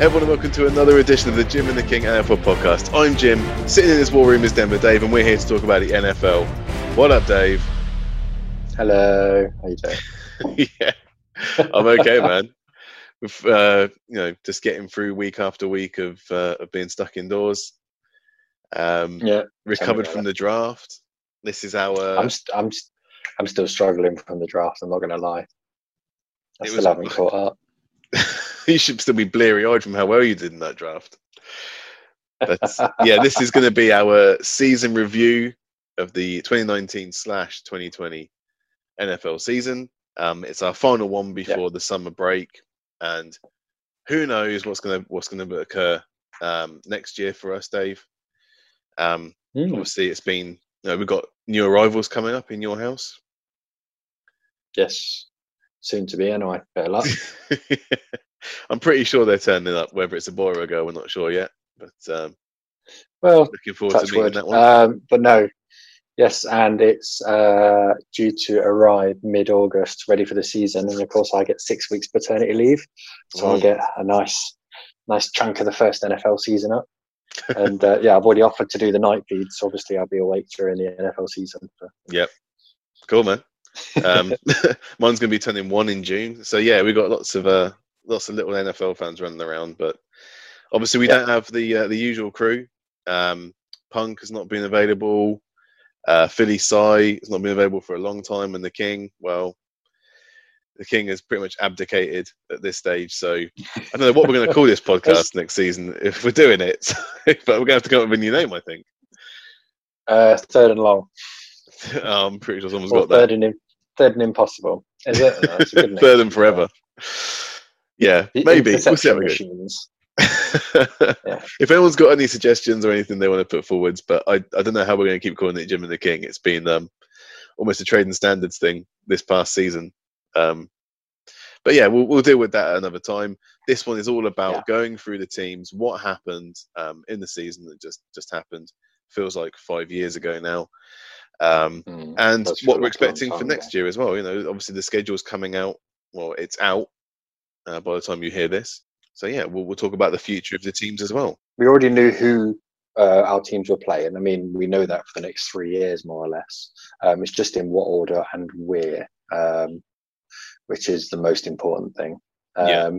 everyone, and welcome to another edition of the Jim and the King NFL podcast. I'm Jim. Sitting in this war room is Denver Dave, and we're here to talk about the NFL. What up, Dave? Hello. How you doing? yeah, I'm okay, man. With, uh, you know, just getting through week after week of uh, of being stuck indoors. Um, Yeah. recovered from the draft. This is our. I'm st- I'm st- I'm still struggling from the draft. I'm not going to lie. I It still was- haven't caught up. you should still be bleary eyed from how well you did in that draft. But yeah, this is going to be our season review of the 2019 slash 2020 NFL season. Um, it's our final one before the summer break, and who knows what's going to what's going to occur um, next year for us, Dave. Um, Hmm. obviously, it's been you know, we've got new arrivals coming up in your house. Yes. Soon to be anyway. Better luck. I'm pretty sure they're turning up. Whether it's a boy or a girl, we're not sure yet. But um, Well, looking forward to meeting wood. that one. Um, but no. Yes, and it's uh, due to arrive mid-August, ready for the season, and of course I get six weeks paternity leave, so I'll get a nice, nice chunk of the first NFL season up. and uh, yeah, I've already offered to do the night feeds. so obviously I'll be awake during the NFL season. Yep, Cool, man. Um, mine's going to be turning one in June. So yeah, we've got lots of uh, lots of little NFL fans running around, but obviously we Yeah. don't have the uh, the usual crew. Um, Punk has not been available. Uh, Philly Psy has not been available for a long time, and the King, well, the King has pretty much abdicated at this stage. So I don't know what we're going to call this podcast next season if we're doing it, but we're going to have to come up with a new name, I think. uh, third and long, I'm pretty sure someone's or got that. third and im- third and impossible. Is it? No, good name. Third and forever. Yeah, maybe. We'll see how interception we machines. Yeah. If anyone's got any suggestions or anything they want to put forwards, but I, I don't know how we're going to keep calling it Jim and the King. It's been um, almost a trading standards thing this past season. Um, but yeah, we'll, we'll deal with that another time. This one is all about Yeah. going through the teams, what happened um, in the season that just just happened. Feels like five years ago now. Um, Mm. and what we're expecting for next year as well. You know, obviously the schedule's coming out. Well, it's out uh, by the time you hear this. So yeah, we'll, we'll talk about the future of the teams as well. We already knew who uh, our teams were playing. I mean, we know that for the next three years, more or less. Um, it's just in what order and where, um, which is the most important thing. Um, Yeah.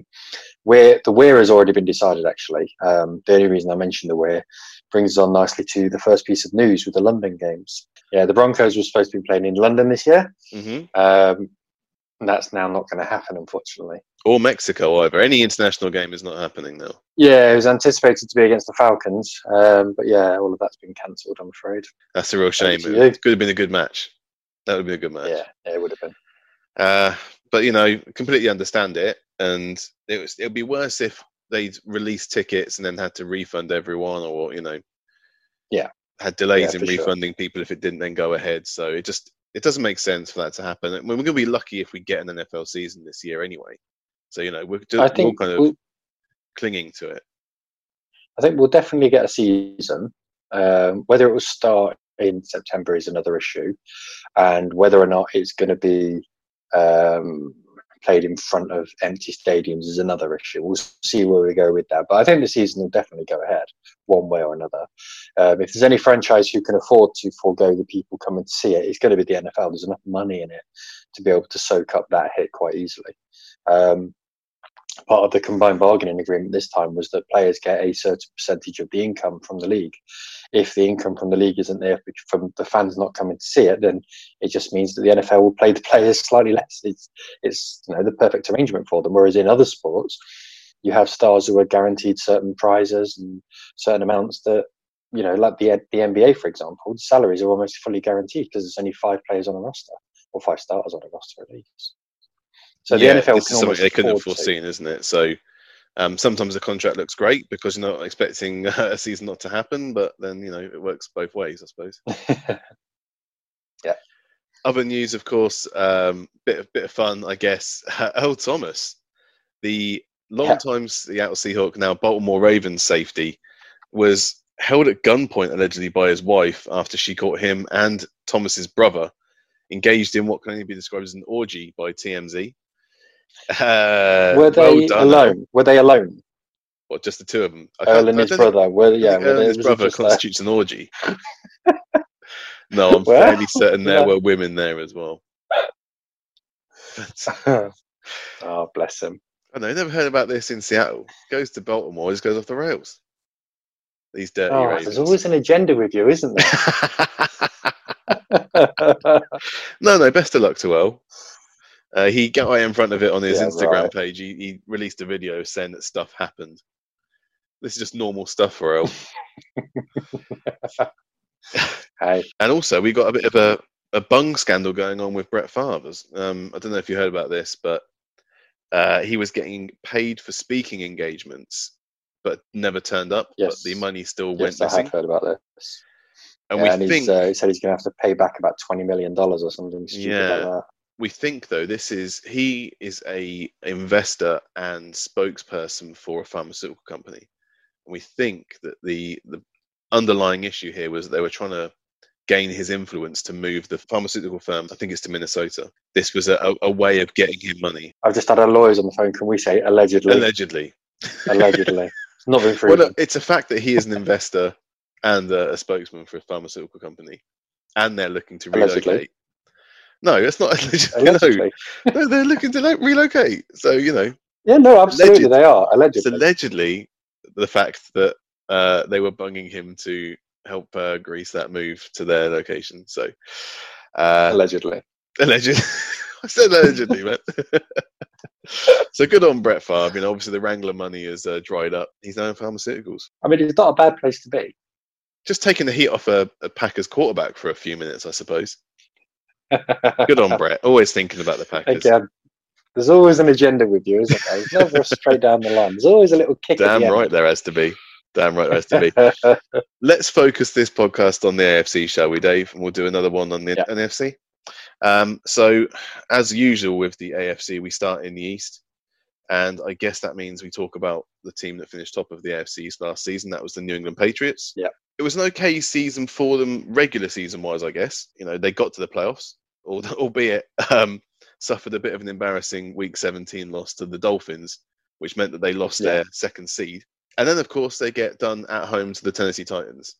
Where the where has already been decided. Actually, um, the only reason I mentioned the where brings us on nicely to the first piece of news with the London games. Yeah, the Broncos were supposed to be playing in London this year. hmm Um, and that's now not going to happen, unfortunately. Or Mexico either. Any international game is not happening now. Yeah, it was anticipated to be against the Falcons, um, but yeah, all of that's been cancelled. I'm afraid. That's a real shame. It could have been a good match. That would have been a good match. Yeah, yeah, it would have been. Uh, but you know, completely understand it, and it was. It would be worse if they'd released tickets and then had to refund everyone, or you know, Yeah. had delays Yeah, in for sure. refunding people if it didn't then go ahead. So it just it doesn't make sense for that to happen. We're going to be lucky if we get an NFL season this year anyway. So you know, we're, we're kind of we'll, clinging to it. I think we'll definitely get a season. Um, whether it will start in September is another issue, and whether or not it's going to be um, played in front of empty stadiums is another issue. We'll see where we go with that. But I think the season will definitely go ahead one way or another. Um, if there's any franchise who can afford to forego the people coming to see it, it's going to be the NFL. There's enough money in it to be able to soak up that hit quite easily. Um, part of the combined bargaining agreement this time was that players get a certain percentage of the income from the league. If the income from the league isn't there from the fans not coming to see it, then it just means that the NFL will play the players slightly less. It's it's you know the perfect arrangement for them. Whereas in other sports, you have stars who are guaranteed certain prizes and certain amounts that you know, like the the NBA, for example, salaries are almost fully guaranteed because there's only five players on a roster or five starters on a roster at least. So the NFL this is something they couldn't have afford to. foreseen, isn't it? So um, sometimes the contract looks great because you're not expecting a season not to happen, but then you know it works both ways, I suppose. Yeah. Other news, of course, um, bit of bit of fun, I guess. Earl Thomas, the long-time Seattle Seahawk, now Baltimore Ravens safety, was held at gunpoint allegedly by his wife after she caught him and Thomas's brother engaged in what can only be described as an orgy by TMZ. Uh, Were they well done, alone? Were they alone? Or just the two of them? I Earl and his brother. I yeah, Earl and his brother just there. constitutes an orgy. no, I'm Well, fairly certain there yeah. were women there as well. But, oh, bless him. I know, never heard about this in Seattle. Goes to Baltimore, just goes off the rails. These dirty Oh, Ravens. there's always an agenda with you, isn't there? no, no, best of luck to Earl. Uh, he got right in front of it on his Yeah, Instagram right. page. He, he released a video saying that stuff happened. This is just normal stuff for Earl. hey, And also, we got a bit of a, a bung scandal going on with Brett Favre. Um, I don't know if you heard about this, but uh, he was getting paid for speaking engagements, but never turned up. Yes. But the money still went yes, I missing. have heard about this. And Yeah, we and think he's, uh, he said he's going to have to pay back about twenty million dollars or something stupid Yeah. like that. We think though this is he is a investor and spokesperson for a pharmaceutical company and we think that the the underlying issue here was they were trying to gain his influence to move the pharmaceutical firm i think it's to minnesota this was a, a, way of getting him money I've just had our lawyers on the phone. Can we say allegedly? allegedly allegedly. It's not been well proven. look, it's a fact that he is an investor and a, a spokesman for a pharmaceutical company and they're looking to relocate Allegedly. No it's not allegedly, no. no they're looking to lo- relocate so you know Yeah, no, absolutely, Alleged. they are it's allegedly. allegedly the fact that uh, they were bunging him to help uh, grease that move to their location. So, uh, allegedly. allegedly, I said allegedly, man. so good on Brett Favre. You know, obviously the Wrangler money has uh, dried up. He's now in pharmaceuticals. I mean, it's not a bad place to be. Just taking the heat off a, a Packers quarterback for a few minutes, I suppose. Good on Brett. Always thinking about the Packers. Again, there's always an agenda with you, isn't there? It's never straight down the line. There's always a little kick. Damn the right there has to be. Damn right there has to be. let's focus this podcast on the AFC, shall we, Dave? And we'll do another one on the Yeah. NFC. Um, so, as usual with the AFC, we start in the East. And I guess that means we talk about the team that finished top of the AFC East last season. That was the New England Patriots. Yeah. It was an okay season for them, regular season wise, I guess. You know, they got to the playoffs, albeit um, suffered a bit of an embarrassing Week 17 loss to the Dolphins, which meant that they lost Yeah. their second seed. And then, of course, they get done at home to the Tennessee Titans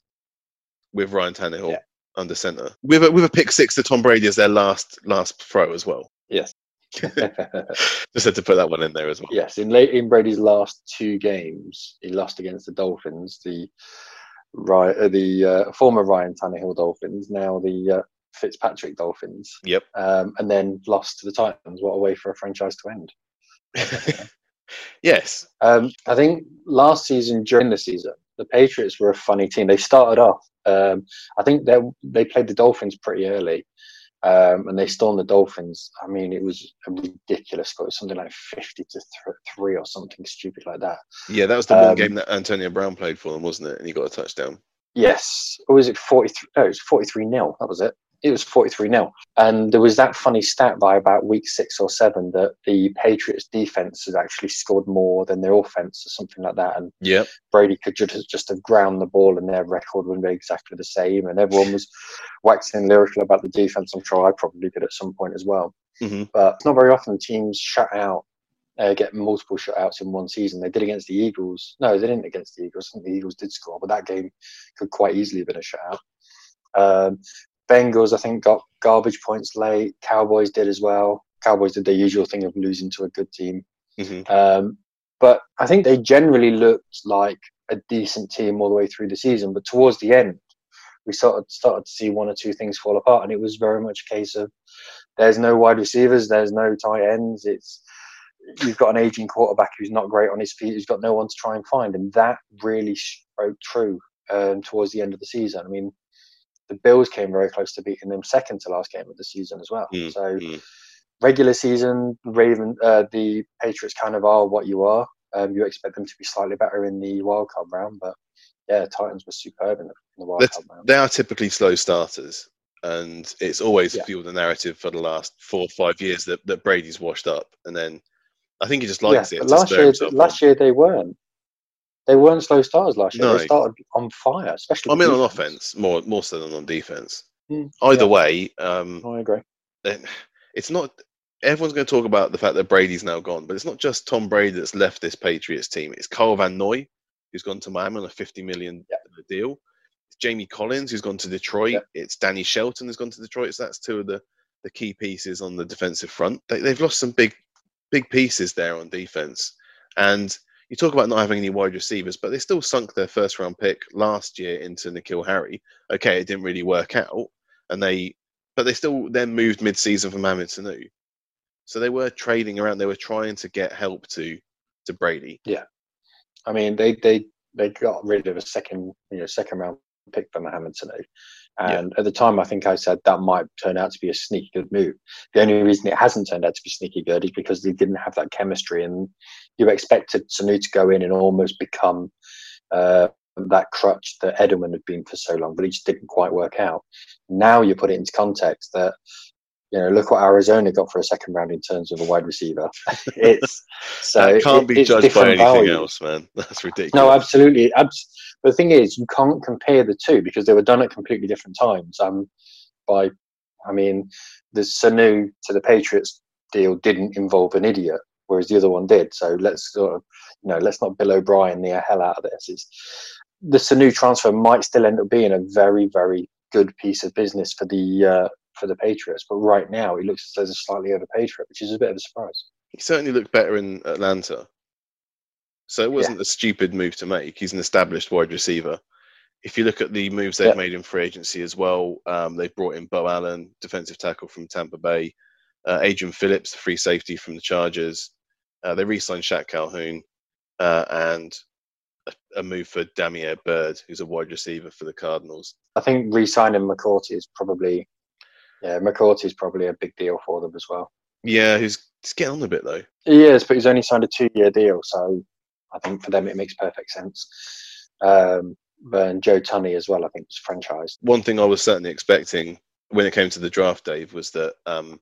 with Ryan Tannehill Yeah. under center with a, with a pick six to Tom Brady as their last last throw as well. yes. Just had to put that one in there as well. yes. In late in Brady's last two games, he lost against the Dolphins, the right, uh, the uh, former Ryan Tannehill Dolphins, now the uh, Fitzpatrick Dolphins, Yep. um, and then lost to the Titans. What a way for a franchise to end. yes. Um, I think last season, during the season, the Patriots were a funny team. They started off. Um, I think they they played the Dolphins pretty early, um, and they stormed the Dolphins. I mean, it was a ridiculous score. It was something like fifty to th- three or something stupid like that. Yeah, that was the one Um, game that Antonio Brown played for them, wasn't it? And he got a touchdown. Yes, or was it forty three? No, it was forty three nil. That was it. It was forty three nil. And there was that funny stat by about week six or seven that the Patriots defense had actually scored more than their offense or something like that. And Yep. Brady could just just have ground the ball and their record would be exactly the same. And everyone was waxing lyrical about the defense. I'm sure I probably did at some point as well. hmm But it's not very often teams shut out, uh, get multiple shutouts in one season. They did against the Eagles. No, they didn't against the Eagles. I think the Eagles did score, but that game could quite easily have been a shutout. Um, Bengals, I think, got garbage points late. Cowboys did as well. Cowboys did their usual thing of losing to a good team. hmm Um, but I think they generally looked like a decent team all the way through the season. But towards the end, we started started to see one or two things fall apart, and it was very much a case of there's no wide receivers, there's no tight ends. It's you've got an aging quarterback who's not great on his feet, who's got no one to try and find, and that really spoke true um, towards the end of the season. I mean, the Bills came very close to beating them second to last game of the season as well. Mm, So mm. regular season, Raven, uh, the Patriots kind of are what you are. Um, you expect them to be slightly better in the wild card round, but yeah, Titans were superb in the, in the wild That's- card round. They are typically slow starters, and it's always Yeah. fueled the narrative for the last four or five years that, that Brady's washed up, and then I think he just Yeah, likes it. last year, last on. year they weren't. They weren't slow starters last year. No. They started on fire, especially. I mean, the on offense more more so than on defense. Mm, Either yeah. way, um, I agree. it's not everyone's going to talk about the fact that Brady's now gone, but it's not just Tom Brady that's left this Patriots team. It's Carl Van Noy, who's gone to Miami on a 50 million Yeah. deal. It's Jamie Collins, who's gone to Detroit. Yeah. It's Danny Shelton, who's gone to Detroit. So that's two of the, the key pieces on the defensive front. They, they've lost some big, big pieces there on defense. And you talk about not having any wide receivers, but they still sunk their first round pick last year into N'Keal Harry. Okay, it didn't really work out, and they, but they still then moved mid-season for Mohamed Sanu. So they were trading around. They were trying to get help to to Brady. Yeah, I mean, they they they got rid of a second you know second round pick for Mohamed Sanu, Yeah. and at the time I think I said that might turn out to be a sneaky good move. The only reason it hasn't turned out to be sneaky good is because they didn't have that chemistry, and you expected Sanu to go in and almost become. Uh, that crutch that Edelman had been for so long, but it just didn't quite work out. Now you put it into context that you know, look what Arizona got for a second round in terms of a wide receiver. it's so that can't it- be judged by different anything value. else, man. That's ridiculous. No, absolutely. Abs- the thing is, you can't compare the two because they were done at completely different times. Um, by, I mean, the Sanu to the Patriots deal didn't involve an idiot, whereas the other one did. So let's sort of, you know, let's not Bill O'Brien the hell out of this. It's, the Sanu transfer might still end up being a very, very good piece of business for the uh, for the Patriots, but right now it looks as though they're slightly overpaid for it, which is a bit of a surprise. he certainly looked better in Atlanta. So it wasn't a stupid move to make. He's an established wide receiver. If you look at the moves they've Yeah. made in free agency as well, um, they've brought in Beau Allen, defensive tackle from Tampa Bay, uh, Adrian Phillips, the free safety from the Chargers. Uh, they re-signed Shaq Calhoun, uh, and a, a move for Damiere Byrd, who's a wide receiver for the Cardinals. I think re-signing McCourty is probably, yeah, McCourty is probably a big deal for them as well. Yeah, who's he's getting on a bit though. He is, but he's only signed a two-year deal, so I think for them it makes perfect sense. Um, but and Joe Thuney as well, I think, was franchised. one thing I was certainly expecting when it came to the draft, Dave, was that um,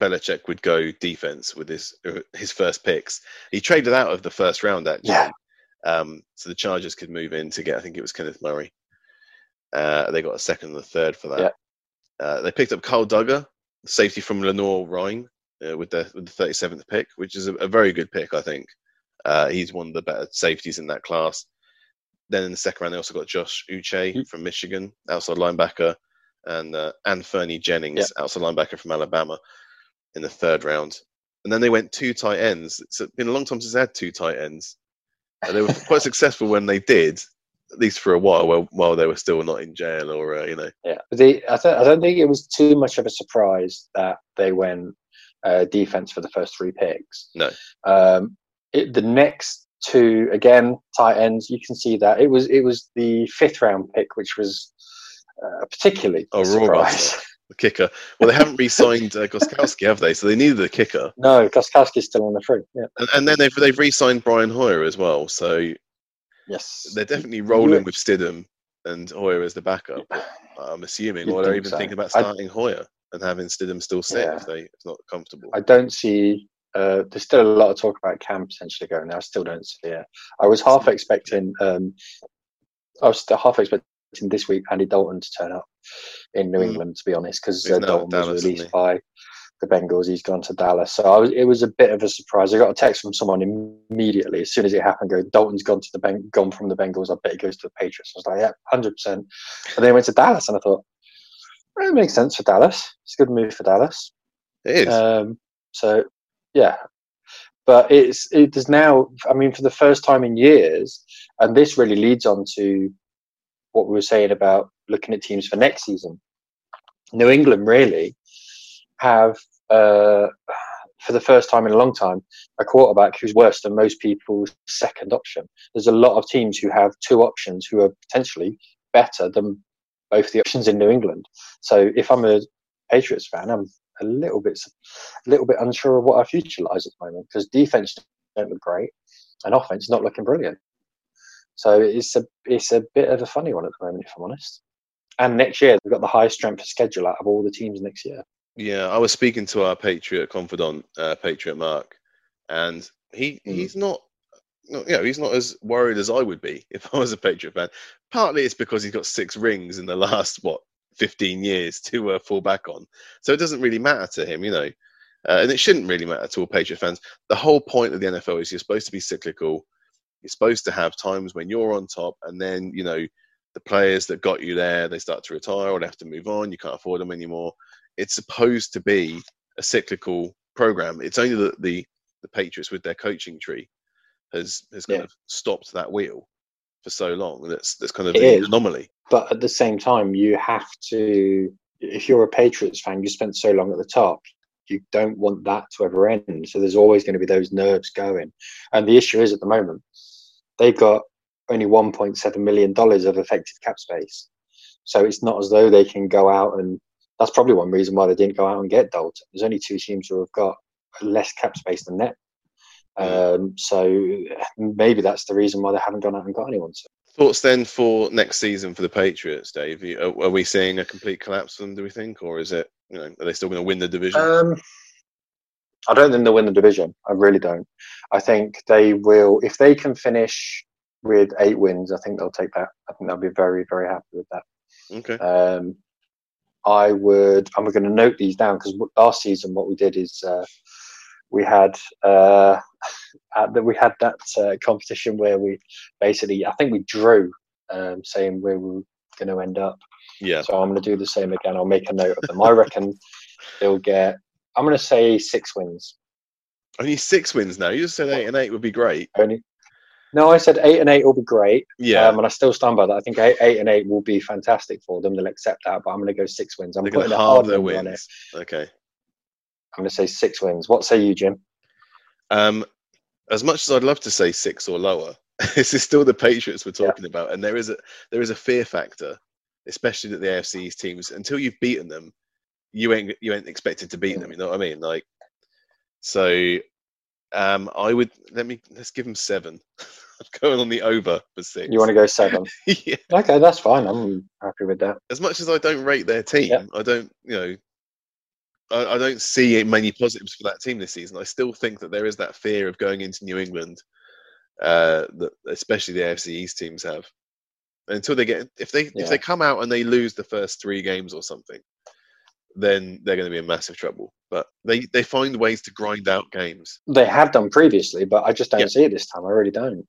Belichick would go defense with his his first picks. He traded out of the first round actually, Yeah. um, so the Chargers could move in to get. I think it was Kenneth Murray. Uh, they got a second and a third for that. Yeah. Uh, they picked up Carl Dugger, safety from Lenoir-Rhyne, uh, with the with the thirty seventh pick, which is a, a very good pick, I think. Uh, he's one of the better safeties in that class. Then in the second round, they also got Josh Uche Mm. from Michigan, outside linebacker, and uh, and Fernie Jennings, outside linebacker from Alabama, in the third round. And then they went two tight ends. It's been a long time since they had two tight ends. And they were quite successful when they did, at least for a while, while, while they were still not in jail or uh, you know. Yeah, but I, th- I don't think it was too much of a surprise that they went uh, defense for the first three picks. No. Um, it, the next two, again, tight ends, you can see that it was it was the fifth round pick, which was uh, particularly Oh, a surprise. The kicker. Well, they haven't re-signed uh, Gostkowski, have they? So they needed a kicker, no, Gostkowski's still on the free. Yeah. and, and then they've they've re-signed Brian Hoyer as well. So Yes. they're definitely rolling with Stidham and Hoyer as the backup. I'm assuming, You'd or they're even so. thinking about I- starting Hoyer and having Stidham still sit Yeah. if they if not comfortable. I don't see. Uh, there's still a lot of talk about Cam potentially going there. I still don't see it. I was half expecting. Um, I was half expecting this week Andy Dalton to turn up in New Mm. England. To be honest, because uh, Dalton Dallas, was released by the Bengals. He's gone to Dallas, so I was. It was a bit of a surprise. I got a text from someone immediately as soon as it happened. Go, Dalton's gone to the ben- gone from the Bengals. I bet he goes to the Patriots. I was like, yeah, hundred percent. And then he went to Dallas, and I thought, well, it makes sense for Dallas. It's a good move for Dallas. It is. Um, so, yeah, but it's it is now. I mean, for the first time in years, and this really leads on to what we were saying about looking at teams for next season. New England really have, uh, for the first time in a long time, a quarterback who's worse than most people's second option. There's a lot of teams who have two options who are potentially better than both the options in New England. So if I'm a Patriots fan, I'm a little bit, a little bit unsure of what our future lies at the moment because defense don't look great and offense not looking brilliant. So it's a it's a bit of a funny one at the moment, if I'm honest. And next year they've got the highest strength of schedule out of all the teams next year. Yeah, I was speaking to our Patriot confidant, uh, Patriot Mark, and he Mhm. he's not, not, you know, he's not as worried as I would be if I was a Patriot fan. Partly it's because he's got six rings in the last what fifteen years to uh, fall back on, so it doesn't really matter to him, you know. Uh, and it shouldn't really matter to all Patriot fans. The whole point of the NFL is you're supposed to be cyclical. You're supposed to have times when you're on top, and then you know the players that got you there they start to retire or they have to move on. You can't afford them anymore. It's supposed to be a cyclical program. It's only that the the Patriots with their coaching tree has has kind Yeah. of stopped that wheel for so long. That's that's kind of is. anomaly. But at the same time, you have to. If you're a Patriots fan, you spent so long at the top. You don't want that to ever end. So there's always going to be those nerves going. And the issue is at the moment, they've got only 1.7 million dollars of effective cap space. So it's not as though they can go out and. That's probably one reason why they didn't go out and get Dalton. There's only two teams who have got less cap space than them. Um, so maybe that's the reason why they haven't gone out and got anyone. So Thoughts then for next season for the Patriots, Dave? Are, are we seeing a complete collapse for them? Do we think, or is it you know are they still going to win the division? Um, I don't think they'll win the division. I really don't. I think they will, if they can finish with eight wins, I think they'll take that. I think they'll be very, very happy with that. okay. Um, I would, I'm going to note these down because last season what we did is uh, we had uh, we had that uh, competition where we basically, I think we drew, um, saying where we were going to end up. Yeah. So I'm going to do the same again. I'll make a note of them. I reckon they'll get. I'm going to say six wins. Only six wins now. You just said eight and eight would be great. Only. No, I said eight and eight will be great. Yeah. Um, and I still stand by that. I think eight, eight and eight will be fantastic for them. They'll accept that. But I'm going to go six wins. I'm They're going putting to a hard their number on it. wins. Okay. I'm going to say six wins. What say you, Jim? Um, as much as I'd love to say six or lower, this is still the Patriots we're Yeah. talking about, and there is a there is a fear factor, especially that the AFC's teams. Until you've beaten them, you ain't you ain't expected to beat them. You know what I mean? Like, so um, I would let me let's give them seven. I'm going on the over for six. You want to go seven? yeah. okay, that's fine. I'm happy with that. As much as I don't rate their team, Yeah. I don't you know. I, I don't see many positives for that team this season. I still think that there is that fear of going into New England uh, that especially the AFC East teams have. Until they get, if they Yeah. if they come out and they lose the first three games or something, then they're going to be in massive trouble. But they they find ways to grind out games. They have done previously, but I just don't Yeah. see it this time. I really don't.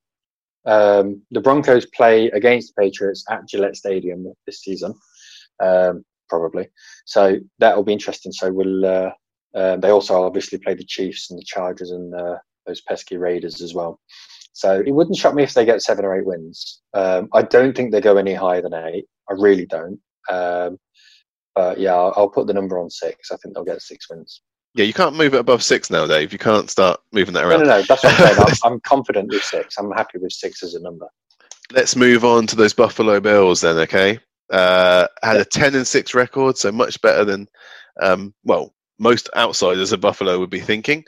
Um, the Broncos play against the Patriots at Gillette Stadium this season, um, probably. So that will be interesting. So we'll. Uh, uh, they also obviously play the Chiefs and the Chargers and uh, those pesky Raiders as well. So it wouldn't shock me if they get seven or eight wins. Um, I don't think they go any higher than eight. I really don't. Um, but yeah, I'll, I'll put the number on six. I think they'll get six wins. Yeah, you can't move it above six now, Dave. You can't start moving that around. no, no. no. That's what I'm saying. I'm, I'm confident with six. I'm happy with six as a number. Let's move on to those Buffalo Bills then. Okay, uh, had a ten and six record, so much better than um, well most outsiders of Buffalo would be thinking.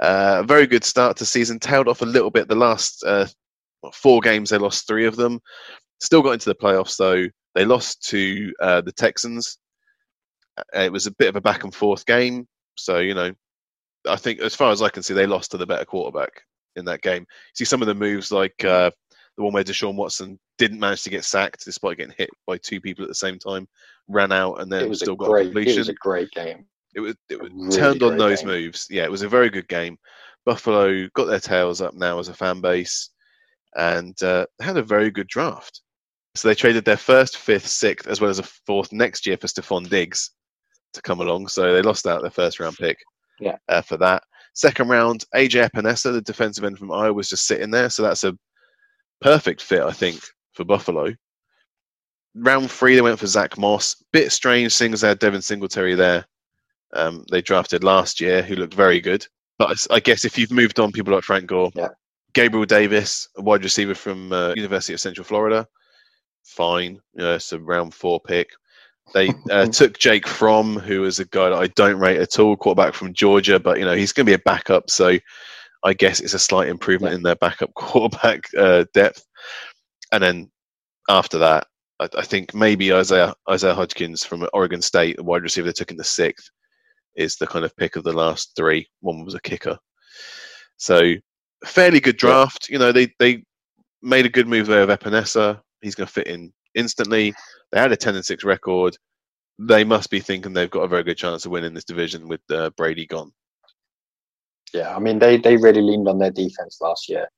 Uh, very good start to season. Tailed off a little bit. The last uh, four games, they lost three of them. Still got into the playoffs though. They lost to uh, the Texans. Uh, It was a bit of a back and forth game. So you know, I think as far as I can see, they lost to the better quarterback in that game. You See some of the moves like uh, the one where Deshaun Watson didn't manage to get sacked despite getting hit by two people at the same time, ran out and It then still got a great. It was a great game. It was it was really turned on those game. moves. Yeah, it was a very good game. Buffalo got their tails up now as a fan base, and uh, had a very good draft. So they traded their first, fifth, sixth, as well as a fourth next year for Stefon Diggs to come along. So they lost out their first round pick. Yeah. Uh, for that second round, AJ Epenesa, the defensive end from Iowa, was just sitting there. So that's a perfect fit, I think, for Buffalo. Round three, they went for Zach Moss. Bit strange, seeing as they had Devin Singletary there um, they drafted last year, who looked very good. But I guess if you've moved on, people like Frank Gore, Yeah. Gabriel Davis, a wide receiver from uh, University of Central Florida, fine. You know, it's a round four pick. They uh, took Jake Fromm, who is a guy that I don't rate at all, quarterback from Georgia, but you know he's going to be a backup, so I guess it's a slight improvement Yeah. in their backup quarterback uh, depth. And then after that, I, I think maybe Isaiah Isaiah Hodgins from Oregon State, the wide receiver they took in the sixth, is the kind of pick of the last three. One was a kicker, so fairly good draft. You know, they they made a good move there of Epenesa. He's going to fit in instantly. They had a ten and six record. They must be thinking they've got a very good chance of winning this division with uh, Brady gone. Yeah, I mean they they really leaned on their defense last year.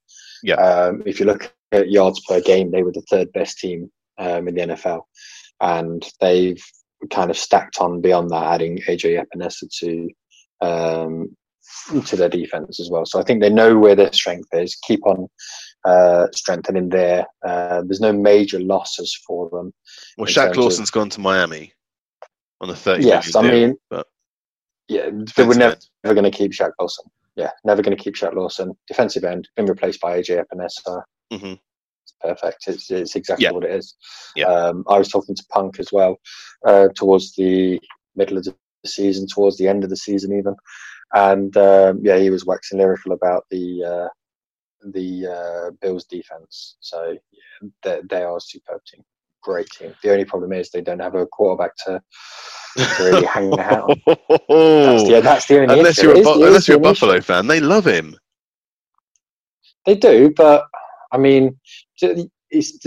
Yeah. Um, if you look at yards per game, they were the third best team um, in the NFL, and they've kind of stacked on beyond that, adding AJ Epenesa to um, to their defense as well. So I think they know where their strength is. Keep on uh, strengthening there. Uh, there's no major losses for them. Well, Shaq terms of- Lawson's gone to Miami on the thirty Yes, I deal, mean, but yeah, they were never, never going to keep Shaq Lawson. Yeah, never going to keep Shaq Lawson. Defensive end, been replaced by AJ Epenesa. Mhm. It's perfect. It's, it's exactly Yeah. what it is. Yeah. Um, I was talking to Punk as well uh, towards the middle of the season, towards the end of the season even, and um, yeah, he was waxing lyrical about the uh, the uh, Bills defense. So yeah, they, they are a superb team, great team. The only problem is they don't have a quarterback to, to really hang their hat on. That's the, that's the only unless issue. you're a, Bu- unless you're a only issue. Buffalo fan, they love him. They do, but I mean, it's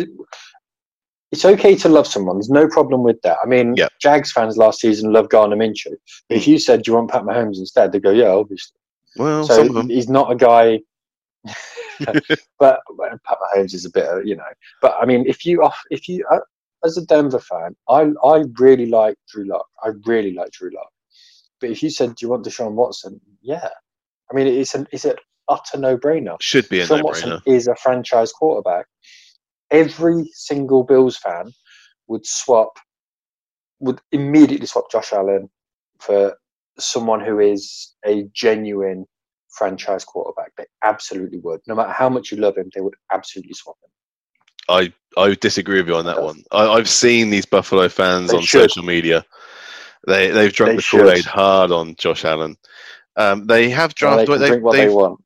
it's okay to love someone. There's no problem with that. I mean, Yeah. Jags fans last season loved Gardner Minshew. If you said do you want Pat Mahomes instead, they go, yeah, obviously. Well, so some of them. he's not a guy. but, but Pat Mahomes is a bit, of, you know. But I mean, if you off, if you uh, as a Denver fan, I I really like Drew Lock. I really like Drew Lock. But if you said, do you want Deshaun Watson? Yeah. I mean, it's an it's an utter no brainer. Should be a no-brainer. Is a franchise quarterback. Every single Bills fan would swap, would immediately swap Josh Allen for someone who is a genuine franchise quarterback. They absolutely would. No matter how much you love him, they would absolutely swap him. I I disagree with you on that one. I, I've seen these Buffalo fans They on should. social media. They they've drunk They the Kool Aid hard on Josh Allen. Um, they have drafted. can they, drink what they they've, want.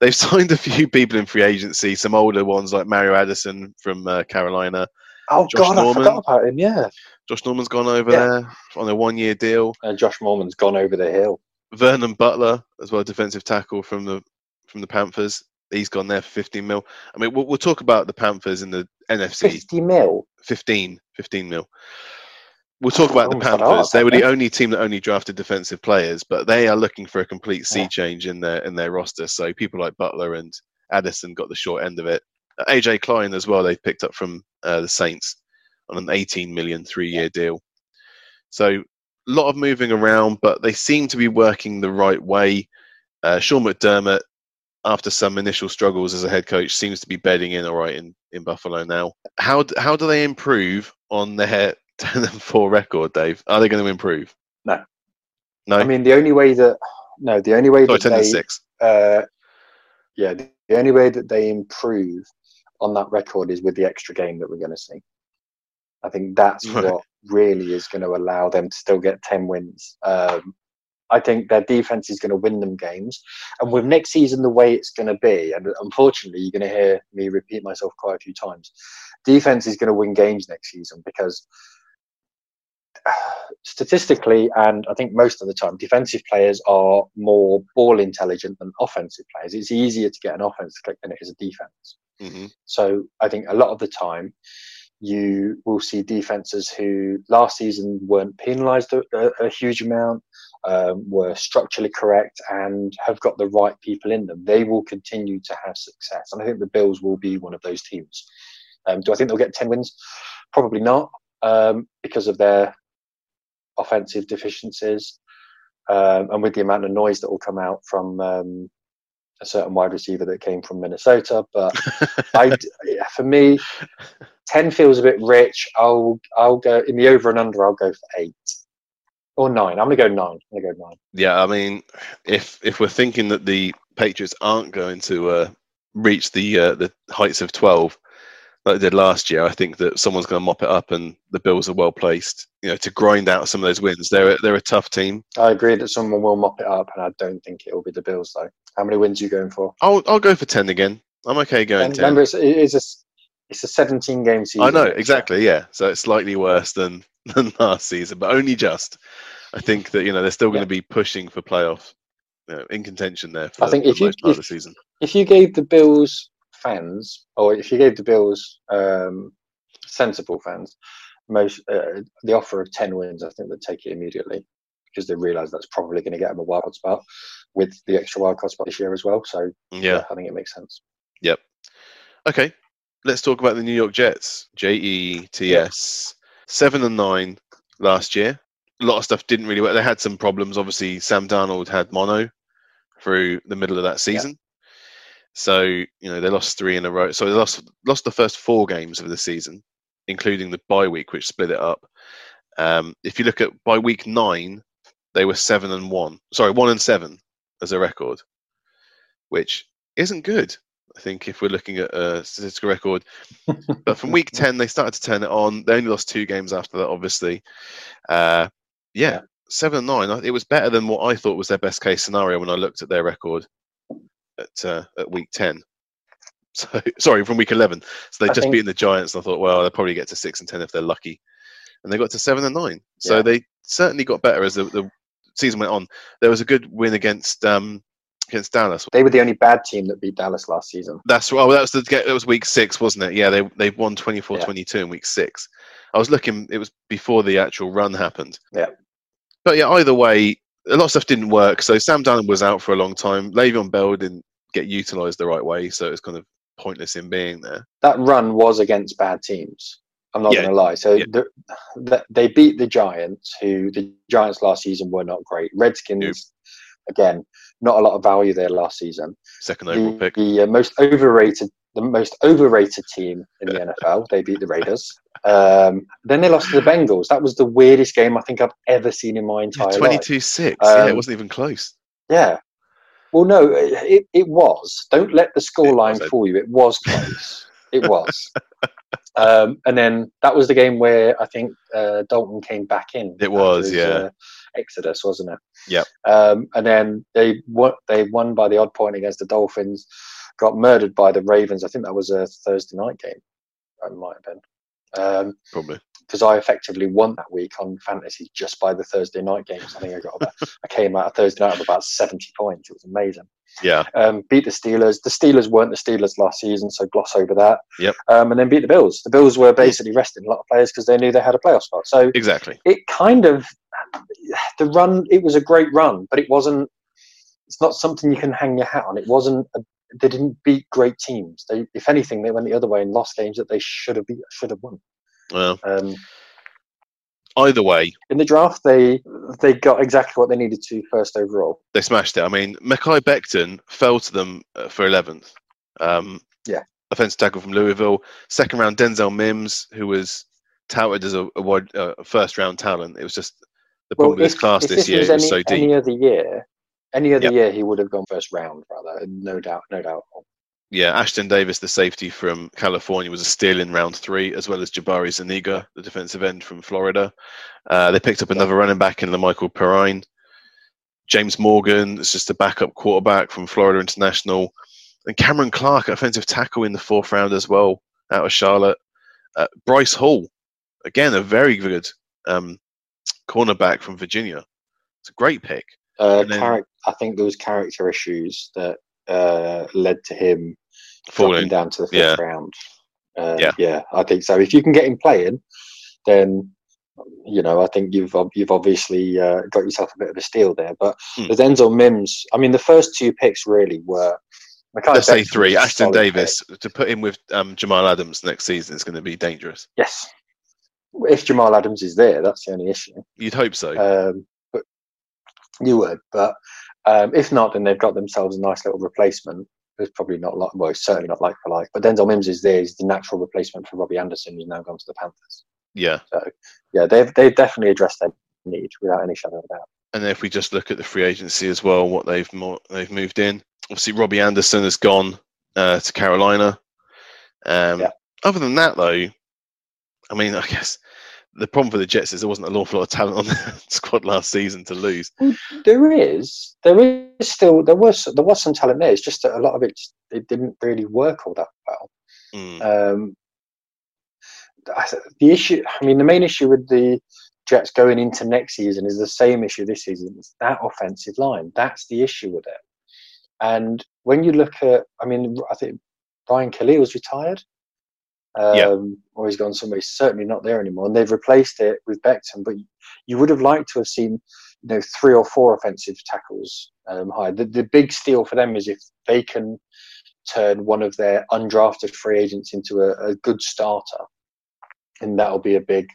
they've signed a few people in free agency. Some older ones like Mario Addison from uh, Carolina. Oh Josh God, Norman. I forgot about him. Yeah, Josh Norman's gone over Yeah. there on a one-year deal. and Josh Norman's gone over the hill. Vernon Butler as well, defensive tackle from the from the Panthers. He's gone there for 15 mil. I mean, we'll, we'll talk about the Panthers in the NFC. Fifty mil. 15, 15 mil. We'll talk about the Oh, it's got a lot, Panthers. They were the only team that only drafted defensive players, but they are looking for a complete sea Yeah. change in their in their roster. So people like Butler and Addison got the short end of it. AJ Klein as well. They picked up from uh, the Saints on an 18 million three year deal. So lot of moving around, but they seem to be working the right way. Uh, Sean McDermott, after some initial struggles as a head coach, seems to be bedding in all right in, in Buffalo now. How how do they improve on their 10 and 4 record, Dave? Are they going to improve? No. No? I mean, the only way that no, the only way Sorry, that 10 they and 6. uh, yeah, the, the only way that they improve on that record is with the extra game that we're going to see. I think that's Right. what really is going to allow them to still get 10 wins. Um, I think their defense is going to win them games. And with next season the way it's going to be, and unfortunately, you're going to hear me repeat myself quite a few times, defense is going to win games next season because statistically, and I think most of the time, defensive players are more ball intelligent than offensive players. It's easier to get an offense click than it is a defense. hmm So I think a lot of the time, you will see defenses who last season weren't penalised a, a, huge amount, um, were structurally correct, and have got the right people in them. They will continue to have success, and I think the Bills will be one of those teams. Um, do I think they'll get ten wins? Probably not, um, because of their offensive deficiencies, um, and with the amount of noise that will come out from um, a certain wide receiver that came from Minnesota. But I, for me, ten feels a bit rich. I'll I'll go in the over and under. I'll go for eight or nine. I'm gonna go nine. I'm gonna go nine. Yeah, I mean, if if we're thinking that the Patriots aren't going to uh, reach the uh, the heights of 12 like they did last year, I think that someone's going to mop it up, and the Bills are well placed, you know, to grind out some of those wins. They're a- they're a tough team. I agree that someone will mop it up, and I don't think it will be the Bills though. How many wins are you going for? I'll I'll go for 10 again. I'm okay going And 10. remember, it's, it is a it's a 17 game season. I know exactly. Yeah, so it's slightly worse than than last season, but only just. I think that you know they're still going Yeah. to be pushing for playoff, you know, in contention there for I the, think for if the you- most part of the season. If you gave the Bills fans, or if you gave the Bills um, sensible fans, most uh, the offer of 10 wins, I think they'd take it immediately because they realise that's probably going to get them a wild spot. with the extra wild card spot this year as well. So Yeah. I think it makes sense. Yep. Okay. Let's talk about the New York Jets. J E T S. Seven and nine last year. A lot of stuff didn't really work. They had some problems. Obviously, Sam Darnold had mono through the middle of that season. So, you know, they lost three in a row. So they lost lost the first four games of the season, including the bye week, which split it up. Um, if you look at by week nine, they were seven and one. Sorry, one and seven as a record, which isn't good. I think if we're looking at a statistical record, but from week ten they started to turn it on. They only lost two games after that, obviously. Uh, yeah, Yeah. seven and nine. It was better than what I thought was their best case scenario when I looked at their record at uh, at week ten. So sorry, from week eleven. So they I just think- beaten the Giants. And I thought, well, they'll probably get to six and ten if they're lucky, and they got to seven and nine. So Yeah. they certainly got better as the, the season went on. There was a good win against um, against Dallas. They were the only bad team that beat Dallas last season. That's right. Oh, that was the that was week six, wasn't it? Yeah, they they won 24-22 in week six. I was looking; it was before the actual run happened. Yeah. But yeah, either way, a lot of stuff didn't work. So Sam Darnold was out for a long time. Le'Veon Bell didn't get utilised the right way, so it's kind of pointless in being there. That run was against bad teams. I'm not Yeah. going to lie. So Yeah. the, the, they beat the Giants, who the Giants last season were not great. Redskins, again, not a lot of value there last season. Second overall the, pick. the uh, most overrated the most overrated team in the NFL. They beat the Raiders. Um, then they lost to the Bengals. That was the weirdest game I think I've ever seen in my entire life. 22 6. yeah, it Um, wasn't even close. Yeah. Well, no, it, it was. Don't let the scoreline fool you. It was close. it was. Um, and then that was the game where I think uh, Dalton came back in. It was, yeah. uh, Exodus, wasn't it? Yeah. Um, and then they won, they won by the odd point against the Dolphins, got murdered by the Ravens. I think that was a Thursday night game. That might have been. Um, Probably. Because I effectively won that week on fantasy just by the Thursday night games. I think I got about, I came out of Thursday night with about 70 points. It was amazing. Yeah. Um, beat the Steelers. The Steelers weren't the Steelers last season, so gloss over that. Yep. Um, and then beat the Bills. The Bills were basically resting a lot of players because they knew they had a playoff spot. So Exactly. it kind of, the run, it was a great run, but it wasn't, it's not something you can hang your hat on. It wasn't, a, they didn't beat great teams. They, if anything, they went the other way and lost games that they should have beat, should have won. Well, Um, either way, in the draft, they they got exactly what they needed to first overall. they smashed it. I mean, Mekhi Becton fell to them uh, for 11th. Um, Yeah. Offensive tackle from Louisville. Second round, Denzel Mims, who was touted as a, a wide, uh, first round talent. It was just the problem with this class this year was it was any, so deep. any other year, any other Yep. year, he would have gone first round, rather, no doubt, no doubt. Yeah, Ashtyn Davis, the safety from California, was a steal in round three, as well as Jabari Zuniga, the defensive end from Florida. Uh, they picked up another running back in Michael Perine. James Morgan is just a backup quarterback from Florida International. And Cameron Clark, offensive tackle in the fourth round as well, out of Charlotte. Uh, Bryce Hall, again, a very good um, cornerback from Virginia. It's a great pick. Uh, then- I think there was character issues that uh, led to him Falling. down to the fifth Yeah. round. Uh, Yeah. yeah, I think so. If you can get him playing, then you know I think you've you've obviously uh, got yourself a bit of a steal there. But Hmm. the Denzel Mims, I mean, the first two picks really were. Let's say three. Ashtyn Davis, to put him with um, Jamal Adams next season is going to be dangerous. Yes. If Jamal Adams is there, that's the only issue. You'd hope so. Um, but you would, but um, if not, then they've got themselves a nice little replacement. It's probably not like, well, it's certainly not like for like. But Denzel Mims is there. He's the natural replacement for Robbie Anderson, who's now gone to the Panthers. yeah. So, yeah, they've they've definitely addressed their need without any shadow of a doubt. And if we just look at the free agency as well, what they've mo- they've moved in. Obviously, Robbie Anderson has gone uh, to Carolina. Um, Yeah. Other than that, though, I mean, I guess the problem for the Jets is there wasn't an awful lot of talent on the squad last season to lose. There is, there is still there was there was some talent there. It's just that a lot of it it didn't really work all that well. Mm, Um, the issue, I mean, the main issue with the Jets going into next season is the same issue this season. It's that offensive line. That's the issue with it. And when you look at, I mean, I think Brian Kelly was retired. Um, Yeah. Or he's gone somewhere. He's certainly not there anymore. And they've replaced it with Becton. But you would have liked to have seen, you know, three or four offensive tackles um, high. The, the big steal for them is if they can turn one of their undrafted free agents into a, a good starter, and that'll be a big,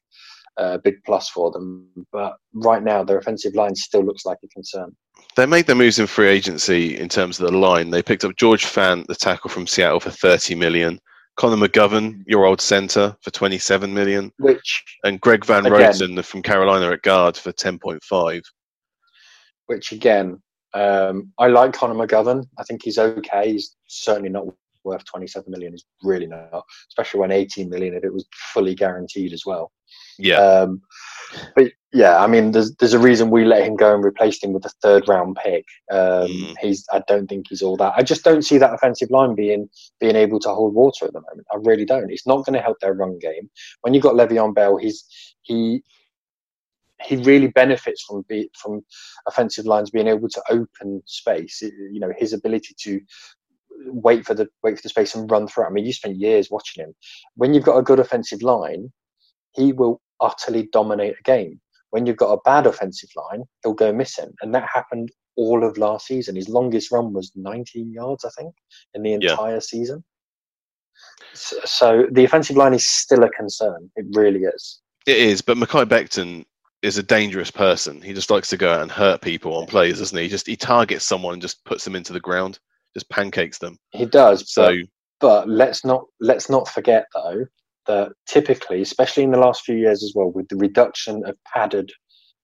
uh, big plus for them. But right now, their offensive line still looks like a concern. They made their moves in free agency in terms of the line. They picked up George Fant, the tackle from Seattle, for 30 million. Connor McGovern, your old centre, for 27 million. Which and Greg Van again, Roten from Carolina at guard for 10.5. Which again, um, I like Connor McGovern. I think he's okay. He's certainly not worth 27 million. He's really not, especially when 18 million if it was fully guaranteed as well. Yeah. Um, but yeah, I mean, there's there's a reason we let him go and replaced him with a third round pick. Um, Mm. He's I don't think he's all that. I just don't see that offensive line being being able to hold water at the moment. I really don't. It's not going to help their run game. When you've got Le'Veon Bell, he's he he really benefits from be, from offensive lines being able to open space. You know, his ability to wait for the wait for the space and run through. I mean, you spent years watching him. When you've got a good offensive line, he will utterly dominate a game. When you've got a bad offensive line, he'll go missing, and that happened all of last season. His longest run was 19 yards, I think, in the Yeah. entire season. So, so the offensive line is still a concern. It really is. It is, but Mekhi Becton is a dangerous person. He just likes to go out and hurt people on plays, doesn't he? Just he targets someone and just puts them into the ground, just pancakes them. He does. So but But let's not let's not forget though that typically, especially in the last few years as well, with the reduction of padded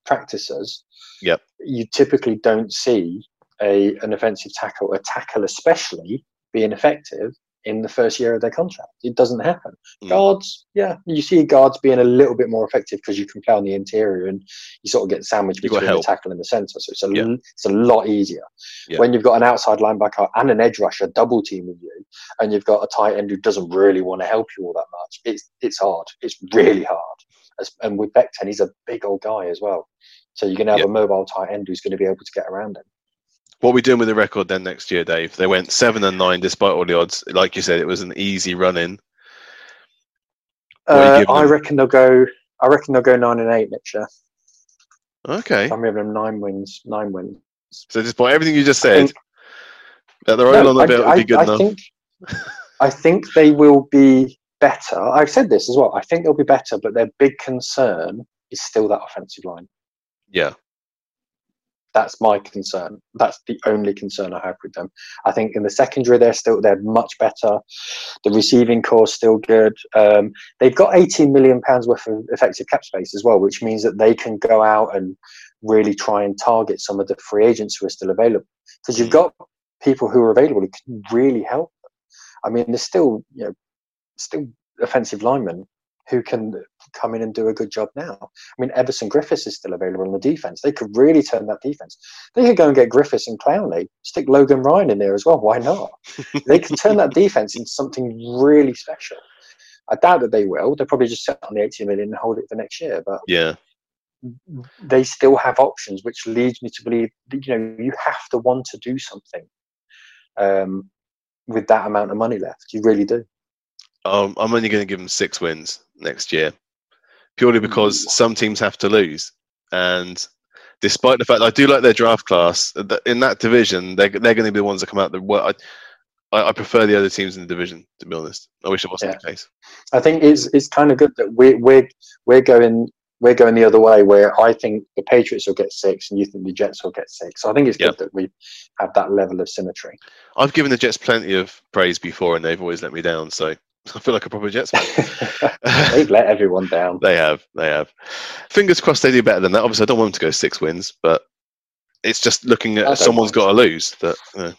practices, Yep. you typically don't see a an offensive tackle, a tackle especially, being effective in the first year of their contract. It doesn't happen. Mm. Guards, yeah, you see guards being a little bit more effective because you can play on the interior and you sort of get sandwiched between the tackle and the centre. So it's a Yeah. it's a lot easier Yeah. when you've got an outside linebacker and an edge rusher double teaming you, and you've got a tight end who doesn't really want to help you all that much. It's it's hard. It's really hard. As, and with Becton, he's a big old guy as well. So you're going to have Yeah. a mobile tight end who's going to be able to get around him. What are we doing with the record then next year, Dave? They went seven and nine despite all the odds. Like you said, it was an easy run in. What are you Uh, I reckon they'll go. I reckon they'll go nine and eight next year. Okay. I'm giving them nine wins. Nine wins. So despite everything you just said, that they're No, all on the belt would be good I enough. think, I think they will be better. I've said this as well. I think they'll be better, but their big concern is still that offensive line. Yeah. That's my concern. That's the only concern I have with them. I think in the secondary they're still they're much better. The receiving core still good. Um, they've got 18 million pounds worth of effective cap space as well, which means that they can go out and really try and target some of the free agents who are still available. Because you've Mm. got people who are available who can really help them. I mean, there's still you know still offensive linemen who can come in and do a good job now. I mean, Everson Griffiths is still available on the defense. They could really turn that defense. They could go and get Griffiths and Clowney, stick Logan Ryan in there as well. Why not? they could turn that defense into something really special. I doubt that they will. They'll probably just set on the 18 million and hold it for next year. But Yeah. they still have options, which leads me to believe that you know you have to want to do something um, with that amount of money left. You really do. Um, I'm only going to give them six wins next year, purely because some teams have to lose. And despite the fact I do like their draft class in that division, they're they're going to be the ones that come out the well. I, I, prefer the other teams in the division, to be honest. I wish it wasn't the case. I think it's it's kind of good that we're we're we're going we're going the other way where I think the Patriots will get six and you think the Jets will get six. So I think it's Yeah. good that we have that level of symmetry. I've given the Jets plenty of praise before, and they've always let me down. So I feel like a proper Jets fan. They've let everyone down. They have, they have. Fingers crossed they do better than that. Obviously, I don't want them to go six wins, but it's just looking at someone's got to lose. That uh,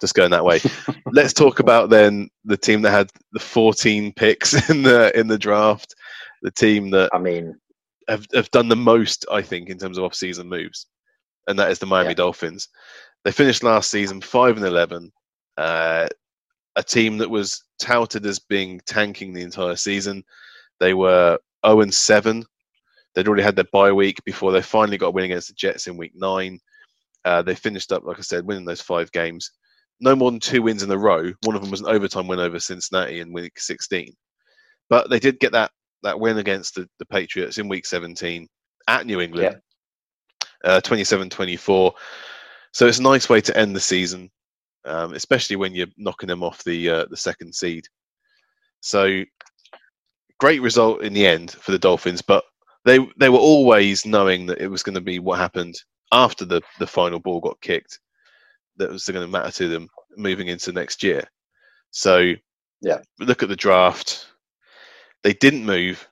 just going that way. Let's talk about then the team that had the 14 picks in the in the draft. The team that I mean, have, have done the most, I think, in terms of off-season moves, and that is the Miami Yeah. Dolphins. They finished last season five and eleven. Uh, a team that was touted as being tanking the entire season. They were zero and seven. They'd already had their bye week before they finally got a win against the Jets in week nine. Uh, they finished up, like I said, winning those five games. No more than two wins in a row. One of them was an overtime win over Cincinnati in week 16. But they did get that that win against the, the Patriots in week 17 at New England, uh, 27 24. So it's a nice way to end the season, um, especially when you're knocking them off the uh, the second seed. So great result in the end for the Dolphins, but they they were always knowing that it was going to be what happened after the the final ball got kicked that was going to matter to them moving into next year. So yeah, look at the draft. They didn't move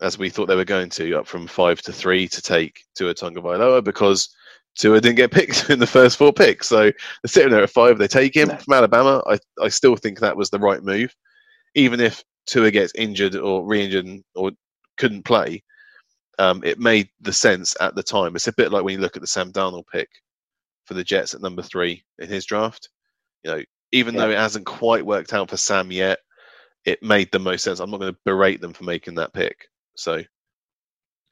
as we thought they were going to, up from five to three to take Tua Tagovailoa because Tua didn't get picked in the first four picks. So they're sitting there at five. They take him no. from Alabama. I, I still think that was the right move, even if Tua gets injured or re-injured or couldn't play. Um, it made the sense at the time. It's a bit like when you look at the Sam Darnold pick for the Jets at number three in his draft. You know, even yeah. though it hasn't quite worked out for Sam yet, it made the most sense. I'm not going to berate them for making that pick. So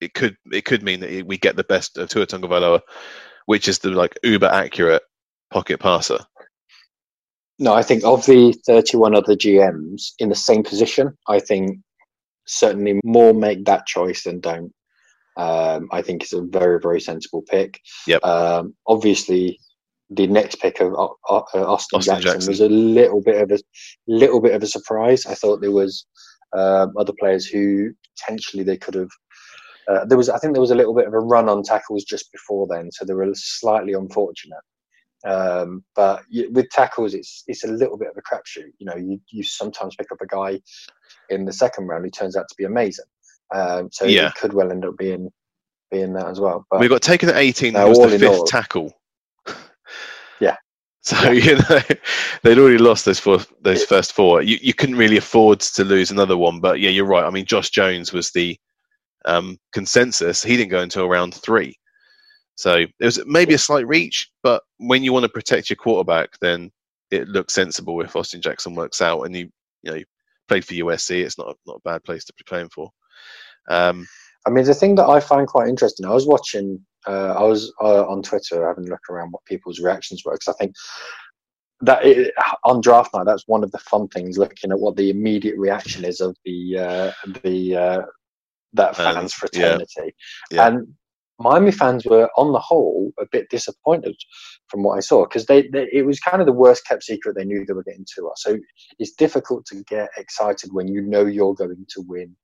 it could it could mean that we get the best of Tua Tagovailoa, which is the like uber accurate pocket passer. No, I think of the 31 other GMs in the same position, I think certainly more make that choice than don't. Um, I think it's a very, very sensible pick. Yep. Um, obviously, the next pick of uh, uh, Austin, Austin Jackson, Jackson, was a little bit of a little bit of a surprise. I thought there was um, other players who potentially they could have. Uh, there was, I think, there was a little bit of a run on tackles just before then, so they were slightly unfortunate. Um, but with tackles, it's it's a little bit of a crapshoot. You know, you you sometimes pick up a guy in the second round who turns out to be amazing. Um, so yeah. it could well end up being being that as well. But we got taken at 18. That was the fifth all, tackle. Yeah. So you know they'd already lost those four, those first four. You you couldn't really afford to lose another one. But yeah, you're right. I mean, Josh Jones was the um, consensus. He didn't go until round three. So it was maybe a slight reach, but when you want to protect your quarterback, then it looks sensible if Austin Jackson works out and you you know played for USC. It's not not a bad place to be playing for. Um, I mean, the thing that I find quite interesting, I was watching, uh, I was uh, on Twitter having a look around what people's reactions were because I think that it, on draft night, that's one of the fun things, looking at what the immediate reaction is of the uh, the uh, that fans fraternity, yeah. Yeah. and Miami fans were, on the whole, a bit disappointed from what I saw because they, they, it was kind of the worst kept secret they knew they were getting Tua. So it's difficult to get excited when you know you're going to win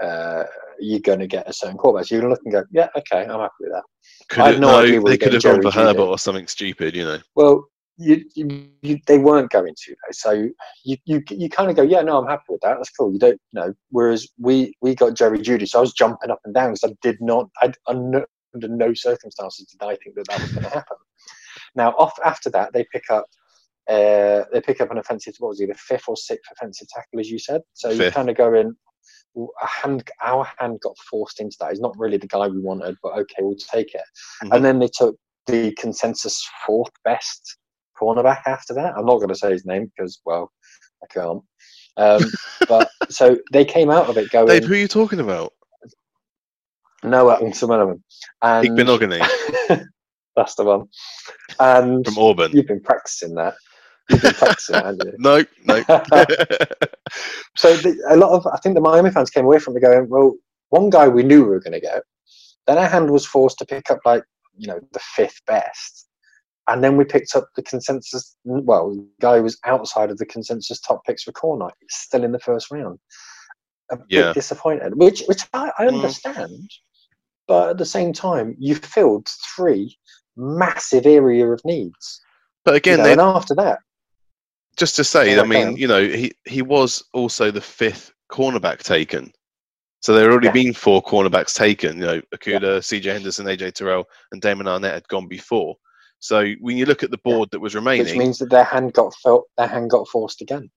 uh, you're going to get a certain quarterback. So you look and go, yeah, okay, I'm happy with that. Could I have no, idea they could have gone for Herbert or something stupid, you know. Well, you, you, you, they weren't going to though. So you, you you kind of go, yeah, no, I'm happy with that. That's cool. You don't you know. Whereas we we got Jerry Jeudy, so I was jumping up and down because I did not, I under no circumstances did I think that that was going to happen. Now, off after that, they pick up uh, they pick up an offensive. What was he, the fifth or sixth offensive tackle, as you said? So you kind of go in a hand, our hand got forced into that. He's not really the guy we wanted, but okay, we'll take it. Mm-hmm. And then they took the consensus fourth best cornerback after that. I'm not going to say his name because, well, I can't. Um, but so they came out of it going. Dave, who are you talking about? Noah and some of them. And Igbinoghene. that's the one. And from Auburn. You've been practicing that. You've been practicing, haven't you? No, no. so the, a lot of, I think the Miami fans came away from it going, well, one guy we knew we were going to get. Then our hand was forced to pick up like, you know, the fifth best. And then we picked up the consensus. Well, the guy was outside of the consensus top picks for corner, still in the first round. A yeah. bit disappointed, which which I, I mm. understand. Mm. But at the same time, you filled three massive area of needs. But again, you know, and after that, just to say, I mean, you know, he, he was also the fifth cornerback taken. So there had already yeah. been four cornerbacks taken. You know, Okudah, yeah. C.J. Henderson, A.J. Terrell, and Damon Arnette had gone before. So when you look at the board yeah. that was remaining, which means that their hand got felt, their hand got forced again.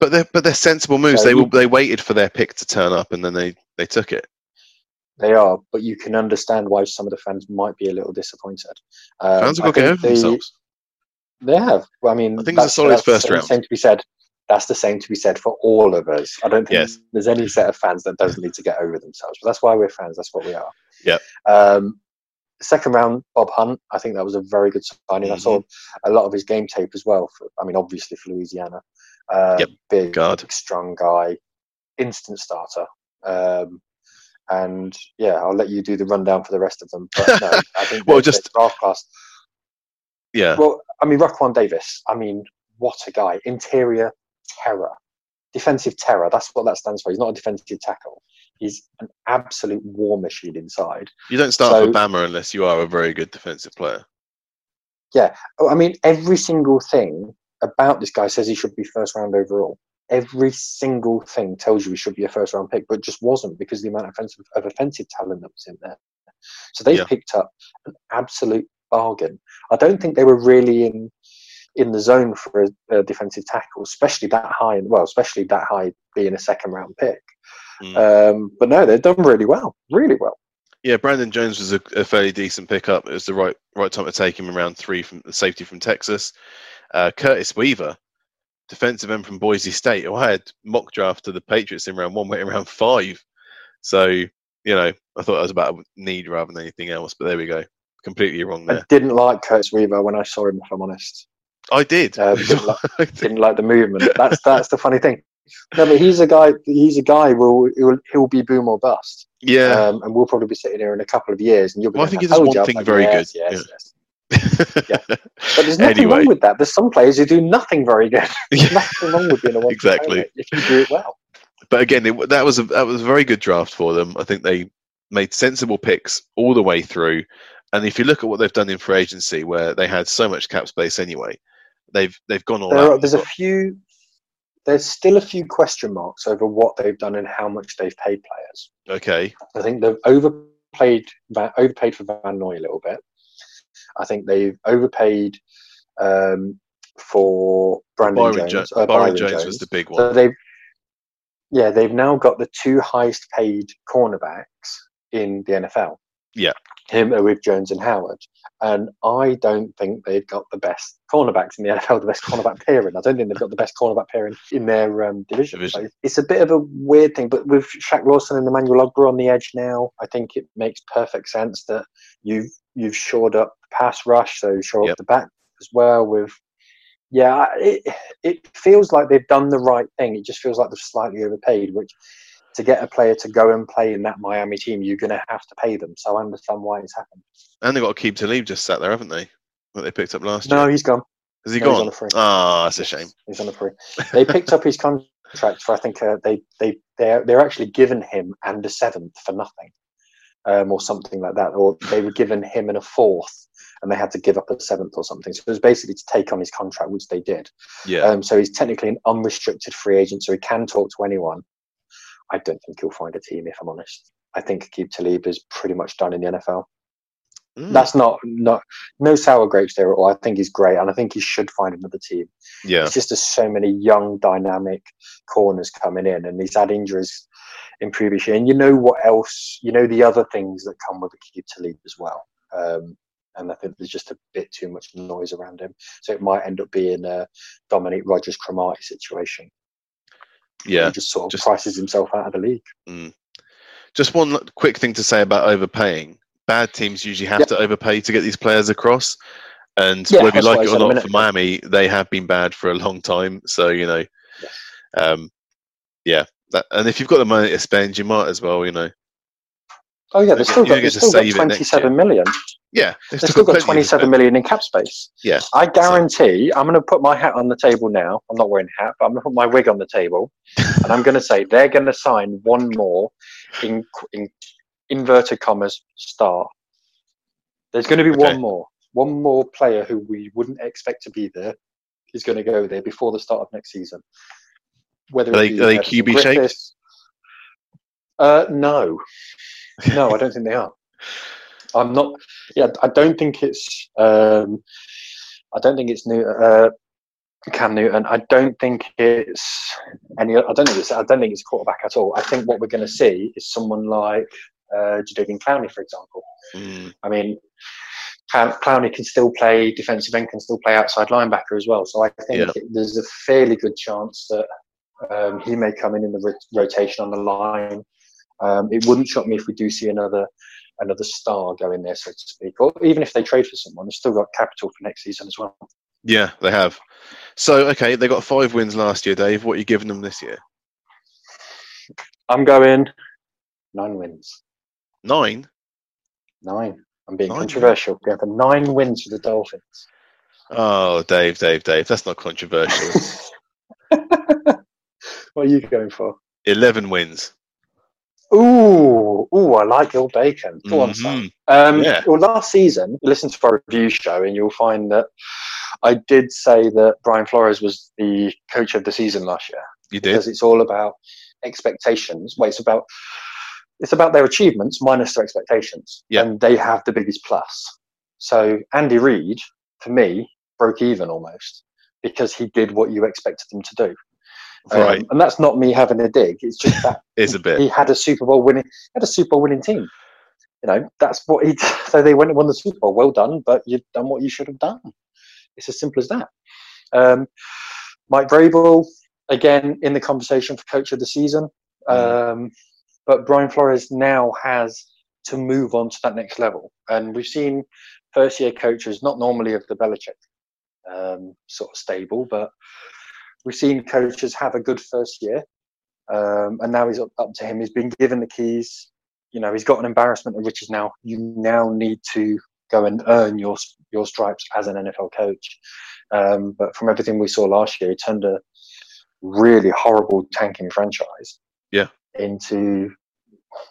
But they're but they're sensible moves. So they you, they waited for their pick to turn up, and then they they took it. They are, but you can understand why some of the fans might be a little disappointed. Um, fans will get over themselves. They have. I mean, I think it's a solid first round. Same to be said. That's the same to be said for all of us. I don't think yes. there's any set of fans that doesn't need to get over themselves. But that's why we're fans. That's what we are. Yeah. Um, second round, Bob Hunt. I think that was a very good signing. Mm-hmm. I saw a lot of his game tape as well. For, I mean, obviously for Louisiana. Uh, yep. Big, big, strong guy, instant starter. Um, and yeah, I'll let you do the rundown for the rest of them. But no, I think well, just draft class Yeah, Well, I mean, Raekwon Davis. I mean, what a guy! Interior terror, defensive terror. That's what that stands for. He's not a defensive tackle. He's an absolute war machine inside. you don't start so- for Bama unless you are a very good defensive player. Yeah. Oh, I mean, every single thing about this guy says he should be first round overall. Every single thing tells you he should be a first round pick, but just wasn't because of the amount of offensive, of offensive talent that was in there. So they Yeah. picked up an absolute bargain. I don't think they were really in in the zone for a, a defensive tackle, especially that high. And well, especially that high being a second round pick. Mm. Um, but no, they've done really well, really well. Yeah, Brandon Jones was a, a fairly decent pickup. It was the right right time to take him around three from the safety from Texas. Uh, Curtis Weaver, defensive end from Boise State. who I had mock draft to the Patriots in round one, went in round five. So you know, I thought that was about a need rather than anything else. But there we go, completely wrong there. I didn't like Curtis Weaver when I saw him, if I'm honest. I did. Uh, didn't like- didn't like the movement. That's that's the funny thing. No, but he's a guy. He's a guy. Will he'll, he'll be boom or bust. yeah, Um, and we'll probably be sitting here in a couple of years, and you'll be. Well, I think he does one you." Thing like, very yes, good, Yes, yeah. yes. But there's nothing Anyway. wrong with that. There's some players who do nothing very good. Nothing wrong with being a one Exactly. if you do it well. but again, it, that was a that was a very good draft for them. I think they made sensible picks all the way through. And if you look at what they've done in free agency, where they had so much cap space anyway, they've they've gone all There out. are, there's a few. There's still a few question marks over what they've done and how much they've paid players. Okay, I think they've overpaid overpaid for Van Noy a little bit. I think they've overpaid um, for Brandon Byron, Jones. Jo- uh, Byron Byron Jones, Jones. was the big So one. they've yeah they've now got the two highest paid cornerbacks in the NFL. Yeah. him with Jones and Howard, and I don't think they've got the best cornerbacks in the NFL, the best cornerback pairing. I don't think they've got the best cornerback pairing in their um, division. Division. So it's a bit of a weird thing, but with Shaq Lawson and Emmanuel Ogbah on the edge now, I think it makes perfect sense that you've you've shored up the pass rush, so shore Yep. up the back as well with. Yeah, it, it feels like they've done the right thing. It just feels like they've slightly overpaid, which to get a player to go and play in that Miami team, you're going to have to pay them. So I understand why it's happened. And they've got to keep Talib just sat there, haven't they? That they picked up last No, year. No, he's gone. Has he no, he's gone? on a free. Ah, that's a shame. He's on a free. They picked up his contract for I think uh, they they they they're actually given him and a seventh for nothing, um, or something like that, or they were given him and a fourth, and they had to give up a seventh or something. So it was basically to take on his contract, which they did. Yeah. Um, so he's technically an unrestricted free agent, so he can talk to anyone. I don't think he'll find a team, if I'm honest. I think Aqib Talib is pretty much done in the NFL. Mm, That's not not no sour grapes there at all. I think he's great, and I think he should find another team. yeah. It's just there's so many young, dynamic corners coming in, and he's had injuries in previous year. And you know what else? You know the other things that come with Aqib Talib as well. Um, and I think there's just a bit too much noise around him, so it might end up being a Dominique Rodgers-Cromartie situation. Yeah. he just sort of just- prices himself out of the league. Just one quick thing to say about overpaying. Bad teams usually have Yep. to overpay to get these players across. And Yeah, whether you like it or not, for. Miami, they have been bad for a long time. So, you know, Yes. um, yeah. That, and if you've got the money to spend, you might as well, you know. Oh yeah, they've You still got, they've still got save it next 27 million. Yeah. They've still got to 27 spend. million in cap space. Yeah. I guarantee, I'm going to put my hat on the table now. I'm not wearing a hat, but I'm going to put my wig on the table. and I'm going to say they're going to sign one more in, in inverted commas star. There's going to be Okay. one more. One more player who we wouldn't expect to be there is going to go there before the start of next season. Whether Are they- be are they QB shaped? Uh, no, no, I don't think they are. I'm not. Yeah, I don't think it's. Um, I don't think it's new. Uh, Cam Newton. I don't think it's any. I don't think it's. I don't think it's quarterback at all. I think what we're going to see is someone like uh, Jadeveon Clowney, for example. Mm, I mean, Clowney can still play defensive end, can still play outside linebacker as well. So I think Yeah. it, there's a fairly good chance that um, he may come in in the rotation on the line. Um, it wouldn't shock me if we do see another another star going there, so to speak. Or even if they trade for someone, they've still got capital for next season as well. yeah, they have. So, okay, they got five wins last year, Dave. What are you giving them this year? I'm going nine wins. Nine? Nine. I'm being Nine controversial. We have nine wins for the Dolphins. Oh, Dave, Dave, Dave, that's not controversial. what are you going for? 11 wins. Ooh, ooh, I like your bacon. Go on, son. Um, Yeah. Well, last season, listen to our review show, and you'll find that I did say that Brian Flores was the coach of the season last year You did? because it's all about expectations. Well, it's about it's about their achievements minus their expectations, Yeah. and they have the biggest plus. So Andy Reid, for me, broke even almost because he did what you expected him to do. Um, Right. and that's not me having a dig. It's just that Is a bit. he had a Super Bowl winning had a Super Bowl winning team. You know, that's what he so they went and won the Super Bowl. Well done, but you've done what you should have done. It's as simple as that. Um, Mike Vrabel, again in the conversation for coach of the season. Um, but Brian Flores now has to move on to that next level. And we've seen first year coaches, not normally of the Belichick um, sort of stable, but we've seen coaches have a good first year um, and now he's up, up to him. He's been given the keys. You know, he's got an embarrassment of riches now. You now need to go and earn your your stripes as an NFL coach. Um, but from everything we saw last year, he turned a really horrible tanking franchise. Yeah. Into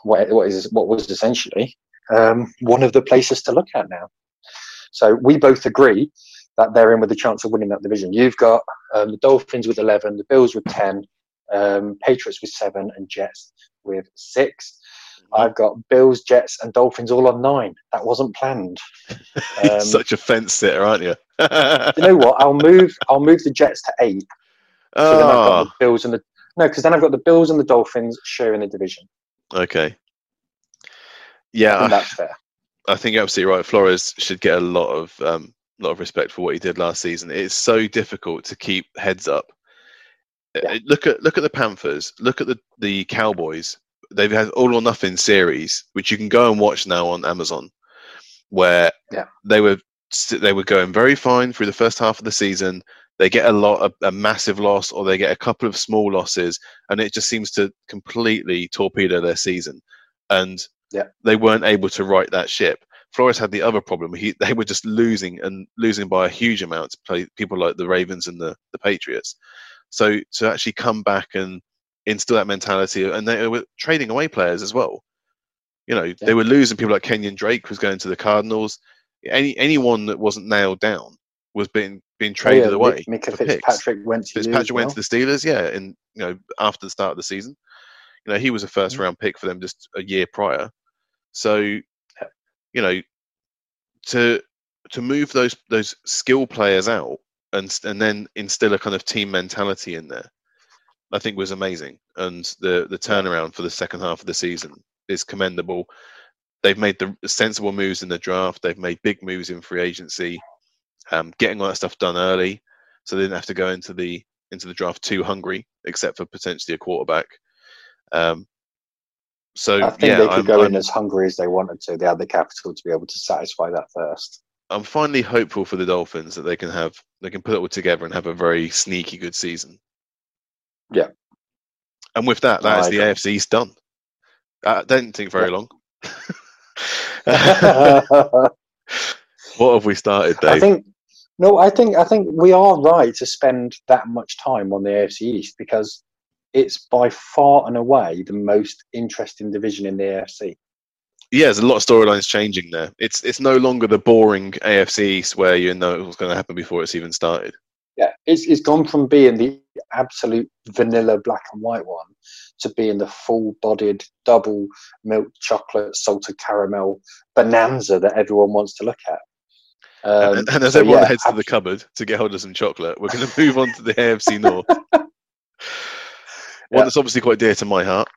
what what is what was essentially um, one of the places to look at now. So we both agree that they're in with a chance of winning that division. You've got um, the Dolphins with 11, the Bills with 10, um, Patriots with seven, and Jets with 6 Mhm. I've got Bills, Jets, and Dolphins all on nine. That wasn't planned. You're Um, such a fence sitter, aren't you? you know what? I'll move. I'll move the Jets to eight. So then I've got oh, the Bills and the no, because then I've got the Bills and the Dolphins sharing the division. okay. I Yeah, think I, that's fair. I think you're absolutely right. Flores should get a lot of um, lot of respect for what he did last season. It's so difficult to keep heads up. Uh, Yeah. Look at look at the Panthers. Look at the the Cowboys. They've had all or nothing series, which you can go and watch now on Amazon, where Yeah. they were they were going very fine through the first half of the season. They get a lot a, a massive loss, or they get a couple of small losses, and it just seems to completely torpedo their season. And Yeah. they weren't able to right that ship. Flores had the other problem. He, they were just losing and losing by a huge amount to play people like the Ravens and the, the Patriots. So to actually come back and instill that mentality, and they were trading away players as well. You know, they were losing people like Kenyan Drake was going to the Cardinals. Any anyone that wasn't nailed down was being being traded oh, yeah, away. Minkah. Fitzpatrick went to Fitzpatrick went well. to the Steelers, yeah, in you know after the start of the season. You know, he was a first Mhm. round pick for them just a year prior. So, you know, to to move those those skill players out and and then instill a kind of team mentality in there, I think was amazing. And the the turnaround for the second half of the season is commendable. They've made the sensible moves in the draft. They've made big moves in free agency, um, getting all that stuff done early, so they didn't have to go into the into the draft too hungry, except for potentially a quarterback. Um, so I think yeah, they could I'm, go I'm, in as hungry as they wanted to. They had the capital to be able to satisfy that first. I'm finally hopeful for the Dolphins that they can have they can put it all together and have a very sneaky good season. Yeah. And with that, that I is the agree. AFC East done. I don't think very long. What have we started, Dave? I think no, I think I think we are right to spend that much time on the AFC East because it's by far and away the most interesting division in the AFC. yeah, there's a lot of storylines changing there. It's it's no longer the boring AFC East where you know what's going to happen before it's even started. Yeah, it's it's gone from being the absolute vanilla black and white one to being the full-bodied double milk chocolate salted caramel bonanza that everyone wants to look at. Um, and, and as so everyone yeah, heads to the cupboard to get hold of some chocolate, we're going to move on to the AFC North. One Yeah. that's obviously quite dear to my heart.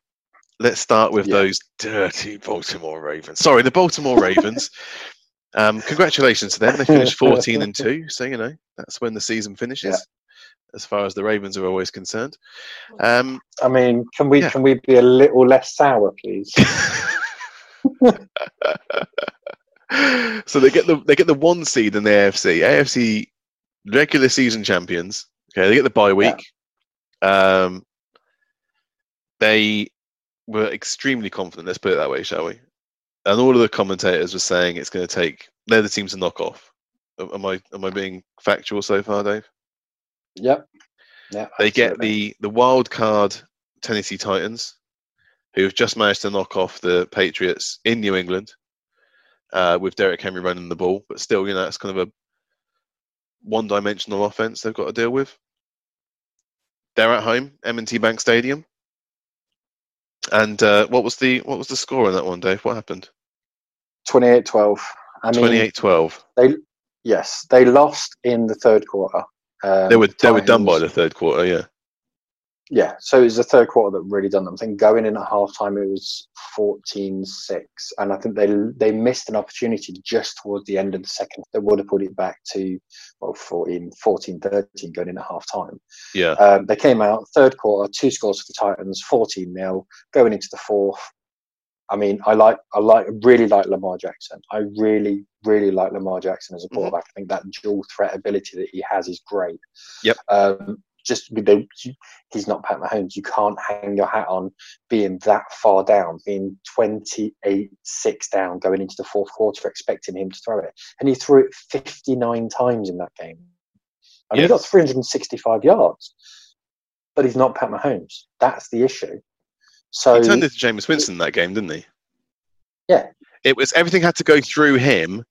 Let's start with Yeah. those dirty Baltimore Ravens. Sorry, the Baltimore Ravens. um, congratulations to them. They finished 14 and 2. So, you know, that's when the season finishes, Yeah. as far as the Ravens are always concerned. Um, I mean, can we Yeah. can we be a little less sour, please? so they get the they get the one seed in the AFC. AFC regular season champions. Okay, they get the bye week. Um, they were extremely confident. Let's put it that way, shall we? And all of the commentators were saying it's going to take they're the team to knock off. Am I am I being factual so far, Dave? Yep. Yeah. They get the the wild card Tennessee Titans, who have just managed to knock off the Patriots in New England, uh, with Derrick Henry running the ball, but still, you know, it's kind of a one-dimensional offense they've got to deal with. They're at home, M&T Bank Stadium, and uh, what was the what was the score on that one, Dave? What happened? 28-12. I mean, 28-12. They yes, they lost in the third quarter. Um, They were they were done by the third quarter. Yeah, Yeah, so it was the third quarter that really done them. I think going in at halftime it was 14-6, and I think they they missed an opportunity just towards the end of the second that would have put it back to well 14, 14-13 going in at halftime. yeah. Um, they came out third quarter, two scores for the Titans, 14 0 going into the fourth. I mean, I like, I like, really like Lamar Jackson. I really, really like Lamar Jackson as a Mhm. quarterback. I think that dual threat ability that he has is great. Yep. Um, just with the, he's not Pat Mahomes. You can't hang your hat on being that far down, being 28 6 down going into the fourth quarter, expecting him to throw it. And he threw it 59 times in that game. And he got 365 yards, but he's not Pat Mahomes. That's the issue. So he turned into Jameis Winston in that game, didn't he? Yeah. It was everything had to go through him,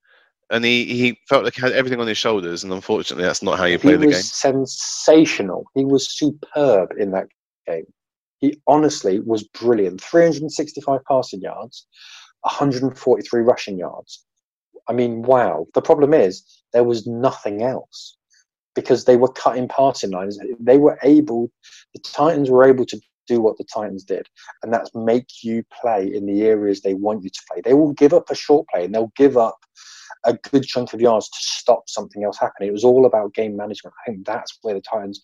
and he, he felt like he had everything on his shoulders, and unfortunately, that's not how you play he the was game. sensational. He was superb in that game. He honestly was brilliant. 365 passing yards, 143 rushing yards. I mean, wow. The problem is there was nothing else because they were cutting passing lines. They were able, the Titans were able to do what the Titans did, and that's make you play in the areas they want you to play. They will give up a short play and they'll give up a good chunk of yards to stop something else happening. It was all about game management. I think that's where the Titans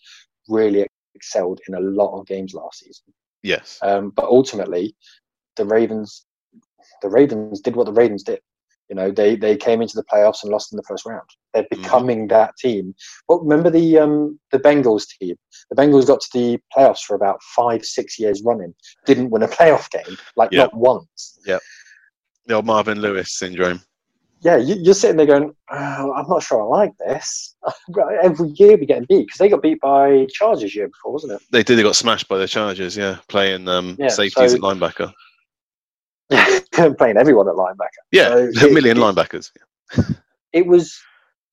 really excelled in a lot of games last season. Yes. Um, but ultimately, the Ravens, the Ravens did what the Ravens did. You know, they they came into the playoffs and lost in the first round. They're Mhm. becoming that team. But remember the um, the Bengals team. The Bengals got to the playoffs for about five, six years running. Didn't win a playoff game, like Yeah. not once. Yeah. The old Marvin Lewis syndrome. Yeah, you, you're sitting there going, oh, I'm not sure I like this. Every year we get beat because they got beat by Chargers year before, wasn't it? They did. They got smashed by the Chargers. Yeah, playing um, Yeah, safeties so- at linebacker. Playing everyone at linebacker. Yeah, So a million it- linebackers. it was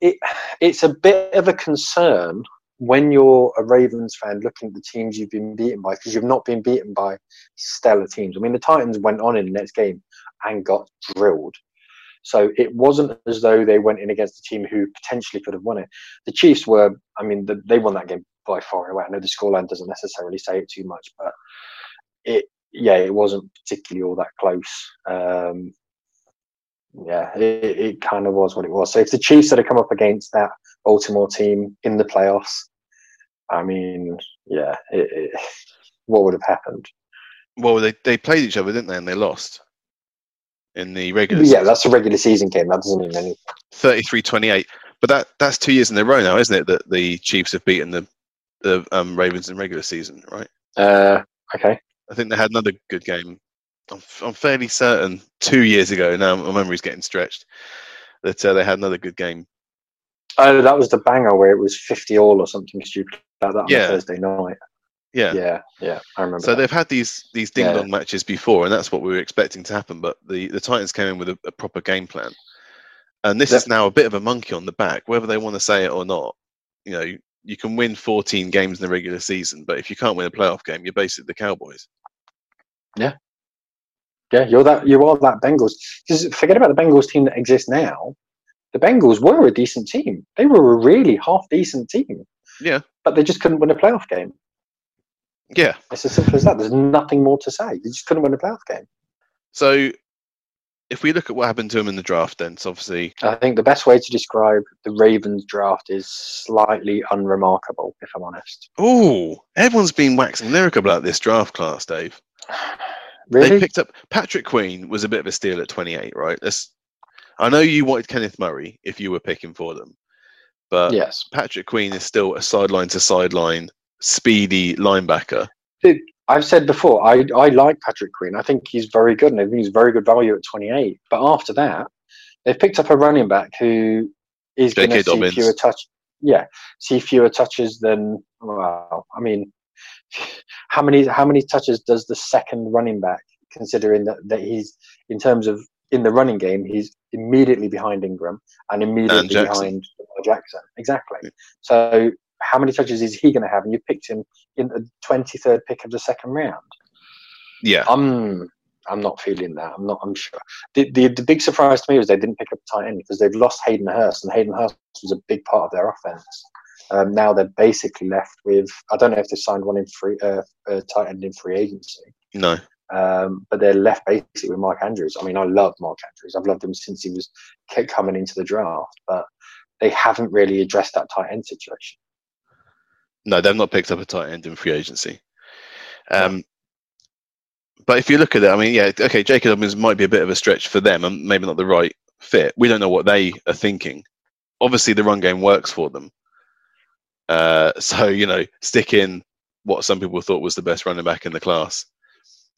it it's a bit of a concern when you're a Ravens fan looking at the teams you've been beaten by because you've not been beaten by stellar teams. I mean, the Titans went on in the next game and got drilled. So it wasn't as though they went in against a team who potentially could have won it. The Chiefs were, I mean, the, they won that game by far away. I know the scoreline doesn't necessarily say it too much, but it, yeah, it wasn't particularly all that close. Um, yeah, it, it kind of was what it was. So if the Chiefs had come up against that Baltimore team in the playoffs, I mean, yeah, it, it, what would have happened? Well, they they played each other, didn't they? And they lost in the regular. Yeah, season. that's a regular season game. That doesn't mean anything. 33-28. But that that's two years in a row now, isn't it? That the Chiefs have beaten the the um, Ravens in regular season, right? Uh, okay. I think they had another good game. I'm, I'm fairly certain two years ago. Now my memory's getting stretched. That uh, they had another good game. Oh, that was the banger where it was 50 all or something stupid like that on Yeah. Thursday night. Yeah. Yeah, yeah, I remember. So that. they've had these these ding Yeah. dong matches before, and that's what we were expecting to happen. But the, the Titans came in with a, a proper game plan, and this is now a bit of a monkey on the back, whether they want to say it or not. You know, you can win 14 games in the regular season, but if you can't win a playoff game, you're basically the Cowboys. Yeah, Yeah, you're that. You are that Bengals. Because forget about the Bengals team that exists now. The Bengals were a decent team. They were a really half decent team. Yeah. but they just couldn't win a playoff game. Yeah. It's as simple as that. There's nothing more to say. They just couldn't win a playoff game. So if we look at what happened to him in the draft, then it's obviously I think the best way to describe the Ravens draft is slightly unremarkable, if I'm honest. oh, everyone's been waxing lyrical about this draft class, Dave. Really? They picked up Patrick Queen was a bit of a steal at 28, right? I know you wanted Kenneth Murray if you were picking for them, but yes. Patrick Queen is still a sideline to sideline speedy linebacker. I've said before, I, I like Patrick Queen. I think he's very good and I think he's very good value at 28. But after that, they've picked up a running back who is going to see fewer touch. Yeah, see fewer touches than. Well, I mean, how many how many touches does the second running back, considering that, that he's in terms of in the running game, he's immediately behind Ingram and immediately Jackson. behind Jackson. Exactly. So how many touches is he going to have? And you picked him in the twenty third pick of the second round. Yeah, I'm I'm not feeling that. I'm not. I'm sure. The, the the big surprise to me was they didn't pick up a tight end because they've lost Hayden Hurst, and Hayden Hurst was a big part of their offense. Um, now they're basically left with I don't know if they signed one in free uh, uh, tight end in free agency, no, um, but they're left basically with Mark Andrews. I mean, I love Mark Andrews. I've loved him since he was kept coming into the draft, but they haven't really addressed that tight end situation. No, they've not picked up a tight end in free agency. Um, but if you look at it, I mean, yeah, okay, J.K. Dobbins might be a bit of a stretch for them, and maybe not the right fit. We don't know what they are thinking. Obviously, the run game works for them. Uh, so you know, stick in what some people thought was the best running back in the class.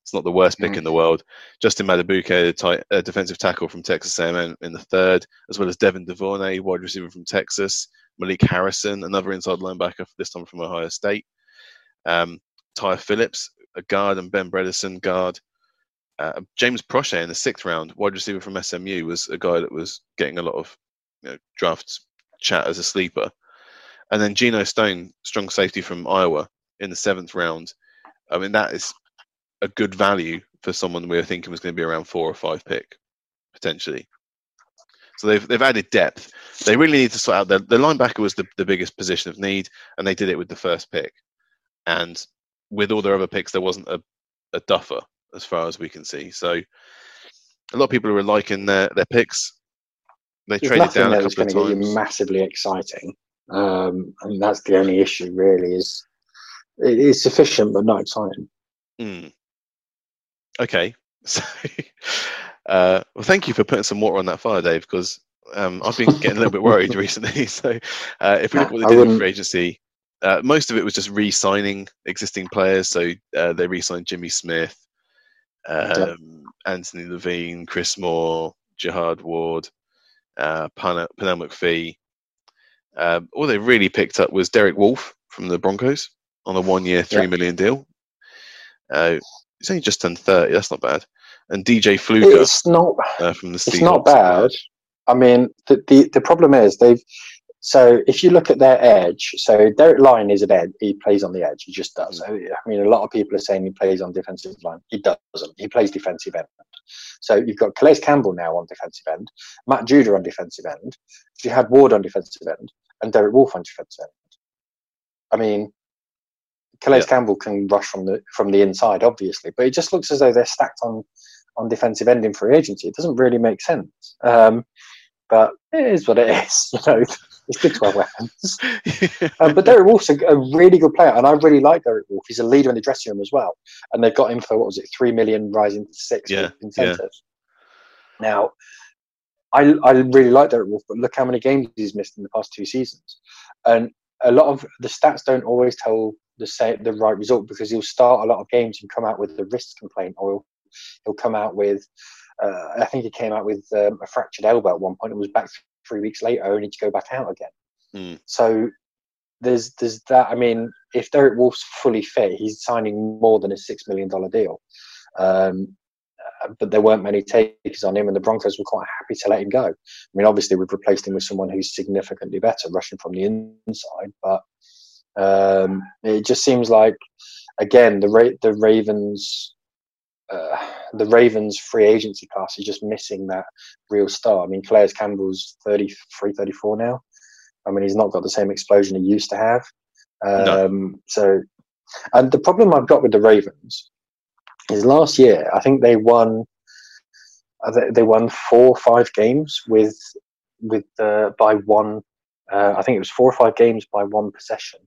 It's not the worst pick Mm. in the world. Justin Madubuike, the tight, uh, defensive tackle from Texas A&M in the third, as well as Devin Duvernay, wide receiver from Texas, Malik Harrison, another inside linebacker, this time from Ohio State, um, Ty Phillips, a guard, and Ben Bredeson, guard. Uh, James Proche in the sixth round, wide receiver from SMU, was a guy that was getting a lot of you know, draft chat as a sleeper. And then Geno Stone, strong safety from Iowa, in the seventh round. I mean, that is a good value for someone we were thinking was going to be around four or five pick, potentially. So they've they've added depth. They really need to sort out the the linebacker was the, the biggest position of need, and they did it with the first pick. And with all their other picks, there wasn't a, a duffer as far as we can see. So a lot of people were liking their, their picks. They There's traded down a couple going of times. massively exciting, um, and that's the only issue. Really, is it is sufficient but not exciting. Mm. Okay. So, uh, well, thank you for putting some water on that fire, Dave, because um, I've been getting a little bit worried recently. So, uh, if we look at what they did in free agency, uh, most of it was just re-signing existing players. So uh, they re-signed Jimmy Smith, um, Anthony Levine, Chris Moore, Jihad Ward, uh, Pernell McPhee. Um, all they really picked up was Derek Wolfe from the Broncos on a one-year, three Yeah. million deal. Uh, he's only just turned thirty. That's not bad. And DJ Fluker It's not. uh, from the Seahawks. It's not bad. I mean, the, the the problem is they've. So if you look at their edge, so Derek Lyon is an edge. He plays on the edge. He just does. I mean, a lot of people are saying he plays on defensive line. He doesn't. He plays defensive end. So you've got Calais Campbell now on defensive end, Matt Judon on defensive end. You had Ward on defensive end, and Derek Wolfe on defensive end. I mean, Calais Yeah. Campbell can rush from the from the inside, obviously, but it just looks as though they're stacked on on defensive end in free agency. It doesn't really make sense. Um, but it is what it is. You know, it's good to have weapons. Um, but Derek Wolfe's a, a really good player, and I really like Derek Wolfe. He's a leader in the dressing room as well. And they've got him for what was it, three million, rising to six Yeah, incentive. Now, I I really like Derek Wolfe, but look how many games he's missed in the past two seasons. And a lot of the stats don't always tell the say the right result because he'll start a lot of games and come out with a wrist complaint, or he'll, come out with. Uh, I think he came out with um, a fractured elbow at one point. and was back three weeks later, only to go back out again. Mm. So there's there's that. I mean, if Derek Wolfe's fully fit, he's signing more than a six million dollar deal. Um, uh, but there weren't many takers on him, and the Broncos were quite happy to let him go. I mean, obviously we've replaced him with someone who's significantly better, rushing from the inside. But um, it just seems like, again, the Ra- the Ravens. Uh, the Ravens free agency class is just missing that real star. I mean, Calais Campbell's 33, 34 now. I mean, he's not got the same explosion he used to have. No. Um, So, and the problem I've got with the Ravens is last year I think they won. uh, They they won four or five games with with uh, by one. Uh, I think it was four or five games by one possession,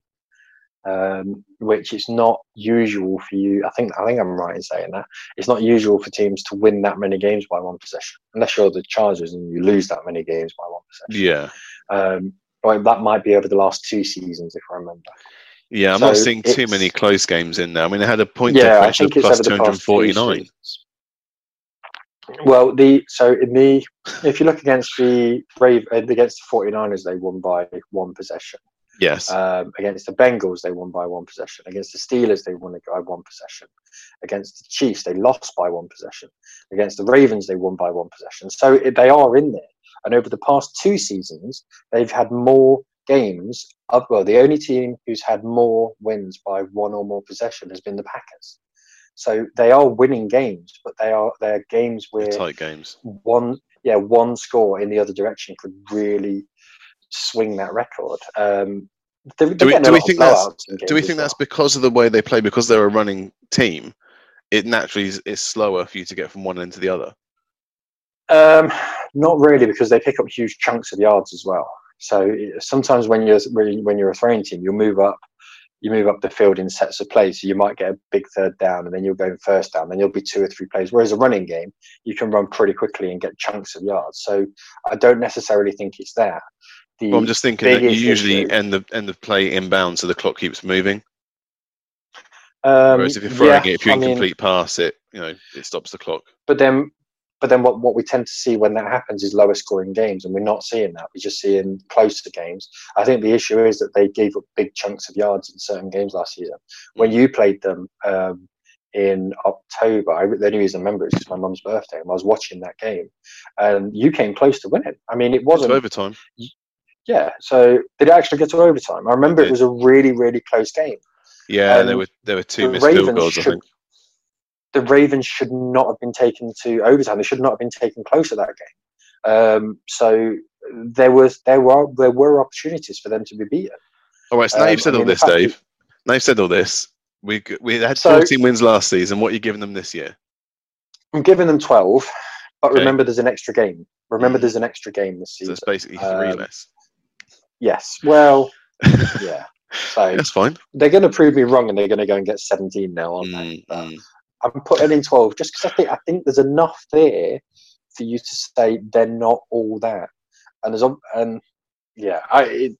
um, which is not usual for you. I think I think I'm right in saying that it's not usual for teams to win that many games by one possession, unless you're the Chargers and you lose that many games by one possession. Yeah, Um, but that might be over the last two seasons, if I remember. yeah. I'm not seeing too many close games in there. I mean, they had a point yeah, differential it's plus over the past three 249. Well, the so in the if you look against the Brave against the 49ers, they won by one possession. Yes. Um, against the Bengals, they won by one possession. Against the Steelers, they won by one possession. Against the Chiefs, they lost by one possession. Against the Ravens, they won by one possession. So they are in there. And over the past two seasons, they've had more games. Of, well, the only team who's had more wins by one or more possession has been the Packers. So they are winning games, but they are they're games where tight games. One, yeah, one score in the other direction could really swing that record. Um, do we, do we think that's do we think well. that's because of the way they play? Because they're a running team, it naturally is, is slower for you to get from one end to the other. Um, not really, because they pick up huge chunks of yards as well. So sometimes when you're when you're a throwing team, you'll move up, you move up the field in sets of plays. So you might get a big third down, and then you'll go in first down. Then you'll be two or three plays. Whereas a running game, you can run pretty quickly and get chunks of yards. So I don't necessarily think it's that. Well, I'm just thinking that you usually issue, end the end the play inbound, so the clock keeps moving. Um, Whereas if you're throwing yeah, it, if you incomplete mean, pass it, you know, it stops the clock. But then, but then what, what we tend to see when that happens is lower scoring games, and we're not seeing that. We're just seeing closer games. I think the issue is that they gave up big chunks of yards in certain games last season. When mm. you played them um, in October, I, the only reason I remember is it's my mum's birthday, and I was watching that game, and you came close to winning. I mean, it wasn't overtime. Yeah, so did it actually get to overtime? I remember it, was a really, really close game. Yeah, um, there were there were two the missed field goals. Should, I think the Ravens should not have been taken to overtime. They should not have been taken close to that game. Um, so there was there were there were opportunities for them to be beaten. All right, so now um, you've said all this, Dave. Now you've said all this. We we had so, 14 wins last season. What are you giving them this year? I'm giving them 12, but okay. remember there's an extra game. Remember mm. there's an extra game this season. So it's basically three um, less. Yes. Well, yeah. So that's fine. They're going to prove me wrong, and they're going to go and get 17 now, aren't they? Mm. I'm putting in 12 just because I think I think there's enough there for you to say they're not all that. And there's and yeah, I it,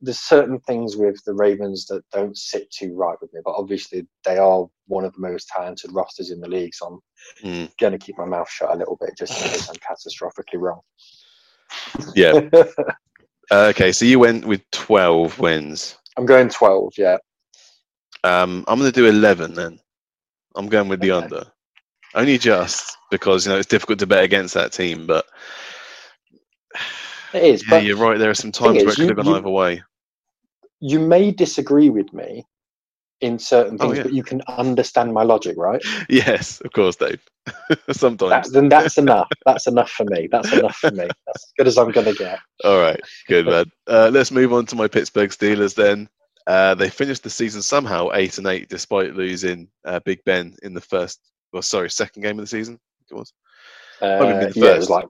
there's certain things with the Ravens that don't sit too right with me, but obviously they are one of the most talented rosters in the league. So I'm mm. going to keep my mouth shut a little bit just in case I'm catastrophically wrong. Yeah. Uh, okay, so you went with 12 wins. I'm going 12, yeah. Um, I'm going to do 11 then. I'm going with the okay. under. Only just because, you know, it's difficult to bet against that team, but. It is. Yeah, you're right. There are some times where it could have gone either way. You may disagree with me, in certain oh, things, oh, yeah. but you can understand my logic, right? Yes, of course, Dave. Sometimes. That, then that's enough. That's enough for me. That's enough for me. That's as good as I'm going to get. All right, good man. Uh, let's move on to my Pittsburgh Steelers then. Uh, they finished the season somehow eight and eight, despite losing uh, Big Ben in the first, well, sorry, second game of the season. It was. Uh, yeah, it was like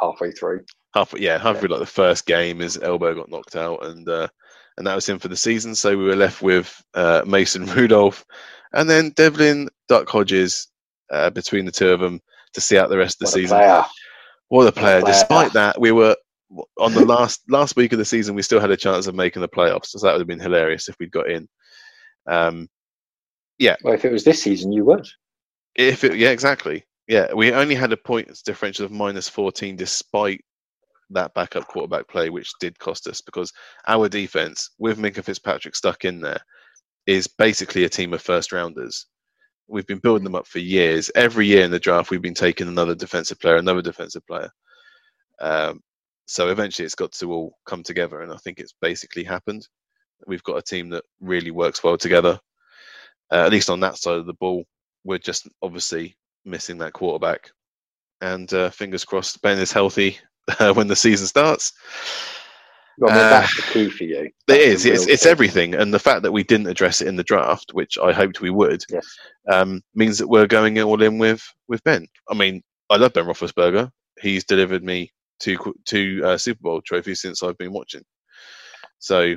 halfway through. Half, yeah, halfway yeah. like the first game, his elbow got knocked out, and uh, and that was him for the season. So we were left with uh, Mason Rudolph and then Devlin Duck Hodges uh, between the two of them to see out the rest of the what season. Player. What a player! What a player. Despite that, we were on the last last week of the season. We still had a chance of making the playoffs, so that would have been hilarious if we'd got in. Um, yeah. Well, if it was this season, you would. If it, yeah, exactly. Yeah, we only had a points differential of minus 14 despite that backup quarterback play, which did cost us because our defense, with Minkah Fitzpatrick stuck in there, is basically a team of first rounders. We've been building them up for years. Every year in the draft, we've been taking another defensive player, another defensive player. Um, so eventually, it's got to all come together, and I think it's basically happened. We've got a team that really works well together. Uh, at least on that side of the ball, we're just obviously missing that quarterback. And uh, fingers crossed, Ben is healthy uh, when the season starts. Well, I mean, that's the key for you. That's it is. It's, it's everything, and the fact that we didn't address it in the draft, which I hoped we would, yes. um, means that we're going all in with with Ben. I mean, I love Ben Roethlisberger. He's delivered me two two uh, Super Bowl trophies since I've been watching. So,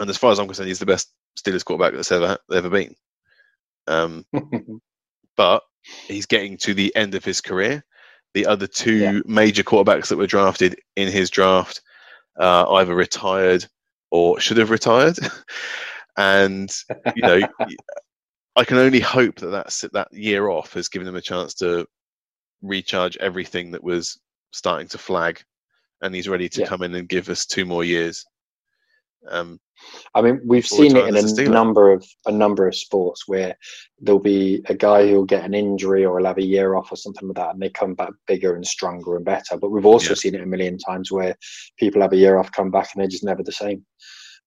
and as far as I'm concerned, he's the best Steelers quarterback that's ever ever been. Um, but he's getting to the end of his career, the other two yeah. major quarterbacks that were drafted in his draft uh, either retired or should have retired. and, you know, I can only hope that that's, that year off has given him a chance to recharge everything that was starting to flag, and he's ready to Yeah. come in and give us two more years. Um, I mean, we've seen it in a number of a number of sports where there'll be a guy who'll get an injury or he'll have a year off or something like that, and they come back bigger and stronger and better. But we've also Yeah. seen it a million times where people have a year off, come back, and they're just never the same.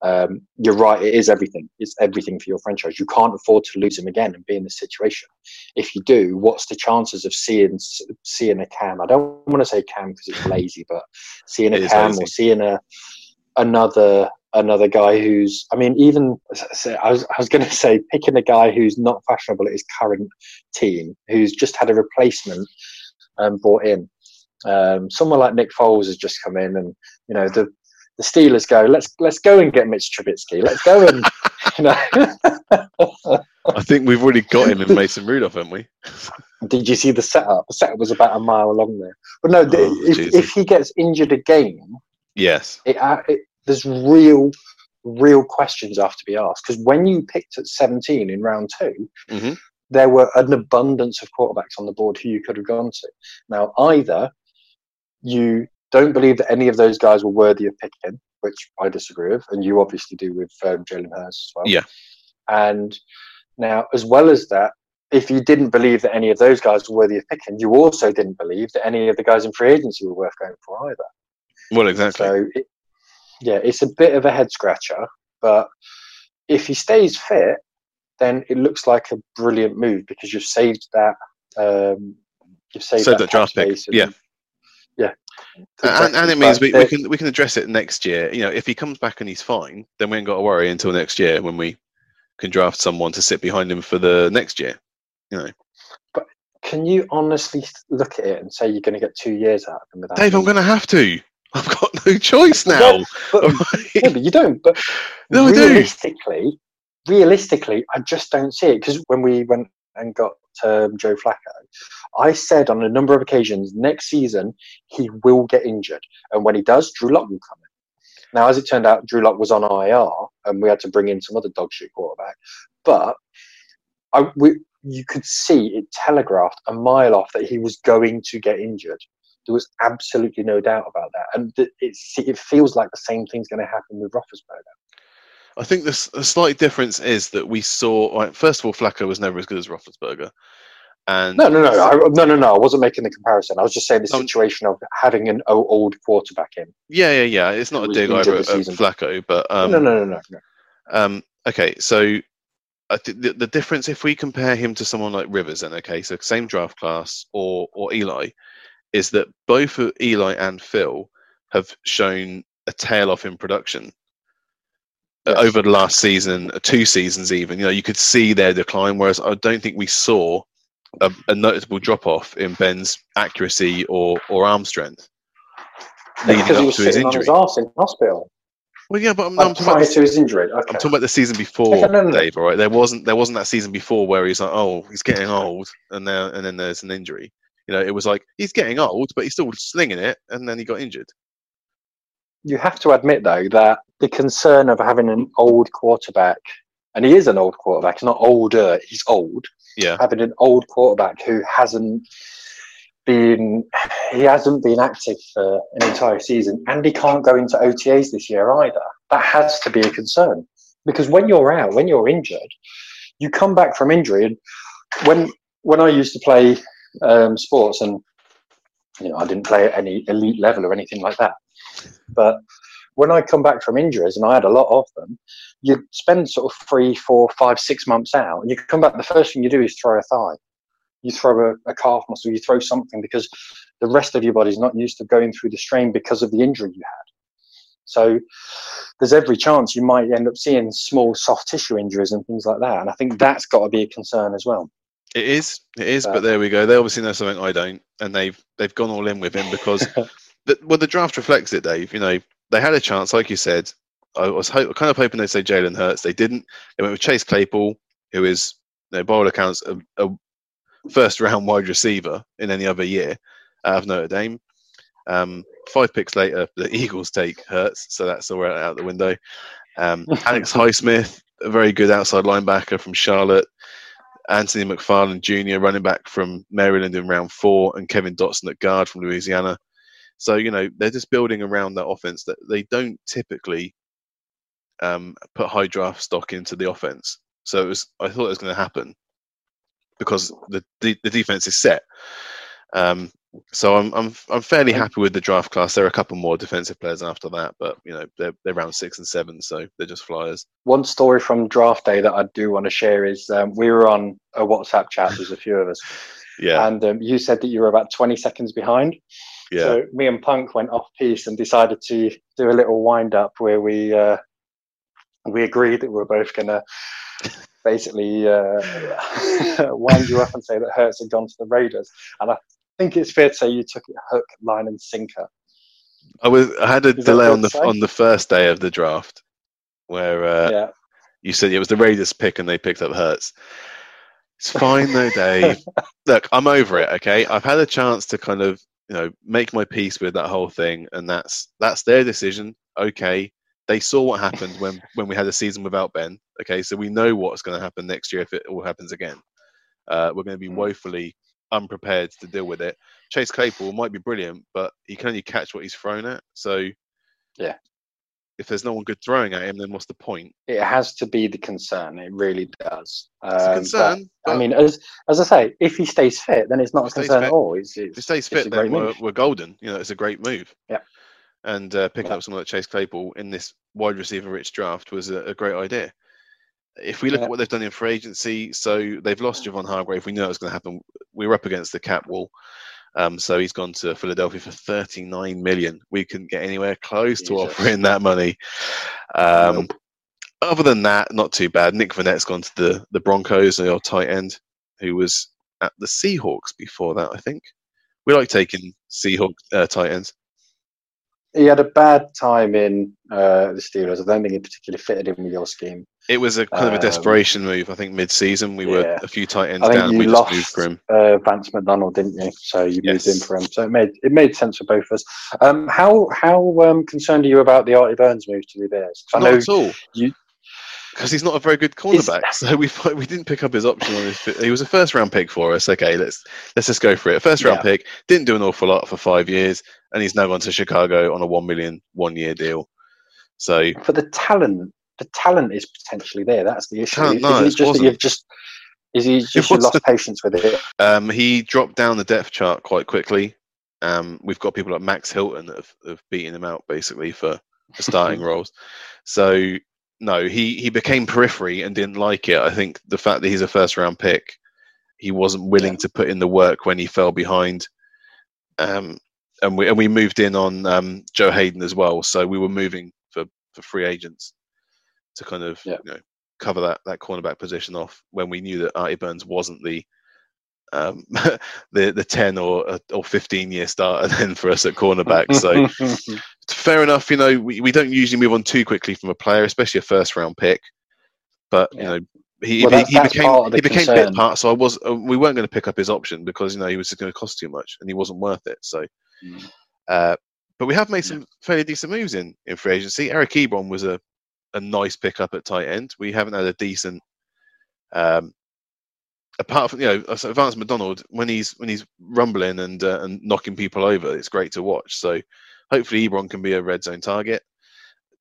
Um, you're right; it is everything. It's everything for your franchise. You can't afford to lose him again and be in this situation. If you do, what's the chances of seeing seeing a Cam? I don't want to say Cam because it's lazy, but seeing a It Cam or seeing a another another guy who's I mean even i was I was going to say picking a guy who's not fashionable at his current team who's just had a replacement um, brought in. Um, someone like Nick Foles has just come in and you know the the Steelers go let's let's go and get Mitch Trubisky. Let's go and you know. I think we've already got him in Mason Rudolph, haven't we? did you see the setup? The setup was about a mile long there. But no Oh, if, if he gets injured again Yes. it, uh, it there's real real questions have to be asked. Because when you picked at 17 in round 2 hmm there were an abundance of quarterbacks on the board who you could have gone to. Now either you don't believe that any of those guys were worthy of picking which i disagree with and you obviously do with um, Jalen Hurts as well. Yeah. and now as well as that if you didn't believe that any of those guys were worthy of picking you also didn't believe that any of the guys in free agency were worth going for either. Well, exactly. so, it, yeah, it's a bit of a head scratcher, but if he stays fit, then it looks like a brilliant move because you've saved that. Um, you've saved Saved that, that draft pick, and- yeah. yeah. and, and it means we, we can we can address it next year. You know, if he comes back and he's fine, then we ain't got to worry until next year when we can draft someone to sit behind him for the next year. You know, But Can you honestly look at it and say you're going to get two years out of him without? Dave, I'm going to have to. I've got no choice now. But, yeah, but you don't. But No, I do. realistically, realistically, I just don't see it because when we went and got um, Joe Flacco, I said on a number of occasions next season he will get injured, and when he does, Drew Lock will come in. Now, as it turned out, Drew Lock was on IR, and we had to bring in some other dog shit quarterback. But I, we, you could see it telegraphed a mile off that he was going to get injured. There was absolutely no doubt about that, and it feels like the same thing's going to happen with Roethlisberger. I think the, the slight difference is that we saw. Right, first of all, Flacco was never as good as Roethlisberger, and No, no, no, I, no, no, no. I wasn't making the comparison. I was just saying the Um, situation of having an old quarterback in. yeah, yeah, yeah. It's not a dig over at. Flacco, but um, no, no, no, no, no. Um, okay, so I think the, the difference if we compare him to someone like Rivers, then okay, so same draft class or or Eli, is that both Eli and Phil have shown a tail off in production uh, Yes. over the last season, uh, two seasons even. You know, you could see their decline. Whereas I don't think we saw a, a noticeable drop off in Ben's accuracy or or arm strength leading Because he up was to his sitting on injury. his arse in hospital Well, yeah, but I'm, I'm talking about to his injury. Okay. I'm talking about the season before, no, no, no. Dave. All right, there wasn't there wasn't that season before where he's like, oh, he's getting old, and now and then there's an injury. You know, it was like he's getting old, but he's still slinging it, and then he got injured. you have to admit though that the concern of having an old quarterback, and he is an old quarterback. He's not older. He's old. Yeah, Having an old quarterback who hasn't been he hasn't been active for an entire season, and he can't go into OTAs this year either. That has to be a concern because when you're out, when you're injured, you come back from injury. And when when I used to play um, sports, and you know, I didn't play at any elite level or anything like that, but when I come back from injuries, and I had a lot of them, you spend sort of three, four, five, six months out, and you come back. The first thing you do is throw a thigh, you throw a, a calf muscle, you throw something because the rest of your body's not used to going through the strain because of the injury you had. So there's every chance you might end up seeing small soft tissue injuries and things like that. And I think that's got to be a concern as well. It is, it is. But But- there we go. They obviously know something I don't, and they've they've gone all in with him because the, well, the draft reflects it, Dave. You know, they had a chance, like you said. I was ho- kind of hoping they'd say Jalen Hurts. They didn't. They went with Chase Claypool, who is, you know, by all accounts, a, a first round wide receiver in any other year out of Notre Dame. Um, five picks later, the Eagles take Hurts, so that's all right out the window. Um, Alex Highsmith, a very good outside linebacker from Charlotte. Anthony McFarland Jr., running back from Maryland in round four, and Kevin Dotson at guard from Louisiana. So, you know, they're just building around that offense that they don't typically um, put high draft stock into the offense. So it was, I thought it was going to happen because the, the, the defense is set. Um, so I'm I'm I'm fairly happy with the draft class. There are a couple more defensive players after that, but you know they're they're around six and seven, so they're just flyers. One story from draft day that I do want to share is um, we were on a WhatsApp chat. There's a few of us, Yeah, and um, you said that you were about 20 seconds behind. yeah. So me and Punk went off piece and decided to do a little wind up where we uh, we agreed that we were both going to basically uh, wind you up and say that Hurts had gone to the Raiders. And I think it's fair to say you took it hook, line, and sinker. I was I had a Is delay on the say? on the first day of the draft where uh, yeah, you said it was the Raiders pick and they picked up Hurts. It's fine though, Dave. Look, I'm over it. Okay, I've had a chance to kind of you know make my peace with that whole thing, and that's that's their decision. Okay, they saw what happened when when we had a season without Ben. Okay, so we know what's going to happen next year if it all happens again. Uh, we're going to be Mm. woefully unprepared to deal with it. Chase Claypool might be brilliant, but he can only catch what he's thrown at. So Yeah. if there's no one good throwing at him, then what's the point? it has to be the concern. It really does. It's a Um, concern. but, I mean, as as I say, if he stays fit, then it's not a If he stays concern fit- at all. It's, if he stays fit, then we're, we're golden. You know, it's a great move. Yeah. And uh, picking Yeah. up someone like Chase Claypool in this wide receiver rich draft was a, a great idea. If we look Yeah. at what they've done in free agency, so they've lost Javon Hargrave. We knew that was going to happen. We were up against the cap wall. Um, so he's gone to Philadelphia for 39 million. We couldn't get anywhere close to offering that money. Um. Other than that, not too bad. Nick Vannett's gone to the, the Broncos, the old tight end, who was at the Seahawks before that, I think. We like taking Seahawk uh, tight ends. He had a bad time in uh, the Steelers. I don't think he particularly fitted in with your scheme. It was a kind of a Um, desperation move. I think mid-season we were a few tight ends I think down. We just moved lost for him. uh, Vance McDonald, didn't you? So you moved in for him. So it made it made sense for both of us. Um, how how um, concerned are you about the Artie Burns move to the Bears? I Not at all. you- because he's not a very good cornerback. So we we didn't pick up his option on his. He was a first round pick for us. Okay, let's let's just go for it. First round Yeah. pick didn't do an awful lot for five years, and he's now gone to Chicago on a one million one year deal. So for the talent the talent is potentially there. That's the issue. Talent, Is no, it just that you've just is he just lost patience with it? um, he dropped down the depth chart quite quickly. Um, we've got people like Max Hilton that have, have beaten him out basically for, for starting roles. So no, he he became periphery and didn't like it. I think the fact that he's a first round pick, he wasn't willing Yeah. to put in the work when he fell behind. Um, and we and we moved in on um, Joe Haden as well. So we were moving for, for free agents to kind of Yeah. you know cover that that cornerback position off when we knew that Artie Burns wasn't the um, the the ten or or fifteen year starter then for us at cornerback. So fair enough. You know, we, we don't usually move on too quickly from a player, especially a first round pick. But you know, he Well, he, that's- he that's became he became concern. bit part. So I was uh, we weren't going to pick up his option because you know he was going to cost too much and he wasn't worth it. So. Mm. Uh, but we have made some fairly decent moves in, in free agency. Eric Ebron was a, a nice pickup at tight end. We haven't had a decent, um, apart from you know, so Vance McDonald when he's when he's rumbling and uh, and knocking people over, it's great to watch. So hopefully Ebron can be a red zone target.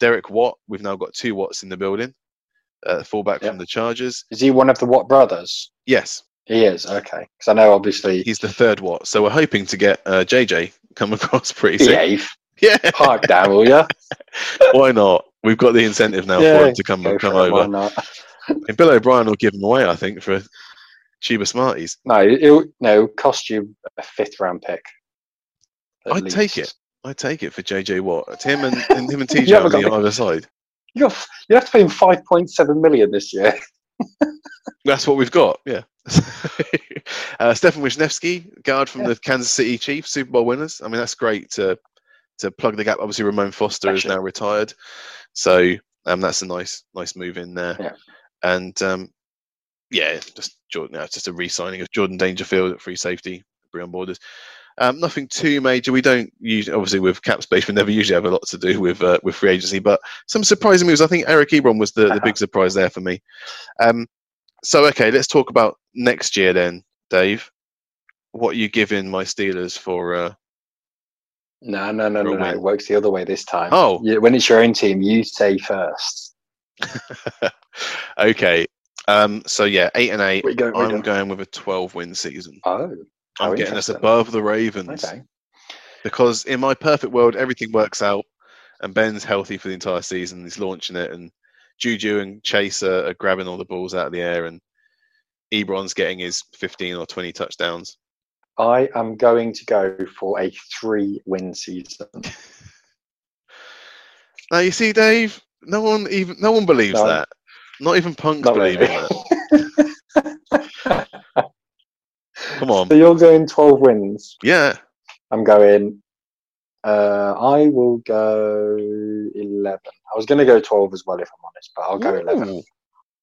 Derek Watt, we've now got two Watts in the building. Uh, fullback Yep. from the Chargers. is he one of the Watt brothers? Yes, He is okay because I know obviously he's the third Watt. So we're hoping to get uh, JJ come across pretty soon. behave. Yeah, Park down, will you? why not? We've got the incentive now for him to come come for it, why over. not? And Bill O'Brien will give him away, I think, for Chiba Smarties. No, it'll no it'll cost you a fifth round pick. I'd take it. I'd take it for JJ Watt. It's him and, and him and TJ on the other side. You got, you have to pay him five point seven million this year. That's what we've got. Yeah. uh, Stefen Wisniewski, guard from Yeah. the Kansas City Chiefs, Super Bowl winners. I mean, that's great to to plug the gap. Obviously, Ramon Foster is now retired, so um, that's a nice nice move in there. Yeah. And um, yeah, just Jordan. No, it's just a re-signing of Jordan Dangerfield at free safety, Breon Borders. Um, nothing too major. We don't usually, obviously, with cap space, we never usually have a lot to do with uh, with free agency. But some surprising moves. I think Eric Ebron was the, the big surprise there for me. Um, so okay, let's talk about next year then, Dave. What are you giving my Steelers for? Uh, No, no, no, no, no. It works the other way this time. Oh. You- when it's your own team, you say first. okay, um, so yeah, eight and eight. Going? I'm going? going with a 12 win season. Oh, I'm getting us above the Ravens Okay. because in my perfect world, everything works out, and Ben's healthy for the entire season. He's launching it, and Juju and Chase are, are grabbing all the balls out of the air, and Ebron's getting his 15 or 20 touchdowns. I am going to go for a three-win season. Now you see, Dave, no one even no one believes No. that. Not even punks Not believe really. in that. Come on, So you're going 12 wins. yeah. I'm going. Uh, I will go 11. I was going to go 12 as well, if I'm honest, but I'll go 11.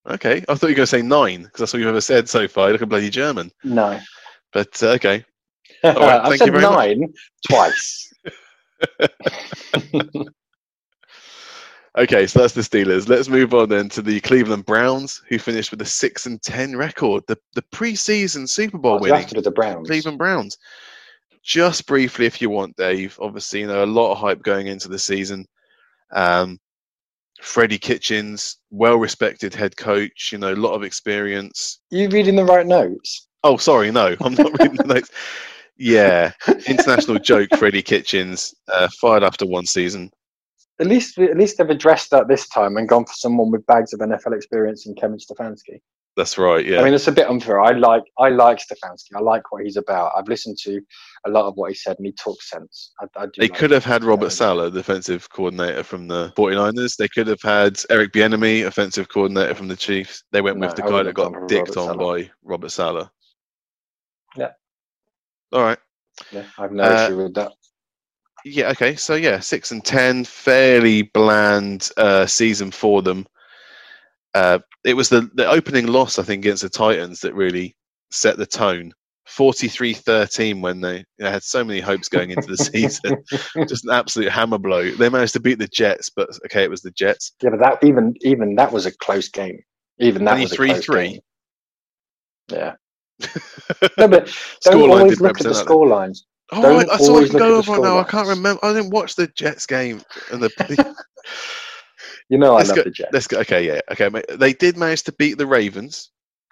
Okay, I thought you were going to say nine because that's all you've ever said so far. You look a bloody German, No. But uh, okay. right, I've said very much. nine twice. Okay, so that's the Steelers. Let's move on then to the Cleveland Browns, who finished with a six and ten record, the the preseason Super Bowl winning drafted with the Browns. Cleveland Browns. Just briefly, if you want, Dave. Obviously, you know a lot of hype going into the season. Um, Freddie Kitchens, well-respected head coach. You know, a lot of experience. You reading the right notes? Oh, sorry, no, I'm not reading the notes. Yeah, international joke. Freddie Kitchens uh, fired after one season. At least, at least they've addressed that this time and gone for someone with bags of NFL experience in Kevin Stefanski. That's right. Yeah. I mean, it's a bit unfair. I like, I like Stefanski. I like what he's about. I've listened to a lot of what he said, and he talks sense. I, I. They like could have had Robert Saleh, defensive coordinator from the 49ers. They could have had Eric Bieniemy, offensive coordinator from the Chiefs. They went with the guy that got dicked Robert on by Robert Saleh. All right. Yeah, I have no Uh, issue with that. Yeah. Okay. So yeah, six and ten, fairly bland uh, season for them. Uh, it was the the opening loss, I think, against the Titans that really set the tone. 43-13 when they, they had so many hopes going into the season. Just an absolute hammer blow. They managed to beat the Jets, but okay, it was the Jets. Yeah, but that even even that was a close game. Even that was a close 23-3? game. Yeah. No, but don't always look at the score lines. Oh, Don't right, that's all I always can look go over now. I can't remember. I didn't watch the Jets game and the. You know, I Let's love go- the Jets. Let's go. Okay, yeah, okay. They did manage to beat the Ravens,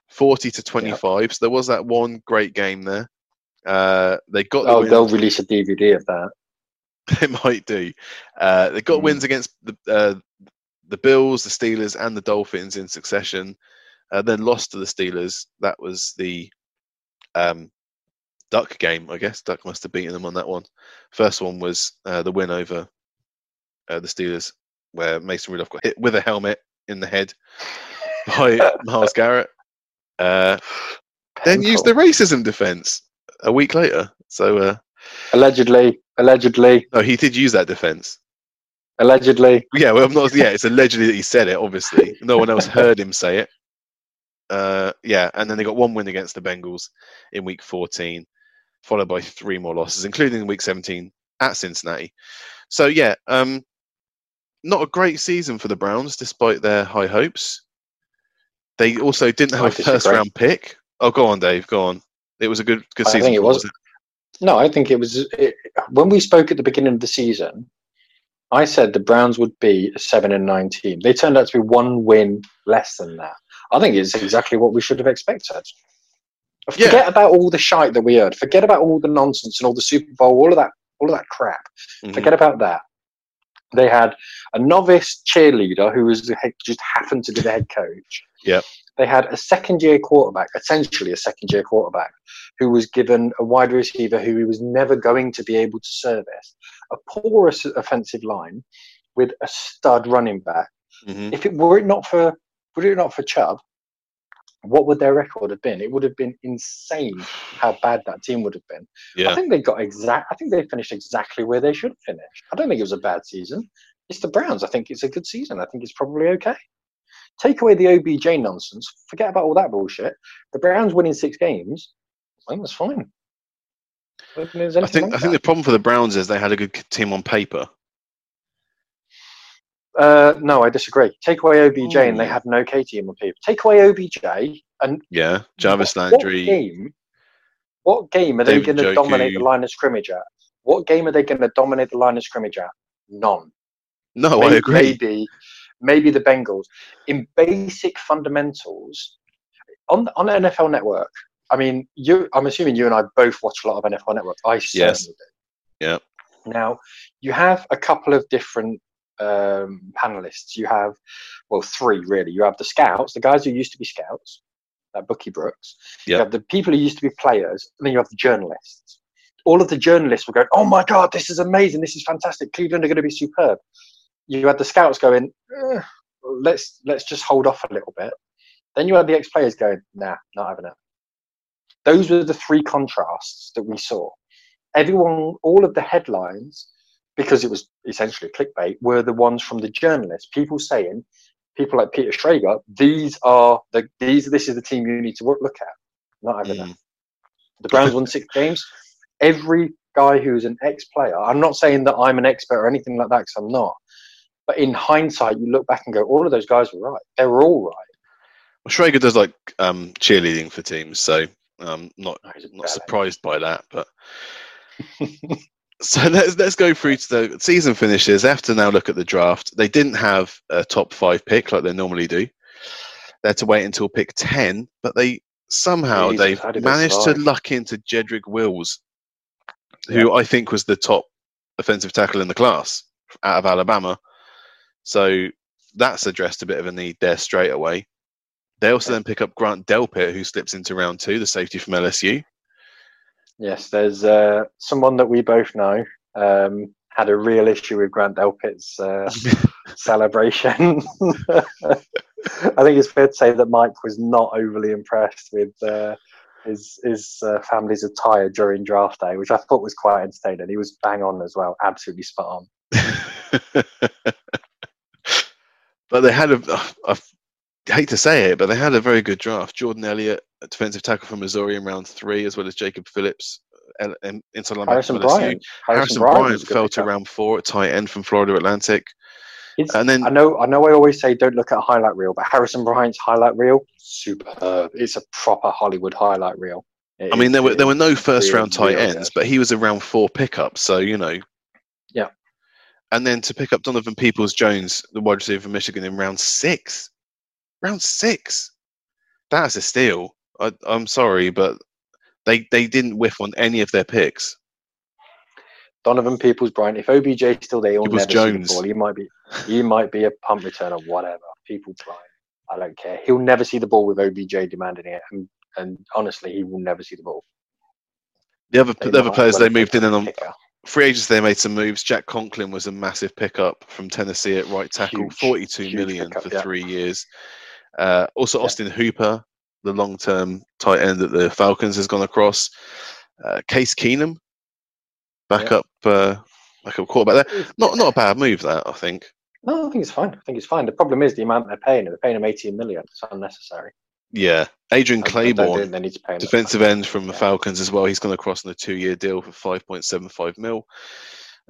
forty to twenty-five. So there was that one great game there. Uh, they got the Oh, win. they'll release a DVD of that. they might do. Uh, they got Mm. wins against the uh, the Bills, the Steelers, and the Dolphins in succession. Uh, then lost to the Steelers. That was the um, Duck game, I guess. Duck must have beaten them on that one. First one was uh, the win over uh, the Steelers, where Mason Rudolph got hit with a helmet in the head by Myles Garrett. Uh, then used the racism defense a week later. So, uh, allegedly, allegedly, no, he did use that defense. allegedly. Yeah, well, I'm not. Yeah, it's allegedly that he said it. Obviously, no one else heard him say it. Uh, yeah, and then they got one win against the Bengals in Week 14, followed by three more losses, including Week 17 at Cincinnati. So yeah, um, not a great season for the Browns, despite their high hopes. They also didn't have I a disagree. first round pick. Oh, go on, Dave. Go on. It was a good good season. I think it was. No, I think it was it, when we spoke at the beginning of the season. I said the Browns would be a seven and nine team. They turned out to be one win less than that. I think it's exactly what we should have expected. Yeah. Forget about all the shite that we heard. Forget about all the nonsense and all the Super Bowl, all of that, all of that crap. Mhm. Forget about that. They had a novice cheerleader who was the head, just happened to be the head coach. Yep. They had a second year quarterback, essentially a second year quarterback, who was given a wide receiver who he was never going to be able to service, a porous offensive line with a stud running back. Mhm. If it were it not for were it not for Chubb, what would their record have been? It would have been insane how bad that team would have been. I think they got exact. I think they finished exactly where they should finish. I don't think it was a bad season. It's the Browns. I think it's a good season. I think it's probably okay. Take away the OBJ nonsense. Forget about all that bullshit. The Browns winning six games. I think that's fine. I think there's I think wrong I with think the problem for the Browns is they had a good team on paper. Uh, no, I disagree. Take away OBJ and they Ooh. had an okay team on paper. Take away OBJ And Yeah, Jarvis what, Landry. What game? What game are David they going to dominate the line of scrimmage at? What game are they going to dominate the line of scrimmage at? None. No, May- I agree. Maybe, maybe the Bengals. In basic fundamentals, on on NFL Network. I mean, you. I'm assuming you and I both watch a lot of NFL Network. I certainly Yes. do. Yeah. Now, you have a couple of different um, panelists. You have, well, three really. You have the scouts, the guys who used to be scouts, like Bucky Brooks. You have the people who used to be players, and then you have the journalists. All of the journalists were going, "Oh my god, this is amazing! This is fantastic! Cleveland are going to be superb." You had the scouts going, "Eh, "Let's let's just hold off a little bit." Then you had the ex-players going, "Nah, not having it." Those were the three contrasts that we saw. Everyone, all of the headlines, because it was essentially clickbait, were the ones from the journalists. People saying, people like Peter Schrager, these are the these. This is the team you need to work, look at. Not having. Mm. The Browns won six games. Every guy who's an ex-player, I'm not saying that I'm an expert or anything like that, because I'm not. But in hindsight, you look back and go, all of those guys were right. They were all right. Well, Schrager does like um, cheerleading for teams, so um, not not surprised by that. But so let's let's go through to the season finishes. They have to now look at the draft. They didn't have a top five pick like they normally do. They had to wait until pick ten, but they somehow Jesus, they managed to luck into Jedrick Wills, who I think was the top offensive tackle in the class out of Alabama. So that's addressed a bit of a need there straight away. They also Yeah. then pick up Grant Delpit, who slips into round two, the safety from LSU. Yes, there's uh, someone that we both know um, had a real issue with Grant Delpit's uh, celebration. I think it's fair to say that Mike was not overly impressed with uh, his his uh, family's attire during draft day, which I thought was quite entertaining. He was bang on as well, absolutely spot on. but they had a, hate to say it, but they had a very good draft. Jordan Elliott, a defensive tackle from Missouri in round three, as well as Jacob Phillips, um, inside linebacker Harrison from LSU. Bryant. Harrison Bryant Bryant was a good fell to round four at tight end from Florida Atlantic. It's- And then I know, I know. I always say don't look at a highlight reel, but Harrison Bryant's highlight reel, superb. It's a proper Hollywood highlight reel. It I mean, there were there were no first round tight ends, but he was a round four pickup, so you know. Yeah. And then to pick up Donovan Peoples Jones, the wide receiver from Michigan, in round six. Round six. That's a steal. I, I'm sorry, but they they didn't whiff on any of their picks. Donovan Peoples Bryant. If OBJ is still there, he'll Peoples never Jones. see the ball. He might be, he might be a punt returner, whatever. People Bryant. I don't care. He'll never see the ball with OBJ demanding it, and, and honestly, he will never see the ball. The other They the other players well they moved in and on free agents they made some moves. Jack Conklin was a massive pickup from Tennessee at right tackle, Huge, forty-two huge million pickup, for yeah. three years. Uh, also, Yeah. Austin Hooper, the long-term tight end that the Falcons has gone across. Uh, Case Keenum, backup, uh, backup quarterback. There. Not not a bad move that I think. No, I think it's fine. I think it's fine. The problem is the amount they're paying. They're paying him 18 million. It's unnecessary. Yeah, Adrian I- I don't think Clayborn, they need to pay him defensive end from the Yeah. Falcons as well. He's gone across on a two-year deal for five point seven five mil.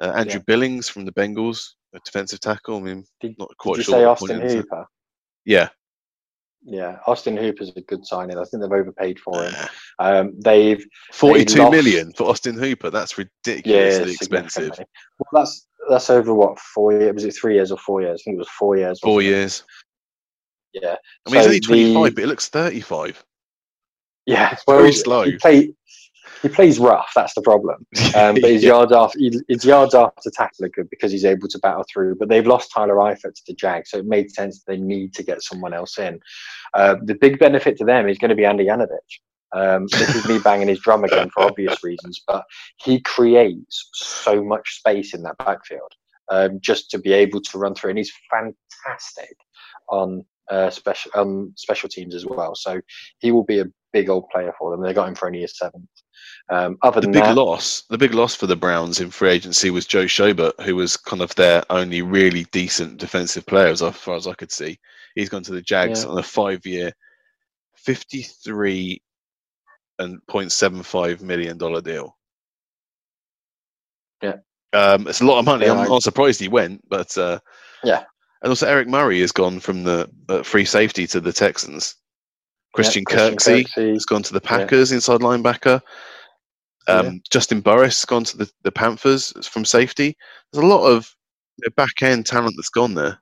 Uh, Andrew Yeah. Billings from the Bengals, a defensive tackle. I mean, Did- not quite Did you sure. say Austin. Hooper? Yeah, Yeah, Austin Hooper's a good signing. I think they've overpaid for him. Um, they've forty-two lost- million for Austin Hooper. That's yeah, ridiculously expensive. Well, that's that's over what four years? Was it three years or four years? I think it was four years. Four it? years. Yeah, I mean, he's only twenty-five, the- but it looks thirty-five. yeah. It's very slow. He play, he plays rough. That's the problem. Um, but his Yeah. yards after his yards after tackle are good because he's able to battle through. But they've lost Tyler Eifert to the Jag, so it made sense they need to get someone else in. Uh, the big benefit to them is going to be Andy Janovich. Um, this is me banging his drum again for obvious reasons, but he creates so much space in that backfield um, just to be able to run through, and he's fantastic on uh, special um, special teams as well. So he will be a big old player for them. They got him for only a seventh. Um, other The than big that, loss, the big loss for the Browns in free agency was Joe Schobert, who was kind of their only really decent defensive player, as far as I could see. He's gone to the Jags Yeah. on a five-year, fifty-three and point seven five million dollar deal. Yeah. um, it's a lot of money. Yeah, I'm I- not surprised he went, but uh, Yeah. and also Eric Murray has gone from the uh, free safety to the Texans. Christian, Yeah, Kirksey Kirksey. has gone to the Packers inside linebacker. Um, Juston Burris gone to the, the Panthers from safety. There's a lot of you know, back end talent that's gone there.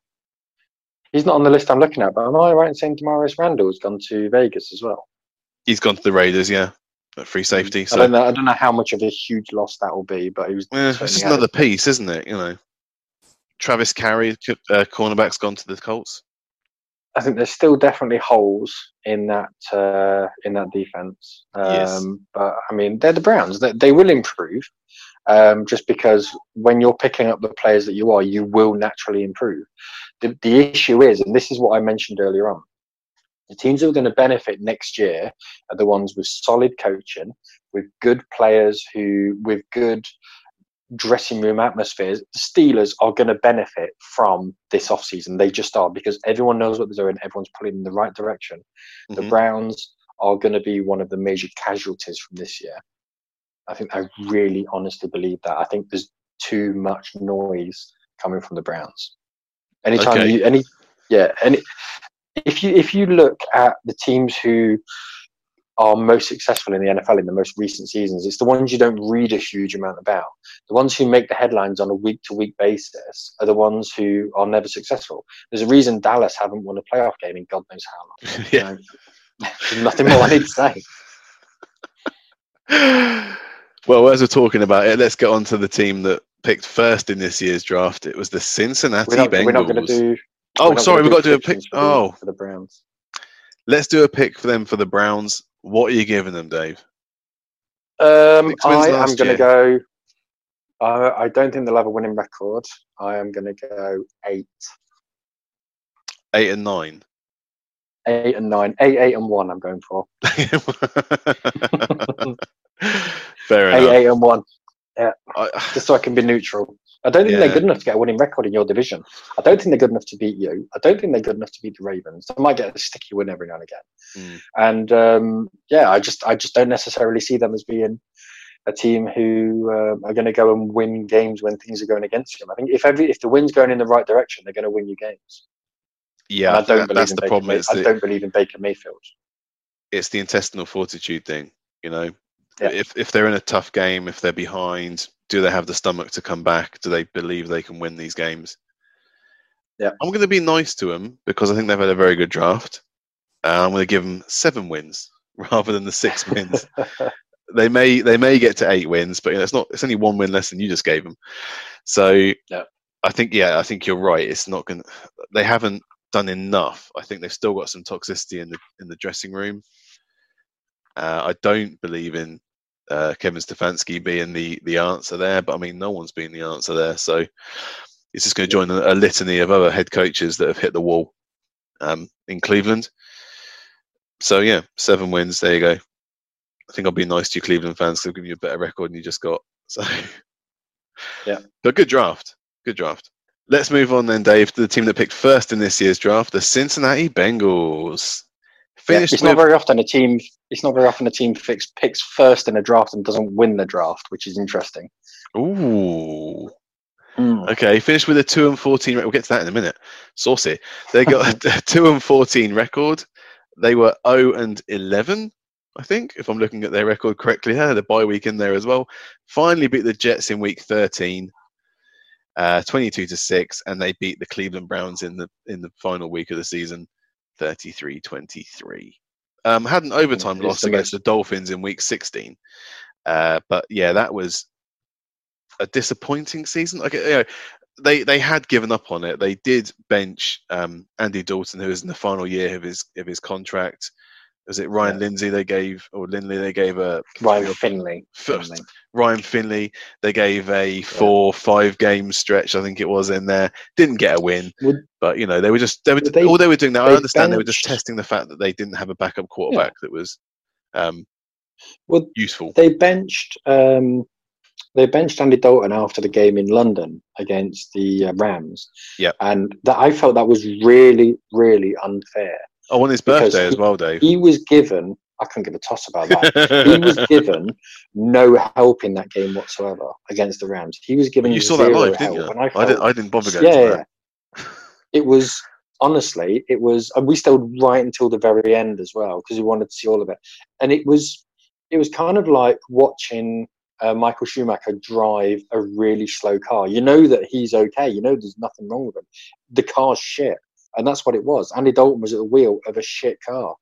He's not on the list I'm looking at, but am I right in saying Damarious Randall's gone to Vegas as well? He's gone to the Raiders, yeah, at free safety. I So don't know. I don't know how much of a huge loss that will be, but he was. eh, it's just another piece, isn't it? You know, Travis Carey, uh, cornerback's gone to the Colts. I think there's still definitely holes in that uh, in that defense. Um, Yes. But I mean, they're the Browns. They, they will improve, um, just because when you're picking up the players that you are, you will naturally improve. The, the issue is, and this is what I mentioned earlier on, the teams who are going to benefit next year are the ones with solid coaching, with good players who, with good dressing room atmospheres. The Steelers are going to benefit from this offseason. They just are because everyone knows what they're doing, everyone's pulling in the right direction. The Mhm. Browns are going to be one of the major casualties from this year. I think I really honestly believe that. I think there's too much noise coming from the Browns. Anytime Okay. you any yeah, any if you if you look at the teams who are most successful in the NFL in the most recent seasons, it's the ones you don't read a huge amount about. The ones who make the headlines on a week to week basis are the ones who are never successful. There's a reason Dallas haven't won a playoff game in God knows how long. Yeah. know, nothing more I need to say. well, as we're talking about it, let's get on to the team that picked first in this year's draft. It was the Cincinnati We're not, Bengals. we're not going to do. oh, sorry, we've got to do a pick. for the- Oh, for the Browns. let's do a pick for them for the Browns. What are you giving them, Dave? Um, I am going to go. Uh, I don't think they'll have a winning record. I am going to go eight, Eight and nine. eight and nine, eight, eight and one. I'm going for Fair eight, enough. eight and one, I, just so I can be neutral. I don't think Yeah. they're good enough to get a winning record in your division. I don't think they're good enough to beat you. I don't think they're good enough to beat the Ravens. They might get a sticky win every now and again. Mm. And um, yeah, I just I just don't necessarily see them as being a team who uh, are going to go and win games when things are going against them. I think if every if the wind's going in the right direction, they're going to win you games. yeah, I I don't that- believe that's in the Baker problem. May- I the, don't believe in Baker Mayfield. it's the intestinal fortitude thing. You know, Yeah. if if they're in a tough game, if they're behind, do they have the stomach to come back? Do they believe they can win these games? Yeah. I'm going to be nice to them because I think they've had a very good draft. Uh, I'm going to give them seven wins rather than the six wins. they may they may get to eight wins, but you know, it's not. It's only one win less than you just gave them. So Yeah. I think yeah, I think you're right. It's not going. to They haven't done enough. I think they've still got some toxicity in the in the dressing room. Uh, I don't believe in uh, Kevin Stefanski being the the answer there, but I mean, no one's been the answer there. So it's just going to join a, a litany of other head coaches that have hit the wall um, in Cleveland. So yeah, seven wins. There you go. I think I'll be nice to you, Cleveland fans, because I'll give you a better record than you just got. So Yeah. but good draft. Good draft. Let's move on then, Dave, to the team that picked first in this year's draft, the Cincinnati Bengals. Yeah, it's with not very often a team. It's not very often a team picks picks first in a draft and doesn't win the draft, which is interesting. Ooh. Okay, finished with a two and fourteen. We'll get to that in a minute. Saucy. They got a two and fourteen record. They were zero and eleven, I think, if I'm looking at their record correctly. They had a bye week in there as well. Finally beat the Jets in week thirteen, uh, twenty-two to six, and they beat the Cleveland Browns in the in the final week of the season, 33-23. Um, had an overtime It's loss against the Dolphins in week sixteen, uh, but yeah, that was a disappointing season. Like, you know, they they had given up on it. They did bench um, Andy Dalton, who was in the final year of his of his contract. Was it Ryan Yeah. Lindsay they gave, or Lindley they gave a Ryan Finley. First. Finley. Ryan Finley they gave a four five game stretch, I think it was in there. Didn't get a win, Would- but you know they were just they were they- all they were doing. Now I understand they were just testing the fact that they didn't have a backup quarterback that was um, Well, useful. they benched um, they benched Andy Dalton after the game in London against the uh, Rams. Yep. and that I felt that was really really unfair. Oh, on his birthday as well, Dave. He was given. I couldn't give a toss about that. he was given no help in that game whatsoever against the Rams. He was given you saw that live, didn't you? I, I, didn't. I didn't bother going yeah, to yeah. that. it was honestly, it was. And we stayed right until the very end as well because we wanted to see all of it. And it was, it was kind of like watching uh, Michael Schumacher drive a really slow car. You know that he's okay. You know there's nothing wrong with him. The car's shit, and that's what it was. Andy Dalton was at the wheel of a shit car.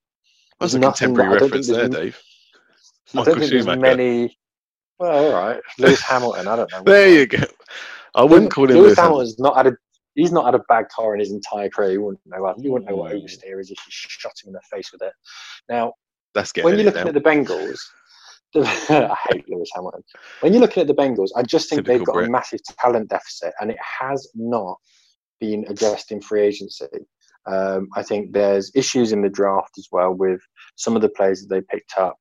That's a contemporary reference there, Dave. Michael I don't think Schumacher. there's many. Well, all right, Lewis Hamilton. I don't know. there you go. I wouldn't call him Lewis, Lewis Hamilton's Hamilton. not had a. He's not had a bad car in his entire career. He wouldn't know. He wouldn't know what oversteer is if you shot him in the face with it. Now, That's when you're looking now. at the Bengals, I hate Lewis Hamilton. When you're looking at the Bengals, I just think Typical they've got Brit. a massive talent deficit, and it has not been addressed in free agency. Um, I think there's issues in the draft as well with some of the players that they picked up.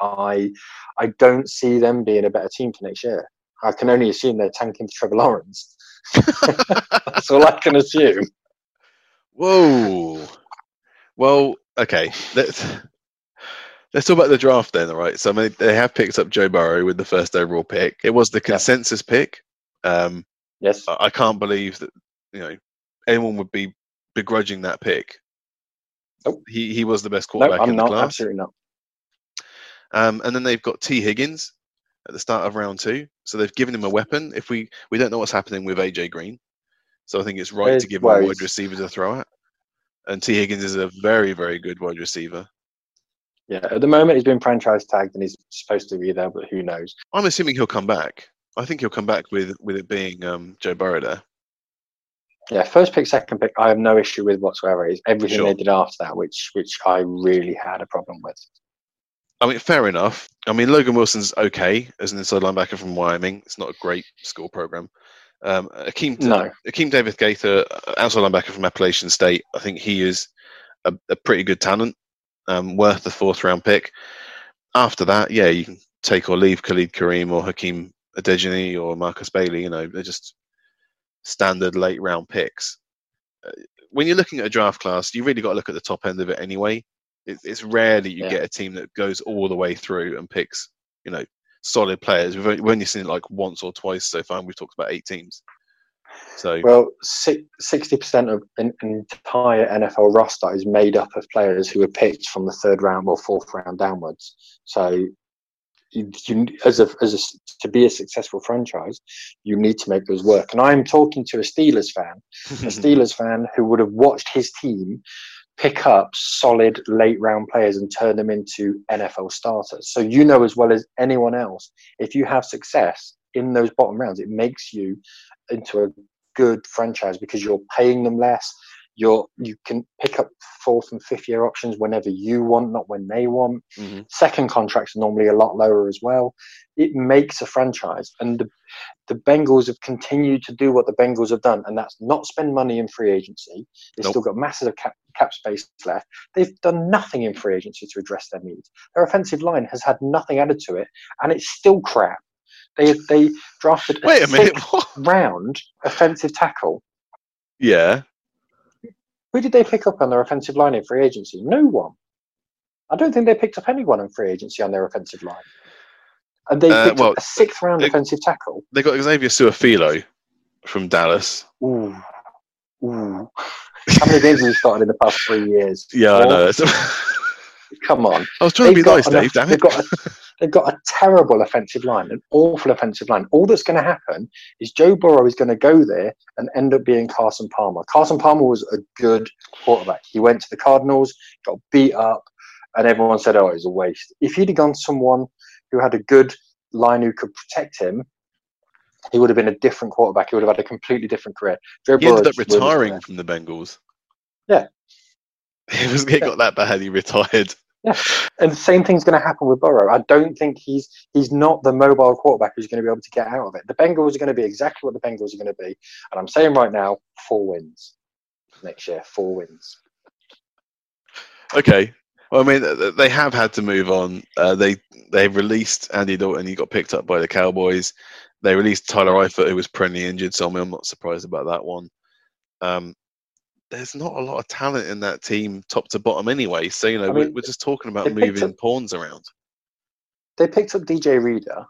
I I don't see them being a better team for next year. I can only assume they're tanking for Trevor Lawrence. That's all I can assume. Whoa. Well, okay. Let's let's talk about the draft then, all right? So I mean, they have picked up Joe Burrow with the first overall pick. It was the consensus yeah. pick. Um, yes. I can't believe that you know anyone would be begrudging that pick. Nope. He he was the best quarterback no, I'm in the not, class. Absolutely not. Um, and then they've got Tee Higgins at the start of round two. So they've given him a weapon. If we we don't know what's happening with AJ Green, so I think it's right to give him a wide receiver to throw at. And Tee Higgins is a very very good wide receiver. Yeah, at the moment he's been franchise tagged and he's supposed to be there, but who knows? I'm assuming he'll come back. I think he'll come back with with it being um, Joe Burrow there. Yeah, first pick, second pick, I have no issue with whatsoever. It's everything sure. they did after that, which which I really had a problem with. I mean, fair enough. I mean, Logan Wilson's okay as an inside linebacker from Wyoming. It's not a great school program. Um, Akeem, no. Akeem Davis-Gaither, uh, outside linebacker from Appalachian State, I think he is a, a pretty good talent, um, worth the fourth round pick. After that, yeah, you can take or leave Khalid Kareem or Hakeem Adeniji or Markus Bailey. You know, they're just standard late round picks. Uh, when you're looking at a draft class, you really got to look at the top end of it anyway. It, it's rare that you yeah. get a team that goes all the way through and picks, you know, solid players. We've only, we've only seen it like once or twice so far. And we've talked about eight teams. So well, sixty percent of an entire NFL roster is made up of players who were picked from the third round or fourth round downwards. So you, as a as a to be a successful franchise, you need to make those work. And I'm talking to a Steelers fan, a Steelers fan who would have watched his team pick up solid late round players and turn them into NFL starters. So you know as well as anyone else, if you have success in those bottom rounds, it makes you into a good franchise because you're paying them less you're you can pick up fourth and fifth year options whenever you want, not when they want. Mm-hmm. Second contracts are normally a lot lower as well. It makes a franchise, and the the Bengals have continued to do what the Bengals have done, and that's not spend money in free agency. They've nope. still got massive cap, cap space left. They've done nothing in free agency to address their needs. Their offensive line has had nothing added to it, and it's still crap. They they drafted a Wait a minute. round offensive tackle. Yeah. Who did they pick up on their offensive line in free agency? No one. I don't think they picked up anyone in free agency on their offensive line. And they uh, picked well, up a sixth round offensive tackle. They got Xavier Su'a-Filo from Dallas. Ooh. Ooh. How many games have you started in the past three years? Yeah, I know. Come on. I was trying they've to be nice, Dave. Damn it. They've got, a, they've got a terrible offensive line, an awful offensive line. All that's going to happen is Joe Burrow is going to go there and end up being Carson Palmer. Carson Palmer was a good quarterback. He went to the Cardinals, got beat up, and everyone said, "Oh, it was a waste." If he'd have gone someone who had a good line who could protect him, he would have been a different quarterback. He would have had a completely different career. Joe he Burrow ended up retiring from the Bengals. Yeah, he was he got that bad. He retired. Yeah, and the same thing's going to happen with Burrow. I don't think he's he's not the mobile quarterback who's going to be able to get out of it. The Bengals are going to be exactly what the Bengals are going to be, and I'm saying right now, four wins next year. Four wins. Okay. Well, I mean, they have had to move on. Uh, they they released Andy Dalton. He got picked up by the Cowboys. They released Tyler Eifert, who was perennially injured. So I mean, I'm not surprised about that one. Um, there's not a lot of talent in that team, top to bottom, anyway. So you know, I mean, we're, just talking about moving up, pawns around. They picked up DJ Reader,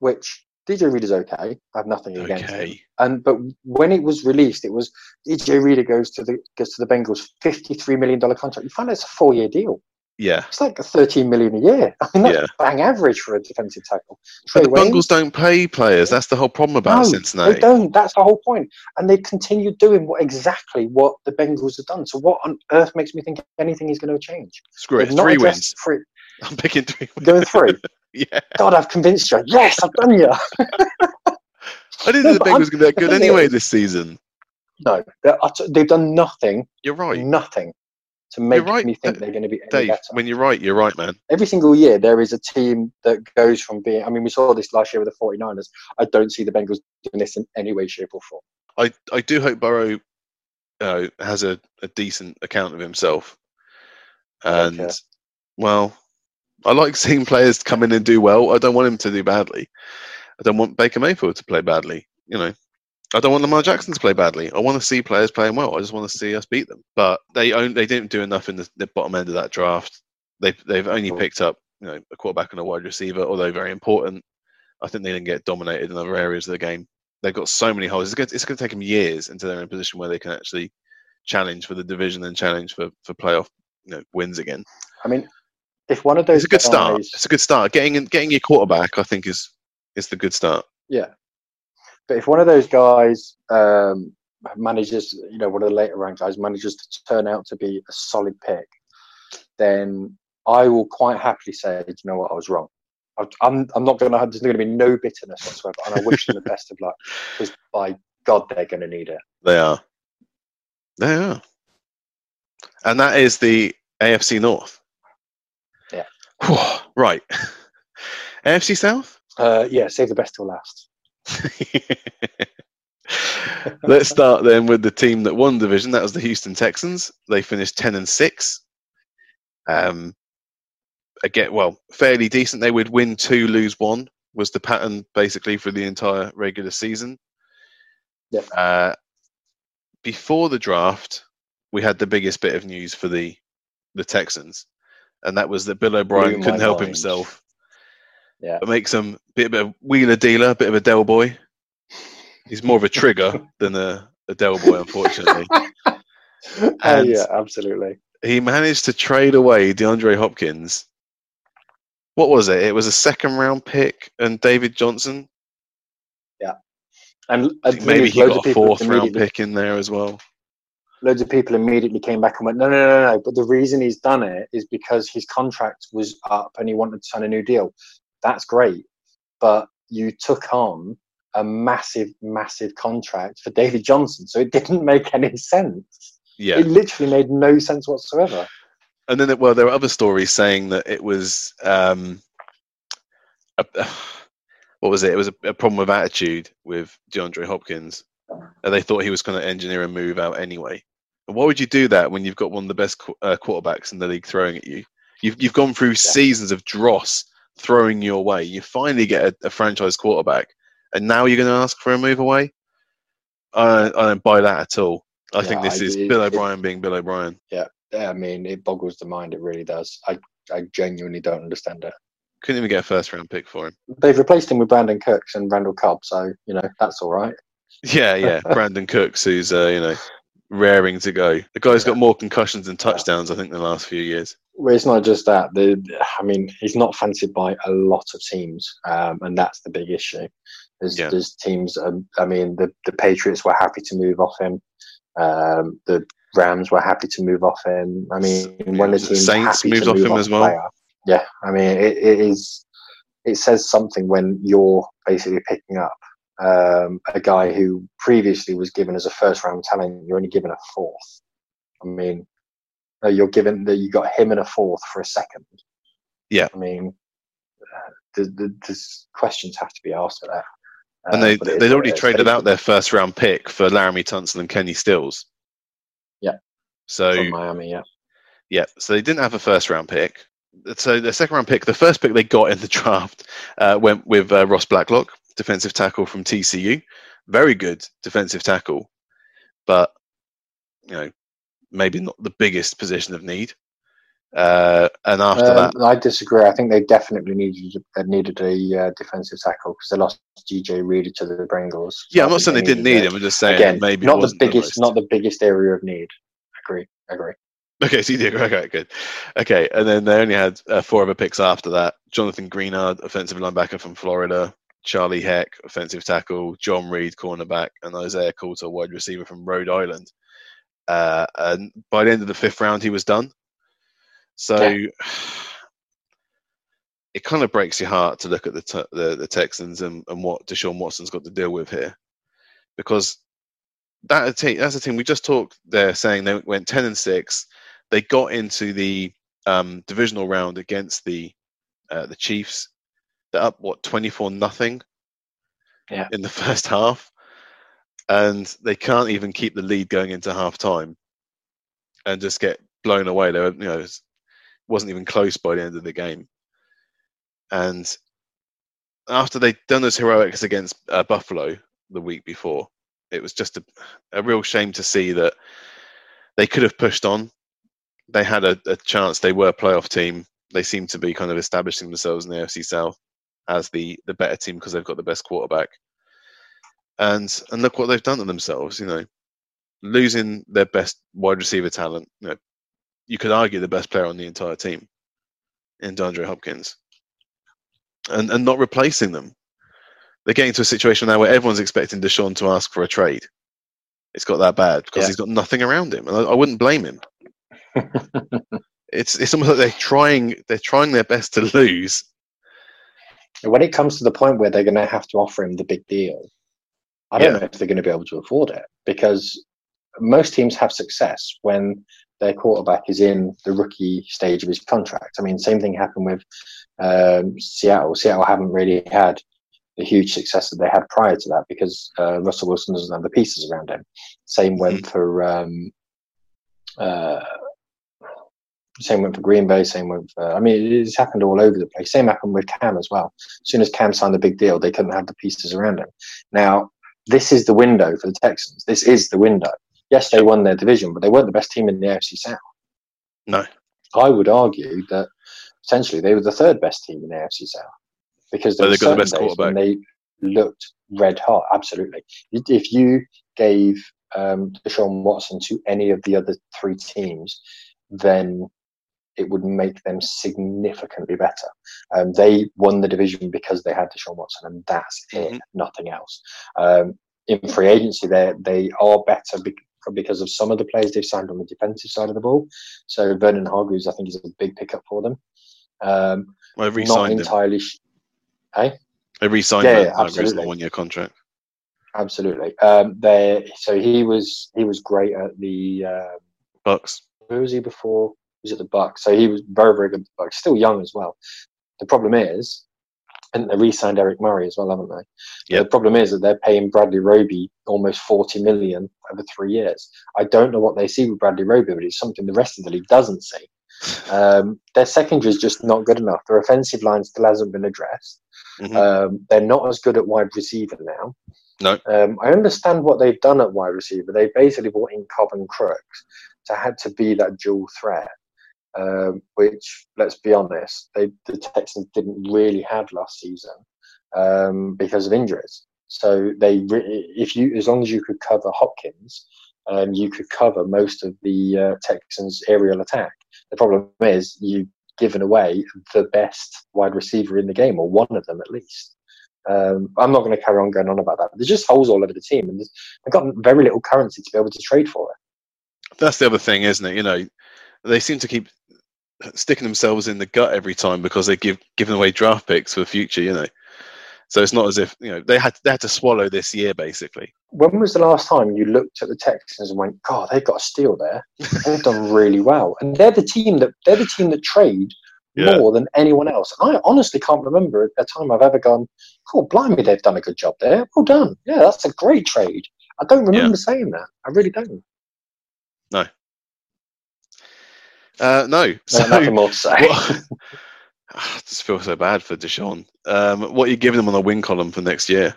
which DJ Reader's okay. I have nothing against him. Okay. And but when it was released, it was DJ Reader goes to the goes to the Bengals, fifty three million dollar contract. You find it's a four year deal. Yeah. It's like thirteen million a year. I mean, that's Yeah. bang average for a defensive tackle. But the Trey Bengals don't pay players. That's the whole problem about no, Cincinnati. They don't. That's the whole point. And they continue doing what exactly what the Bengals have done. So what on earth makes me think anything is going to change? Screw it. Three wins. Three, I'm picking three wins. going three. Yeah. God, I've convinced you. Yes, I've done you. I didn't No, think the Bengals were going to be that good anyway is- this season. No, they've done nothing, You're right. nothing to make right, me think D- they're going to be Dave, better. when you're right, you're right, man. Every single year, there is a team that goes from being. I mean, we saw this last year with the 49ers. I don't see the Bengals doing this in any way, shape, or form. I, I do hope Burrow uh, has a, a decent account of himself. And, Okay. well, I like seeing players come in and do well. I don't want him to do badly. I don't want Baker Mayfield to play badly. You know, I don't want Lamar Jackson to play badly. I want to see players playing well. I just want to see us beat them. But they own, they didn't do enough in the, the bottom end of that draft. They they've only picked up you know a quarterback and a wide receiver, although very important. I think they didn't get dominated in other areas of the game. They've got so many holes. It's going, to, it's going to take them years until they're in a position where they can actually challenge for the division and challenge for, for playoff you know, wins again. I mean, if one of those It's a good start. It's a good start. Getting in, getting your quarterback, I think, is is the good start. Yeah. But if one of those guys um, manages, you know, one of the later ranked guys manages to turn out to be a solid pick, then I will quite happily say, "Do you know what, I was wrong. I'm, I'm not going to, there's going to be no bitterness whatsoever. And I wish them the best of luck because by God, they're going to need it. They are. They are. And that is the AFC North. Yeah. Right. AFC South? Uh, yeah, save the best till last. Let's start then with the team that won division. That was the Houston Texans. They finished 10 and 6. Um, again, well, fairly decent. They would win two, lose one, was the pattern basically for the entire regular season. Yep. Uh, before the draft, we had the biggest bit of news for the the Texans, and that was that Bill O'Brien Blew couldn't help mind. himself. Yeah. Makes him a bit, of wheeler dealer, a bit of a Del boy. He's more of a trigger than a, a Del boy, unfortunately. oh, And- yeah, absolutely. he managed to trade away DeAndre Hopkins. What was it? It was a second round pick and David Johnson. Yeah. And uh, maybe he of got a fourth round pick in there as well. loads of people immediately came back and went, no, no, no, no. But the reason he's done it is because his contract was up and he wanted to sign a new deal. That's great. But you took on a massive, massive contract for David Johnson. So it didn't make any sense. Yeah. It literally made no sense whatsoever. And then, well, there were other stories saying that it was, um, a, what was it? It was a, a problem of attitude with DeAndre Hopkins. And they thought he was going to engineer a move out anyway. And why would you do that when you've got one of the best qu- uh, quarterbacks in the league throwing at you? You've, you've gone through seasons of dross throwing your way. You finally get a, a franchise quarterback, and now you're going to ask for a move away? I, I don't buy that at all. I think this I is do. Bill It- O'Brien being Bill O'Brien. Yeah, I mean, it boggles the mind. It really does. I, I genuinely don't understand it. Couldn't even get a first round pick for him. They've replaced him with Brandin Cooks and Randall Cobb. So, you know, that's all right. Yeah, yeah. Brandin Cooks, who's uh, you know raring to go. The guy's got more concussions and touchdowns, I think, in the last few years. Well, it's not just that. The, I mean, he's not fancied by a lot of teams, um, and that's the big issue. There's, Yeah. there's teams. Um, I mean, the, the Patriots were happy to move off him. Um, the Rams were happy to move off him. I mean, Yeah, when the team's Saints moved off move him off as well? player, yeah, I mean, it, it is. It says something when you're basically picking up um, a guy who previously was given as a first round talent. You're only given a fourth. I mean, uh, you're given that you got him in a fourth for a second. Yeah. I mean, uh, the, the, there's questions have to be asked at that. And Uh, they they'd already traded out their first round pick for Laremy Tunsil and Kenny Stills. Yeah. So from Miami. Yeah, yeah, so they didn't have a first round pick. So the second round pick, the first pick they got in the draft, uh, went with uh, Ross Blacklock, defensive tackle from TCU. Very good defensive tackle, but you know maybe not the biggest position of need. Uh, and after Um, that, I disagree. I think they definitely needed uh, needed a uh, defensive tackle because they lost DJ Reader to the Bengals. yeah, I'm not saying they didn't need him. I'm just saying Again, maybe not the wasn't the biggest, not the biggest area of need. Agree, agree. Okay, so you did. Okay, good. Okay, and then they only had uh, four other picks after that. Jonathan Greenard, offensive linebacker from Florida. Charlie Heck, offensive tackle. John Reed, cornerback, and Isaiah Coulter, wide receiver from Rhode Island. Uh, and by the end of the fifth round, he was done. So it kind of breaks your heart to look at the t- the, the Texans and, and what Deshaun Watson's got to deal with here, because that team, that's a team we just talked there saying they went ten and six. They got into the um, divisional round against the uh, the Chiefs. They're up what twenty four nothing. Yeah. In the first half, and they can't even keep the lead going into half time, and just get blown away. They were, you know, it wasn't even close by the end of the game. And after they'd done those heroics against uh, Buffalo the week before, it was just a, a real shame to see that they could have pushed on. They had a, a chance. They were a playoff team. They seemed to be kind of establishing themselves in the AFC South as the the better team because they've got the best quarterback. And and look what they've done to themselves. You know, losing their best wide receiver talent. You know, you could argue the best player on the entire team in DeAndre Hopkins, and and not replacing them. They're getting to a situation now where everyone's expecting Deshaun to ask for a trade. It's got that bad because Yeah. he's got nothing around him, and I, I wouldn't blame him. It's it's almost like they're trying they're trying their best to lose. When it comes to the point where they're going to have to offer him the big deal, I don't Yeah. know if they're going to be able to afford it because most teams have success when their quarterback is in the rookie stage of his contract. I mean, same thing happened with um, Seattle. Seattle haven't really had the huge success that they had prior to that because uh, Russell Wilson doesn't have the pieces around him. Same went for um, uh, same went for Green Bay. Same went for. I mean, it's happened all over the place. Same happened with Cam as well. As soon as Cam signed the big deal, they couldn't have the pieces around him. Now, this is the window for the Texans. This is the window. Yes, they won their division, but they weren't the best team in the AFC South. No. I would argue that potentially they were the third best team in the AFC South because But there were they've got the best when they looked red hot. Absolutely. If you gave um, Deshaun Watson to any of the other three teams, then it would make them significantly better. Um, they won the division because they had Deshaun Watson, and that's it, Mhm. nothing else. Um, in free agency, they they are better bec- because of some of the players they've signed on the defensive side of the ball. So Vernon Hargreaves, I think, is a big pickup for them. Um, I not re-signed him. entirely. Sh- I re-signed Yeah, yeah, Hargreaves on a one-year contract. absolutely. Um, they so he was he was great at the. Uh, Bucks. where was he before? Was at the Bucks, so he was very very good. at the Bucks, still young as well. The problem is, and they re-signed Eric Murray as well, haven't they? Yeah. The problem is that they're paying Bradley Roby almost forty million over three years. I don't know what they see with Bradley Roby, but it's something the rest of the league doesn't see. Um, their secondary is just not good enough. Their offensive line still hasn't been addressed. Mhm. Um, they're not as good at wide receiver now. No. Um, I understand what they've done at wide receiver. They basically brought in Cobb and Cooks to had to be that dual threat. Um, which, let's be honest, they, the Texans didn't really have last season um, because of injuries. So they, if you, as long as you could cover Hopkins, um, you could cover most of the uh, Texans' aerial attack. The problem is you've given away the best wide receiver in the game, or one of them at least. Um, I'm not going to carry on going on about that. There's just holes all over the team, and they've got very little currency to be able to trade for it. That's the other thing, isn't it? You know, they seem to keep sticking themselves in the gut every time because they give giving away draft picks for the future. You know, so it's not as if you know they had they had to swallow this year basically. When was the last time you looked at the Texans and went, "God, they've got a steal there. They've done really well," and they're the team that they're the team that trade Yeah. more than anyone else. I honestly can't remember a time I've ever gone, "Cool, blimey, they've done a good job there. Well done. Yeah, that's a great trade." I don't remember saying that. I really don't. Uh, no, so No, nothing more to say. what, I just feel so bad for Deshaun. Um, what are you giving them on the win column for next year?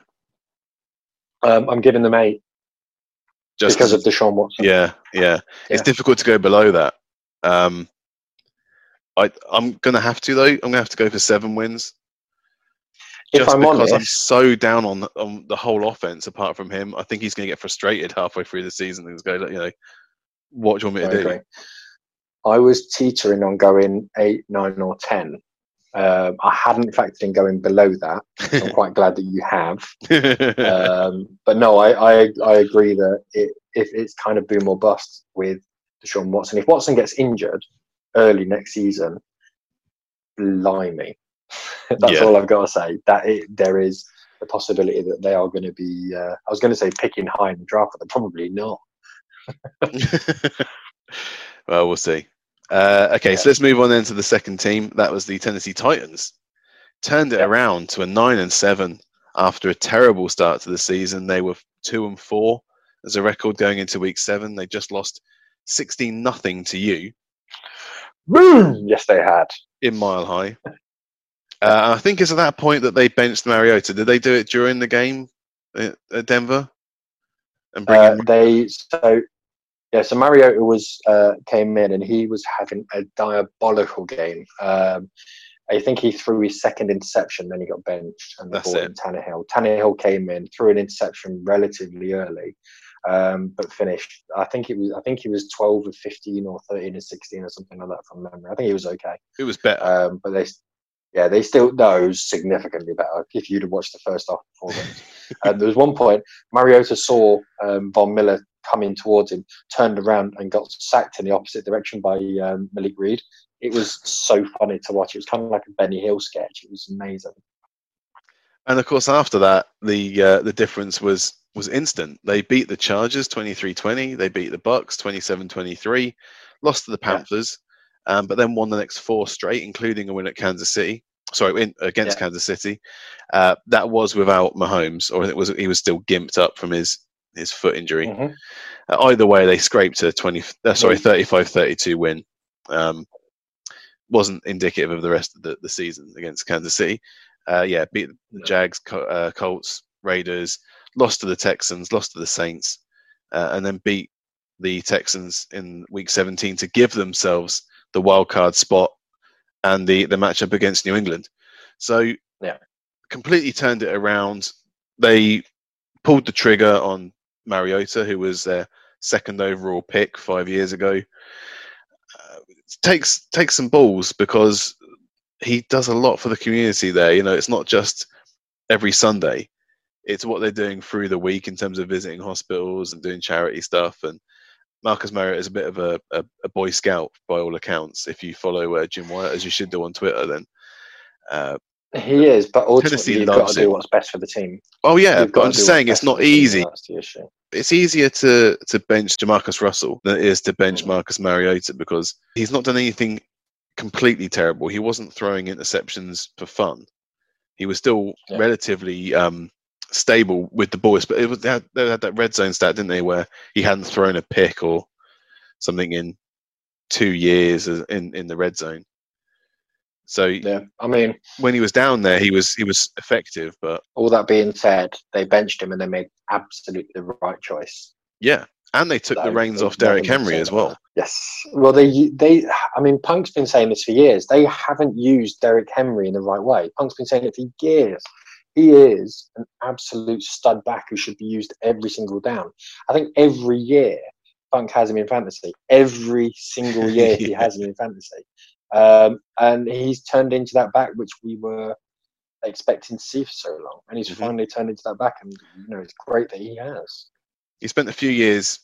Um, I'm giving them eight Just because of Deshaun Watson. yeah, yeah, It's difficult to go below that. Um, I, I'm going to have to though. I'm going to have to go for seven wins. If I'm because honest, I'm so down on on the whole offense, apart from him, I think he's going to get frustrated halfway through the season and just go, you know, what do you want me to do? I was teetering on going eight, nine, or ten. Um, I hadn't factored in going below that. I'm quite glad that you have. Um, but no, I, I I agree that it, if it's kind of boom or bust with Deshaun Watson. If Watson gets injured early next season, blimey, that's Yeah. all I've got to say. That it, there is the possibility that they are going to be. Uh, I was going to say picking high in the draft, but they're probably not. well, we'll see. Uh, okay, Yeah. so let's move on then to the second team. That was the Tennessee Titans. Turned it Yeah. around to a nine and seven after a terrible start to the season. They were two and four as a record going into week seven. They just lost sixteen nothing to you Boom! Yes, they had. in Mile High. Uh, I think it's at that point that they benched Mariota. Did they do it during the game at, at Denver? And bring Uh, in they so yeah. So Mariota was uh, came in and he was having a diabolical game. Um, I think he threw his second interception, then he got benched, and they That's brought in Tannehill. Tannehill came in, threw an interception relatively early, um, but finished. I think it was. I think he was twelve of fifteen or thirteen of sixteen or something like that from memory. I think he was okay. it was better. Um, but they, yeah, they still no, it was significantly better if you'd have watched the first half performance. um, there was one point Mariota saw um, Von Miller coming towards him, turned around and got sacked in the opposite direction by um, Malik Reed. It was so funny to watch. It was kind of like a Benny Hill sketch. It was amazing. And of course, after that, the uh, the difference was was instant. They beat the Chargers 23-20. They beat the Bucks 27-23. Lost to the Yeah. Panthers, um, but then won the next four straight, including a win at Kansas City. Sorry, in, against Yeah. Kansas City. Uh, that was without Mahomes, or it was he was still gimped up from his his foot injury. Mhm. Uh, either way, they scraped a 20. Uh, sorry, Yeah. 35-32 win. Um, wasn't indicative of the rest of the, the season against Kansas City. Uh, yeah, beat the Jags, Co- uh, Colts, Raiders, lost to the Texans, lost to the Saints, uh, and then beat the Texans in Week 17 to give themselves the wild card spot and the the matchup against New England. So Yeah. completely turned it around. They pulled the trigger on Mariota, who was their second overall pick five years ago. Uh, takes takes some balls because he does a lot for the community there. You know, it's not just every Sunday; it's what they're doing through the week in terms of visiting hospitals and doing charity stuff. And Marcus Mariota is a bit of a, a, a boy scout by all accounts. If you follow uh, Jim Wyatt, as you should do on Twitter, then. Uh, He is, but ultimately Tennessee you've got to do what's best for the team. oh yeah, but I'm just saying it's not the team, easy. That's the issue. it's easier to to bench Jamarcus Russell than it is to bench Mhm. Marcus Mariota because he's not done anything completely terrible. He wasn't throwing interceptions for fun. He was still Yeah. relatively um, stable with the boys, but it was they had, they had that red zone stat, didn't they, where he hadn't thrown a pick or something in two years in in the red zone. So Yeah, I mean, when he was down there, he was he was effective, but all that being said, they benched him and they made absolutely the right choice. yeah, and they took the reins off Derrick Henry as well. Yes. Well, they they. I mean, Punk's been saying this for years. They haven't used Derrick Henry in the right way. Punk's been saying it for years. He is an absolute stud back who should be used every single down. I think every year Punk has him in fantasy. Every single year he has him in fantasy, um, and he's turned into that back which we were expecting to see for so long, and he's Mhm. finally turned into that back. And you know, it's great that he has. he spent a few years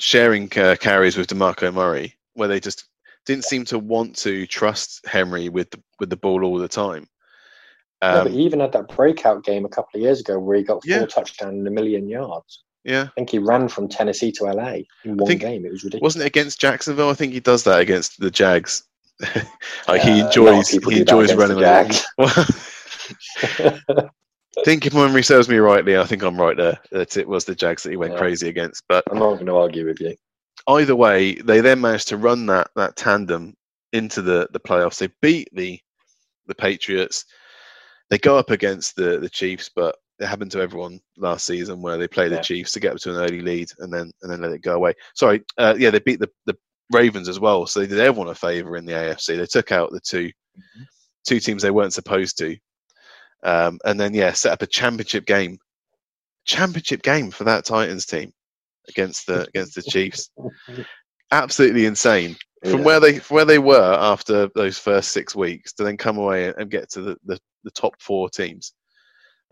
sharing uh, carries with Demarco Murray, where they just didn't seem to want to trust Henry with the, with the ball all the time. no, Um, but he even had that breakout game a couple of years ago where he got four Yeah. touchdowns and a million yards. yeah, I think he ran from Tennessee to LA in one game. It was ridiculous. wasn't it against Jacksonville? I think he does that against the Jags. like he Uh, a lot of enjoys people he enjoys running. the. Jags. I think if my memory serves me rightly, I think I'm right there. That it was the Jags that he went Yeah. crazy against. But I'm not going to argue with you. either way, they then managed to run that that tandem into the the playoffs. They beat the the Patriots. They go up against the the Chiefs, but it happened to everyone last season where they play the Chiefs to get up to an early lead and then and then let it go away. Sorry, uh, yeah, they beat the, the Ravens as well. So they did everyone a favour in the AFC. They took out the 2 Mm-hmm. two teams they weren't supposed to, um, and then yeah, set up a championship game, championship game for that Titans team against the against the Chiefs. Absolutely insane. From Yeah. where they from where they were after those first six weeks to then come away and get to the, the, the top four teams.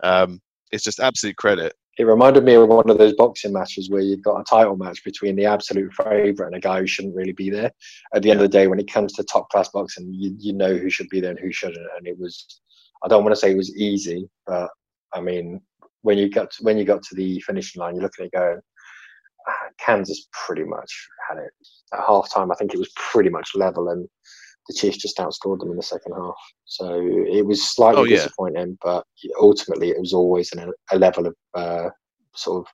Um, it's just absolute credit. It reminded me of one of those boxing matches where you've got a title match between the absolute favourite and a guy who shouldn't really be there. At the end of the day, when it comes to top class boxing, you, you know who should be there and who shouldn't. And it was, I don't want to say it was easy, but I mean, when you got to, when you got to the finishing line, you're looking at it going, ah, Kansas pretty much had it at half time. I think it was pretty much level, and the Chiefs just outscored them in the second half. So it was slightly Oh, yeah. disappointing, but ultimately it was always an, a level of uh, sort of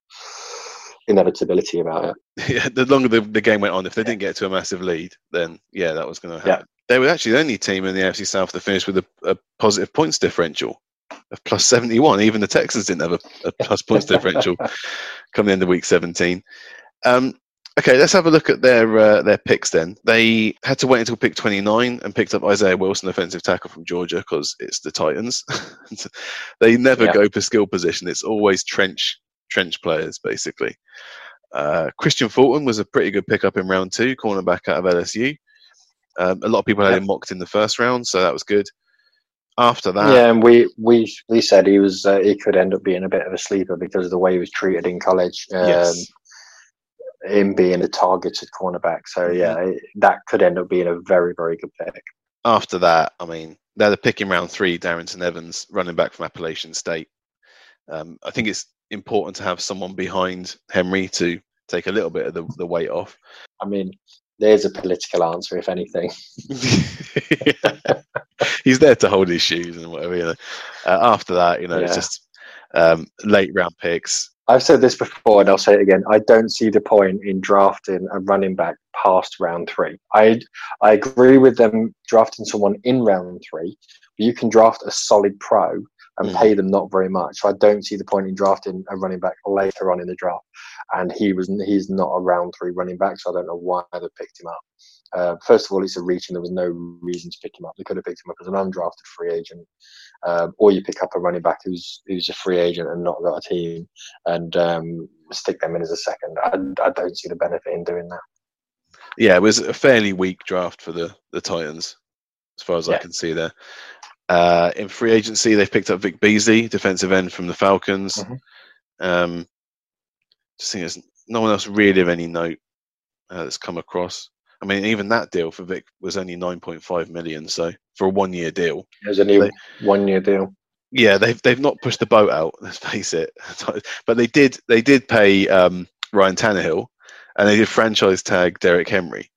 inevitability about it. yeah, the longer the, the game went on, if they didn't get to a massive lead, then yeah, that was going to happen. They were actually the only team in the AFC South that finished with a, a positive points differential of plus 71. Even the Texans didn't have a, a plus points differential come the end of week 17. Um, okay, let's have a look at their uh, their picks then. They had to wait until pick 29 and picked up Isaiah Wilson, offensive tackle from Georgia, because it's the Titans. they never Yeah. go per skill position. It's always trench trench players, basically. Uh, Kristian Fulton was a pretty good pickup in round two, cornerback out of LSU. Um, a lot of people had Yeah. him mocked in the first round, so that was good. After that, yeah, and we we we said he was uh, he could end up being a bit of a sleeper because of the way he was treated in college. Um, yes, him being a targeted cornerback. So yeah, it, that could end up being a very very good pick. after that, I mean, they're the pick in round three, Darrynton Evans, running back from Appalachian State. Um, I think it's important to have someone behind Henry to take a little bit of the, the weight off. I mean, there's a political answer, if anything. He's there to hold his shoes and whatever. You know. uh, after that, you know, it's just um, late round picks. I've said this before, and I'll say it again. I don't see the point in drafting a running back past round three. I I agree with them drafting someone in round three, but you can draft a solid pro and Mm. pay them not very much. So I don't see the point in drafting a running back later on in the draft. And he was he's not a round three running back, so I don't know why they picked him up. Uh, first of all, it's a reach, and there was no reason to pick him up. They could have picked him up as an undrafted free agent, um, or you pick up a running back who's who's a free agent and not got a team, and um, stick them in as a second. I, I don't see the benefit in doing that. Yeah, it was a fairly weak draft for the, the Titans, as far as I can see there. Uh, in free agency, they've picked up Vic Beasley, defensive end from the Falcons. Mhm. Um, just think there's no one else really of any note uh, that's come across. I mean, even that deal for Vic was only 9.5 million, so for a one-year deal, There's a new one year deal. yeah, they've they've not pushed the boat out. Let's face it, but they did they did pay um, Ryan Tannehill, and they did franchise tag Derrick Henry.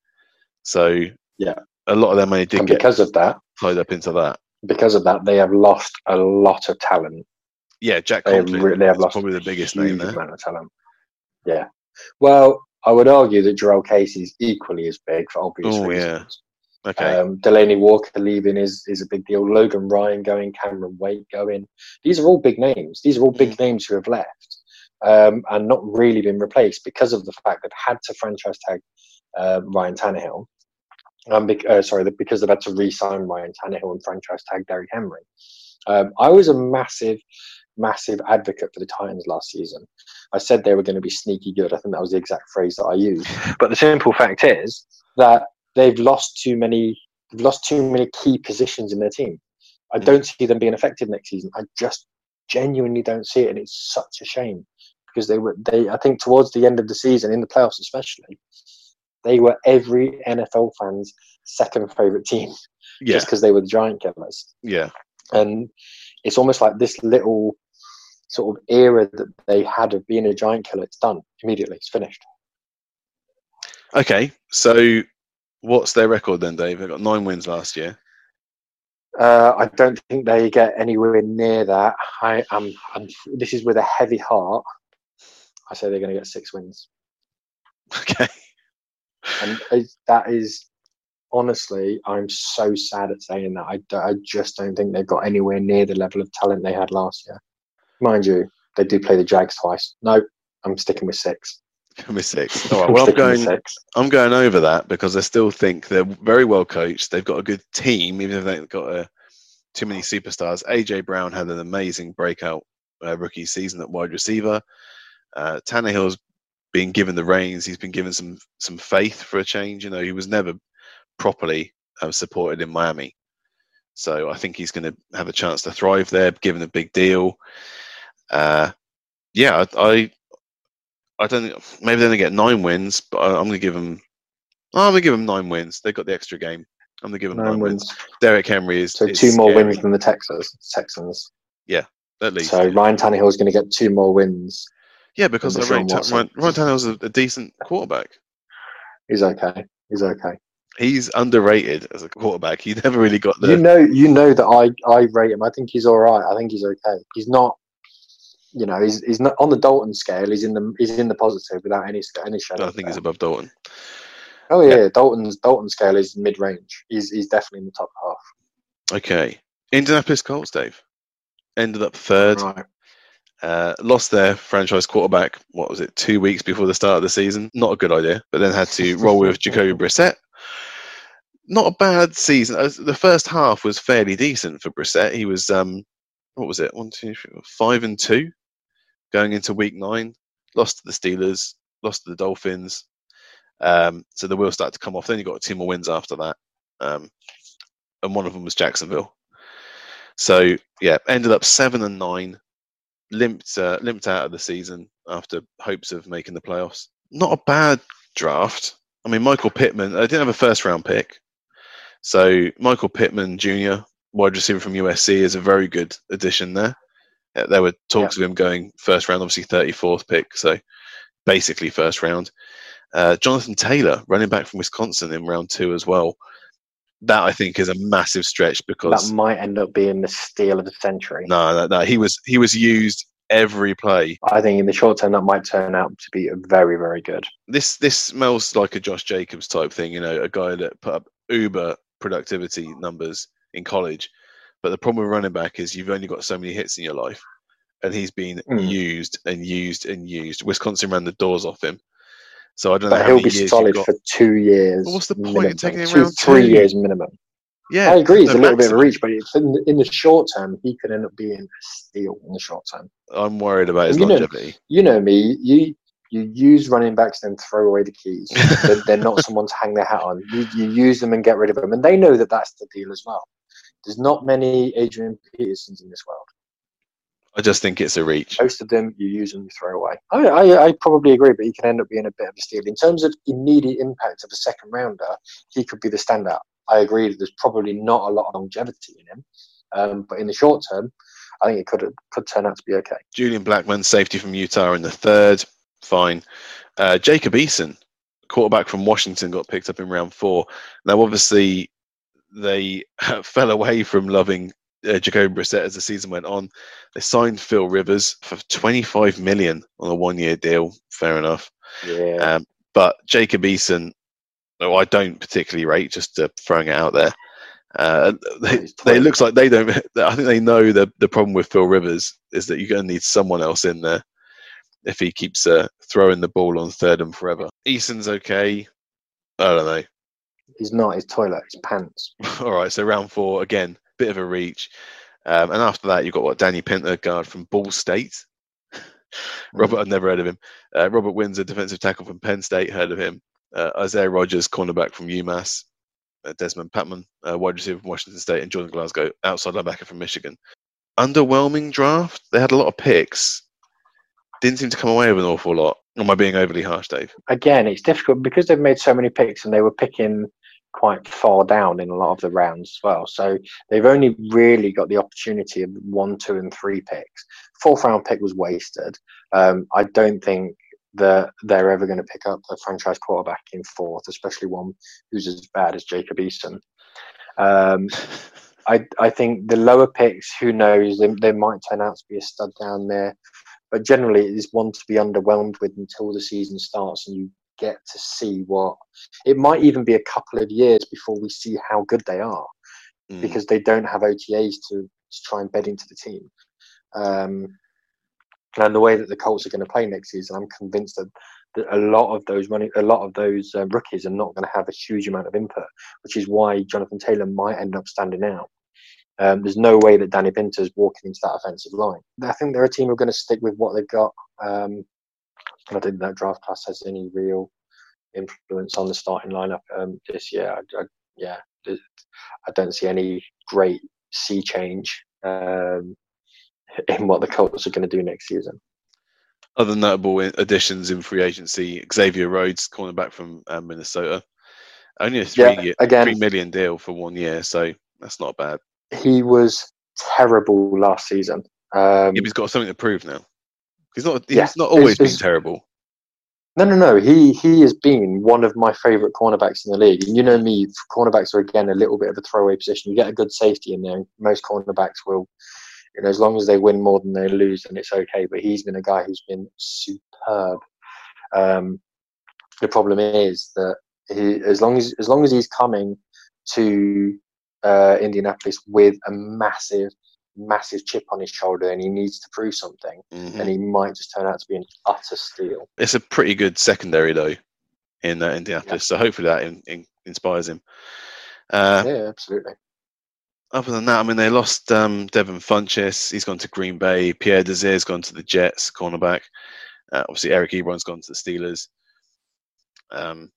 So Yeah. a lot of their money did And get because of that, tied up into that. because of that, they have lost a lot of talent. Yeah, Jack They have Conklin re- they have lost probably the biggest name there. amount of talent. Yeah. Well, I would argue that Jurrell Casey is equally as big for obvious Oh, reasons. yeah. Okay, Um, Delanie Walker leaving is is a big deal. Logan Ryan going, Cameron Wake going. These are all big names. These are all big names who have left um, and not really been replaced because of the fact they've had to franchise tag uh, Ryan Tannehill. Um, bec- uh, sorry, that- because they've had to re-sign Ryan Tannehill and franchise tag Derrick Henry. Um, I was a massive, massive advocate for the Titans last season. I said they were going to be sneaky good. I think that was the exact phrase that I used. But the simple fact is that they've lost too many they've lost too many key positions in their team. I Mm. don't see them being effective next season. I just genuinely don't see it, and it's such a shame because they were they. I think towards the end of the season, in the playoffs especially, they were every NFL fan's second favorite team yeah, just because they were the giant killers. yeah, And it's almost like this little sort of era that they had of being a giant killer. It's done immediately. It's finished. okay. So, what's their record then, Dave? They got nine wins last year. Uh, I don't think they get anywhere near that. I am. I'm, this is with a heavy heart. I say they're going to get six wins, Okay, and that is honestly, I'm so sad at saying that. I just don't think they've got anywhere near the level of talent they had last year. Mind you, they do play the Jags twice. No, I'm sticking with six. Give six. All right. Well, I'm going. I'm going over that because I still think they're very well coached. They've got a good team, even if they've got a, too many superstars. AJ Brown had an amazing breakout uh, rookie season at wide receiver. Uh, Tannehill's been given the reins. He's been given some some faith for a change. You know, he was never properly uh, supported in Miami, so I think he's going to have a chance to thrive there, given a big deal. Uh, yeah, I, I, I don't think maybe they're going to get nine wins, but I, am going to give them. I'm going to give them nine wins. They've got the extra game. I'm going to give them nine, nine wins. wins. Derrick Henry is so is two more scary. wins than the Texans. Texans. Yeah, at least. So Ryan Tannehill is going to get two more wins. Yeah, because Ryan, Ryan, Ryan Tannehill is a, a decent quarterback. He's okay. He's okay. He's underrated as a quarterback. He never really got the. You know, you know that I I rate him. I think he's all right. I think he's okay. He's not. You know, he's he's not on the Dalton scale. He's in the he's in the positive without any any shadow. I think he's above Dalton. Oh yeah, yeah. Dalton's Dalton scale is mid range. He's he's definitely in the top half. Okay, Indianapolis Colts, Dave ended up third. Right. Uh, lost their franchise quarterback. What was it? Two weeks before the start of the season. Not a good idea. But then had to roll with Jacoby Brissett. Not a bad season. Uh, the first half was fairly decent for Brissett. He was um, what was it? One, two, three, five and two, going into week nine. Lost to the Steelers. Lost to the Dolphins. Um, so the wheels start to come off. Then you got two more wins after that, um, and one of them was Jacksonville. So yeah, ended up seven and nine, limped uh, limped out of the season after hopes of making the playoffs. Not a bad draft. I mean, Michael Pittman. I didn't have a first round pick, so Michael Pittman Jr., wide receiver from USC, is a very good addition there. Uh, there were talks yeah. of him going first round, obviously thirty fourth pick, so basically first round. Uh, Jonathan Taylor, running back from Wisconsin, in round two as well that I think is a massive stretch because that might end up being the steal of the century. No, no, no. He was he was used every play. I think in the short term that might turn out to be very very good. This this smells like a Josh Jacobs type thing. You know, a guy that put up uber productivity numbers in college, but the problem with running back is you've only got so many hits in your life, and he's been mm. used and used and used. Wisconsin ran the doors off him. So I don't but know. he'll be solid for two years. what's the point minimum. taking him two, around three two? years minimum? Yeah, I agree. It's a little bit of a reach, but in, in, the short term, he could end up being a steal in the short term. I'm worried about his you longevity. Know, you know me. You you use running backs and throw away the keys. they're, they're, not someone to hang their hat on. You, you use them and get rid of them, and they know that that's the deal as well. There's not many Adrian Petersons in this world. I just think it's a reach. Most of them you use and you throw away. I, I, I, probably agree, but he can end up being a bit of a steal. In terms of immediate impact of a second rounder, he could be the standout. I agree that there's probably not a lot of longevity in him, um, but in the short term, I think it could could turn out to be okay. Julian Blackmon, safety from Utah in the third, fine. Uh, Jacob Eason, quarterback from Washington, got picked up in round four. Now, obviously, they fell away from loving uh, Jacoby Brissett as the season went on. They signed Phil Rivers for 25 million on a one-year deal. Fair enough. Yeah. Um, but Jacob Eason, no, I don't particularly rate. Just uh, throwing it out there. Uh, they, they looks like they don't. I think they know the the problem with Phil Rivers is that you're going to need someone else in there if he keeps uh, throwing the ball on third and forever. Eason's okay. I don't know. He's not. His toilet. His pants. All right. So round four again bit of a reach. Um, and after that, you've got what Danny Pinter, guard from Ball State. Robert, I've never heard of him. Uh, Robert Windsor, defensive tackle from Penn State, heard of him. Uh, Isaiah Rogers, cornerback from UMass. Uh, Dezmon Patmon, uh, wide receiver from Washington State, and Jordan Glasgow, outside linebacker from Michigan. Underwhelming draft. They had a lot of picks. Didn't seem to come away with an awful lot. Am I being overly harsh, Dave? Again, it's difficult because they've made so many picks and they were picking quite far down in a lot of the rounds as well. So they've only really got the opportunity of one, two, and three picks. Fourth round pick was wasted. Um, I don't think that they're ever going to pick up a franchise quarterback in fourth, especially one who's as bad as Jacob Eason. Um, I, I think the lower picks, who knows, they, they might turn out to be a stud down there. But generally, it is one to be underwhelmed with until the season starts and you get to see what it might even be a couple of years before we see how good they are mm. because they don't have OTAs to, to try and bed into the team. Um, and the way that the Colts are going to play next season, I'm convinced that, that a lot of those money, a lot of those uh, rookies are not going to have a huge amount of input, which is why Jonathan Taylor might end up standing out. Um, there's no way that Danny Pinter's walking into that offensive line. I think they're a team who are going to stick with what they've got. Um, I don't think that draft class has any real influence on the starting lineup um, this year. I, I, yeah, I don't see any great sea change um, in what the Colts are going to do next season. Other notable additions in free agency: Xavier Rhodes, cornerback from um, Minnesota, only a three yeah, again, three million deal for one year, so that's not bad. He was terrible last season. Um, yeah, he's got something to prove now. He's not. He's yeah, not always it's, been it's, terrible. No, no, no. He he has been one of my favourite cornerbacks in the league. And you know me, cornerbacks are again a little bit of a throwaway position. You get a good safety in there. Most cornerbacks will, you know, as long as they win more than they lose, then it's okay. But he's been a guy who's been superb. Um, the problem is that he, as long as as long as he's coming to uh, Indianapolis with a massive massive chip on his shoulder and he needs to prove something, mm-hmm. and he might just turn out to be an utter steal. It's a pretty good secondary though in uh, Indianapolis, yeah. so hopefully that in, in, inspires him. Uh, yeah, absolutely. Other than that, I mean, they lost um, Devin Funchess. He's gone to Green Bay. Pierre Desir's gone to the Jets, cornerback. Uh, obviously, Eric Ebron's gone to the Steelers. Um,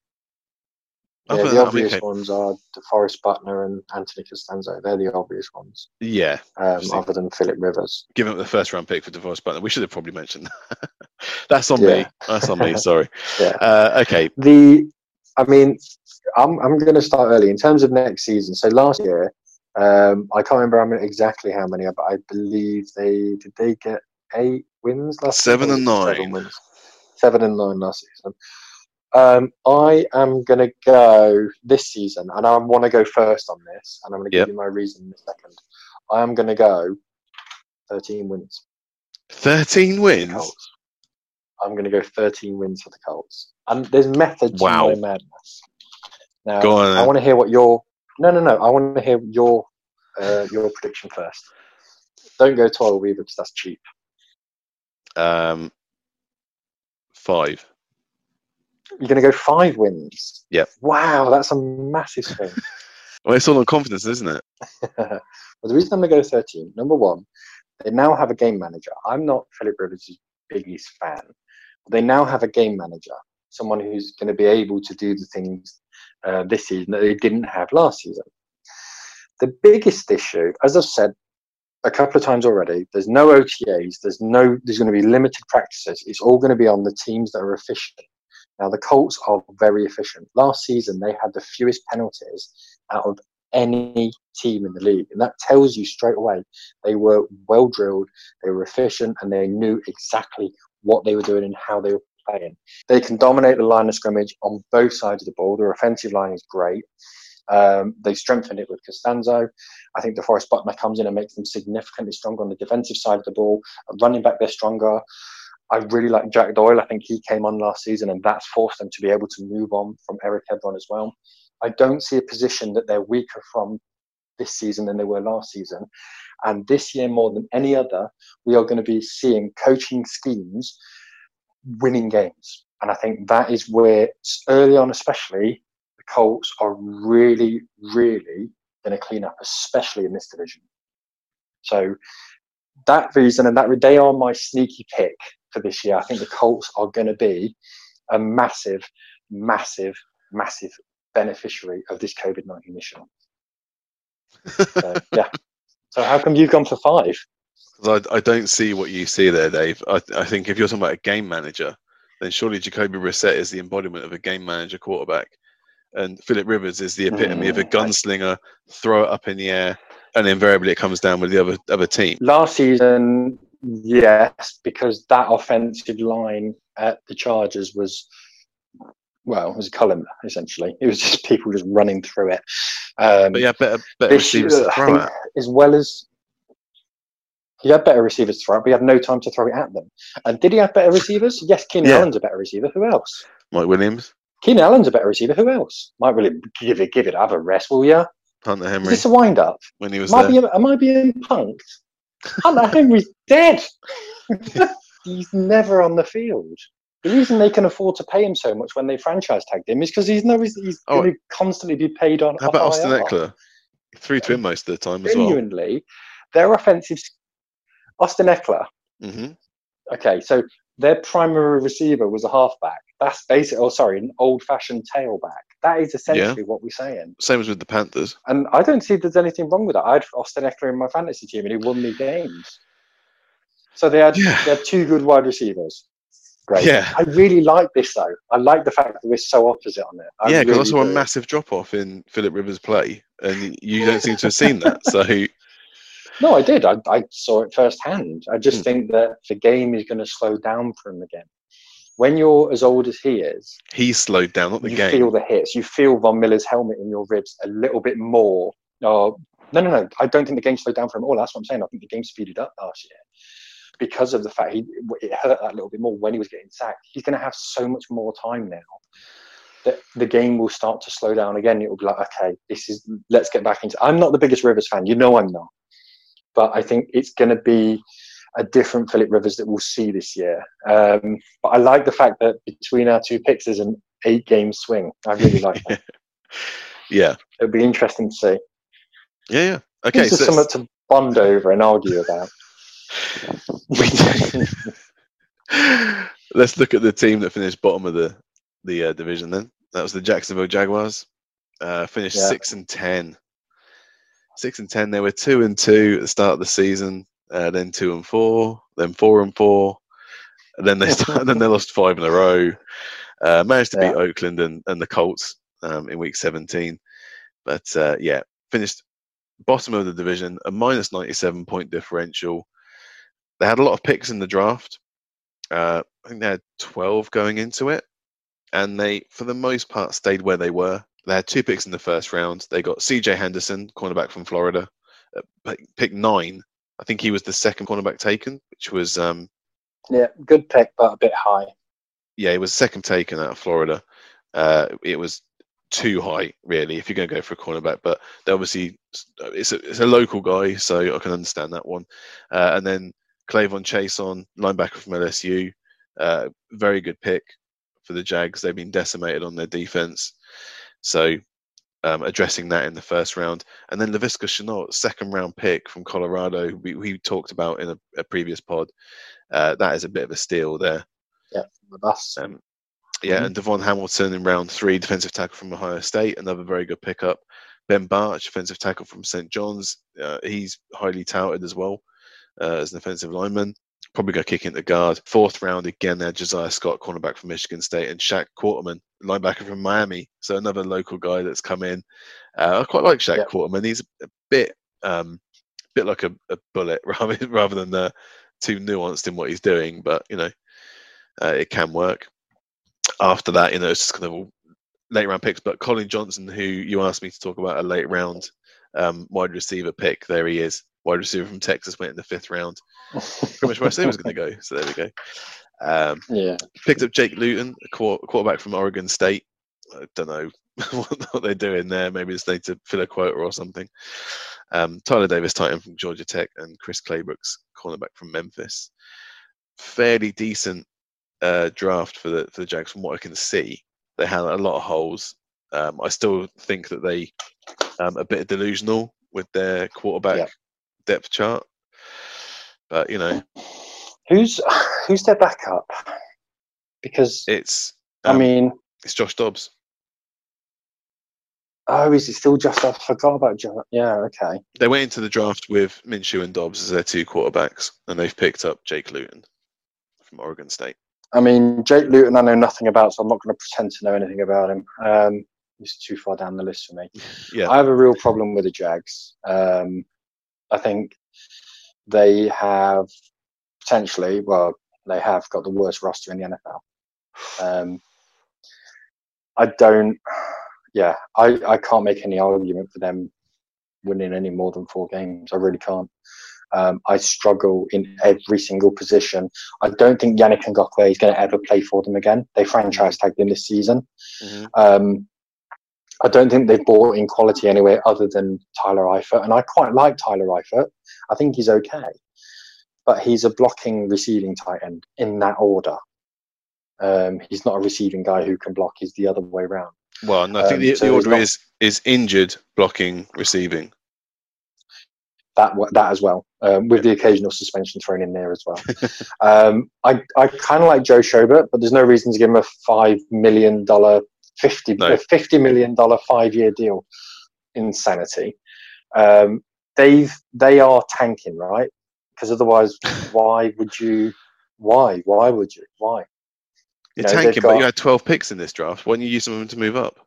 yeah, the obvious ones are DeForest Buckner and Anthony Castonzo. They're the obvious ones. Yeah. Um, other than Philip Rivers. Give him the first round pick for DeForest Buckner. We should have probably mentioned that. That's on yeah. me. That's on me. Sorry. yeah. Uh, okay. The, I mean, I'm I'm going to start early in terms of next season. So last year, um, I can't remember exactly how many, but I believe they did they get eight wins last seven season? and nine. Seven wins. Seven and nine last season. Um, I am going to go this season, and I want to go first on this, and I'm going to yep. give you my reason in a second. I am going to go 13 wins. 13 wins? I'm going to go 13 wins for the Colts. And there's method to wow. my madness. Now, I want to hear what your. No, no, no. I want to hear your uh, your prediction first. Don't go 12 either because that's cheap. Um, five. You're going to go five wins. Yeah. Wow, that's a massive swing. well, it's all on confidence, isn't it? well, the reason I'm going to go 13, number one, they now have a game manager. I'm not Philip Rivers' biggest fan. They now have a game manager, someone who's going to be able to do the things uh, this season that they didn't have last season. The biggest issue, as I've said a couple of times already, there's no OTAs. There's no. There's going to be limited practices. It's all going to be on the teams that are efficient. Now, the Colts are very efficient. Last season, they had the fewest penalties out of any team in the league. And that tells you straight away they were well drilled, they were efficient, and they knew exactly what they were doing and how they were playing. They can dominate the line of scrimmage on both sides of the ball. Their offensive line is great. Um, they strengthened it with Castonzo. I think DeForest Buckner comes in and makes them significantly stronger on the defensive side of the ball. Running back, they're stronger. I really like Jack Doyle. I think he came on last season, and that's forced them to be able to move on from Eric Ebron as well. I don't see a position that they're weaker from this season than they were last season. And this year, more than any other, we are going to be seeing coaching schemes winning games. And I think that is where, early on especially, the Colts are really, really going to clean up, especially in this division. So that reason and that they are my sneaky pick for this year. I think the Colts are going to be a massive, massive, massive beneficiary of this COVID 19 issue. So, yeah. So, how come you've gone for five? I, I don't see what you see there, Dave. I, I think if you're talking about a game manager, then surely Jacoby Brissett is the embodiment of a game manager quarterback. And Philip Rivers is the epitome mm, of a mm, gunslinger, throw it up in the air, and invariably it comes down with the other other team. Last season, Yes, because that offensive line at the Chargers was, well, it was a column essentially. It was just people just running through it. Um, but yeah, better, better receivers to throw at. As well as he had better receivers to throw it, but he had no time to throw it at them. And did he have better receivers? Yes, Keenan yeah. Allen's a better receiver. Who else? Mike Williams. Keenan Allen's a better receiver. Who else? Mike Williams, give it, give it, have a rest, will ya? Hunter Henry. Is this a wind up? When he was am there. I being, am I being punked? Hunter Henry's dead. he's never on the field. The reason they can afford to pay him so much when they franchise tagged him is because he's no he's, he's Oh. going to constantly be paid on. How about Austin IR. Ekeler? He threw to him most of the time as well. Genuinely, their offensive. Austin Ekeler. hmm Okay, so their primary receiver was a halfback. That's basic. Oh, sorry, an old-fashioned tailback. That is essentially what we're saying. Same as with the Panthers. And I don't see there's anything wrong with that. I had Austin Ekeler in my fantasy team, and he won me games. So they had Yeah. they had two good wide receivers. Great. Yeah. I really like this though. I like the fact that we're so opposite on it. I yeah, because I really saw a massive drop off in Philip Rivers' play, and you don't seem to have seen that. So No, I did. I, I saw it firsthand. I just Hmm. think that the game is going to slow down for him again. When you're as old as he is, he slowed down, not the you game. feel the hits. You feel Von Miller's helmet in your ribs a little bit more. Oh, no, no, no. I don't think the game slowed down for him at all. That's what I'm saying. I think the game speeded up last year because of the fact he it hurt that little bit more when he was getting sacked. He's going to have so much more time now that the game will start to slow down again. It will be like, okay, this is let's get back into. I'm not the biggest Rivers fan. You know, I'm not. But I think it's going to be a different Philip Rivers that we'll see this year. Um, but I like the fact that between our two picks there's an eight game swing. I really like that. yeah, It'll be interesting to see. yeah, yeah. Okay, This is so something to bond over and argue about. let's look at the team that finished bottom of the the uh, division. Then that was the Jacksonville Jaguars. Uh, finished Yeah. six and ten. Six and ten. They were two and two at the start of the season. Uh, then two and four. Then four and four. And then they started, then they lost five in a row. Uh, managed to beat Oakland and, and the Colts um, in week 17. But uh, yeah, finished bottom of the division, a minus 97 point differential. They had a lot of picks in the draft. Uh, I think they had 12 going into it. And they, for the most part, stayed where they were. They had two picks in the first round. They got CJ Henderson, cornerback from Florida, uh, pick- pick nine. I think he was the second cornerback taken, which was um, Yeah, good pick, but a bit high. yeah, it was second taken out of Florida. Uh, it was too high, really, if you're going to go for a cornerback. But they obviously, it's a, it's a local guy, so I can understand that one. Uh, and then K'Lavon Chaisson linebacker from LSU, uh, very good pick for the Jags. They've been decimated on their defense, so um, addressing that in the first round. And then Laviska Shenault, second round pick from Colorado, we, we talked about in a, a previous pod. Uh, that is a bit of a steal there. Yeah, the bus. Um, yeah, Mhm. and DaVon Hamilton in round three, defensive tackle from Ohio State, another very good pickup. Ben Bartch, defensive tackle from St. John's, uh, he's highly touted as well uh, as an offensive lineman. Probably going to kick into guard. Fourth round again, there Josiah Scott, cornerback from Michigan State, and Shaq Quarterman, linebacker from Miami. So another local guy that's come in. Uh, I quite like Shaq Yeah. Quarterman. He's a bit, um, bit like a, a bullet rather rather than uh, too nuanced in what he's doing, but you know, uh, it can work after that, you know, it's just kind of all late round picks. But Collin Johnson, who you asked me to talk about a late round um, wide receiver pick, there he is. Wide receiver from Texas went in the fifth round. Pretty much where I said he was going to go. So there we go. Um, yeah. picked up Jake Luton, a quar- quarterback from Oregon State. I don't know what, what they're doing there. Maybe it's need to fill a quota or something. Um, Tyler Davis, tight end from Georgia Tech, and Chris Claybrooks, cornerback from Memphis. Fairly decent uh, draft for the for the Jags, from what I can see. They had a lot of holes. Um, I still think that they um, a bit delusional with their quarterback Yeah. depth chart, but you know Who's who's their backup? Because it's I um, mean, it's Josh Dobbs. oh, is it still just? I forgot about Joe. Yeah, okay. They went into the draft with Minshew and Dobbs as their two quarterbacks, and they've picked up Jake Luton from Oregon State. I mean, Jake Luton, I know nothing about, so I'm not going to pretend to know anything about him. Um, he's too far down the list for me. Yeah. I have a real problem with the Jags. Um, I think they have potentially, well, they have got the worst roster in the NFL. Um, I don't, yeah, I, I can't make any argument for them winning any more than four games. I really can't. Um, I struggle in every single position. I don't think Yannick Ngakoue is going to ever play for them again. They franchise tagged him this season. Mhm. Um, I don't think they've bought in quality anywhere other than Tyler Eifert, and I quite like Tyler Eifert. I think he's okay. But he's a blocking receiving tight end in that order. Um, he's not a receiving guy who can block. He's the other way around. Well, no, I think Um, the, so the order not- is is injured, blocking, receiving. that that as well, um, with the occasional suspension thrown in there as well. um, I I kind of like Joe Schobert, but there's no reason to give him a five million dollar fifty No. a fifty million dollar five year deal. Insanity. Um, they've they are tanking right because otherwise, why would you? Why why would you? Why? You're know, they've tanking, but you had 12 picks in this draft. Why don't you use some of them to move up?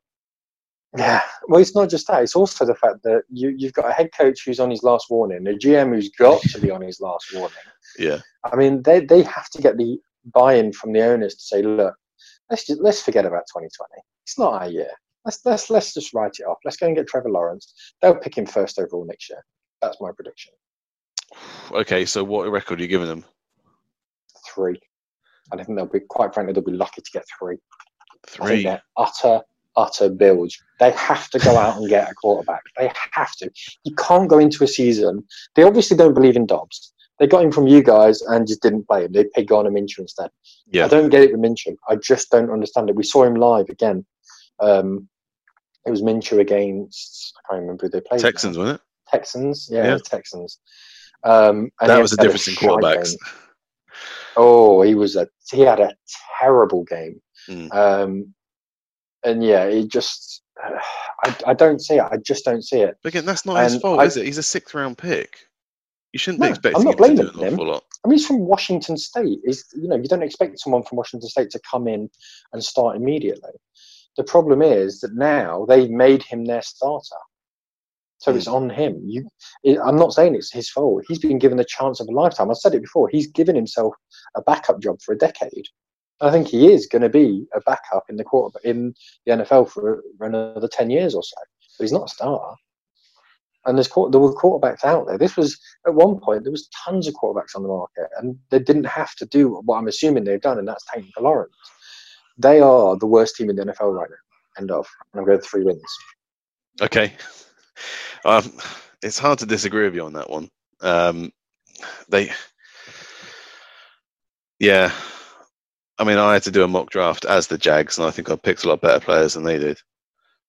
Yeah, well, it's not just that. It's also the fact that you, you've got a head coach who's on his last warning, a GM who's got to be on his last warning. Yeah. I mean, they they have to get the buy-in from the owners to say, look, let's just, let's forget about 2020. It's not our year. Let's let's let's just write it off. Let's go and get Trevor Lawrence. They'll pick him first overall next year. That's my prediction. Okay, so what record are you giving them? Three. And I think they'll be quite frankly they'll be lucky to get three. Three. they're utter, utter bilge. They have to go out and get a quarterback. They have to. You can't go into a season. They obviously don't believe in Dobbs. They got him from you guys and just didn't play him. They picked Gardner Minshew instead. Yeah. I don't get it with Minshew. I just don't understand it. We saw him live again. Um, it was Minshew against I can't remember who they played. now. Texans, wasn't it? Texans, yeah, Yeah. Texans. Um, and That was the difference in quarterbacks. game. Oh, he was a he had a terrible game. Mm. Um, and yeah, he just I, I don't see it. I just don't see it. But again, that's not his fault, I- is it? He's a sixth round pick. You shouldn't No, be I'm expecting not him to do blaming an him. awful lot. I mean, he's from Washington State. Is you know you don't expect someone from Washington State to come in and start immediately. The problem is that now they've made him their starter, so Hmm. it's on him. You, I'm not saying it's his fault. He's been given the chance of a lifetime. I've said it before. He's given himself a backup job for a decade. I think he is going to be a backup in the quarter in the NFL for, for another ten years or so. But he's not a star. And there's there were quarterbacks out there. This was at one point there was tons of quarterbacks on the market, and they didn't have to do what I'm assuming they've done, and that's tanking for Lawrence. They are the worst team in the NFL right now. End of. And I'm going three wins. Okay. Um, it's hard to disagree with you on that one. Um, they, yeah. I mean, I had to do a mock draft as the Jags, and I think I picked a lot better players than they did.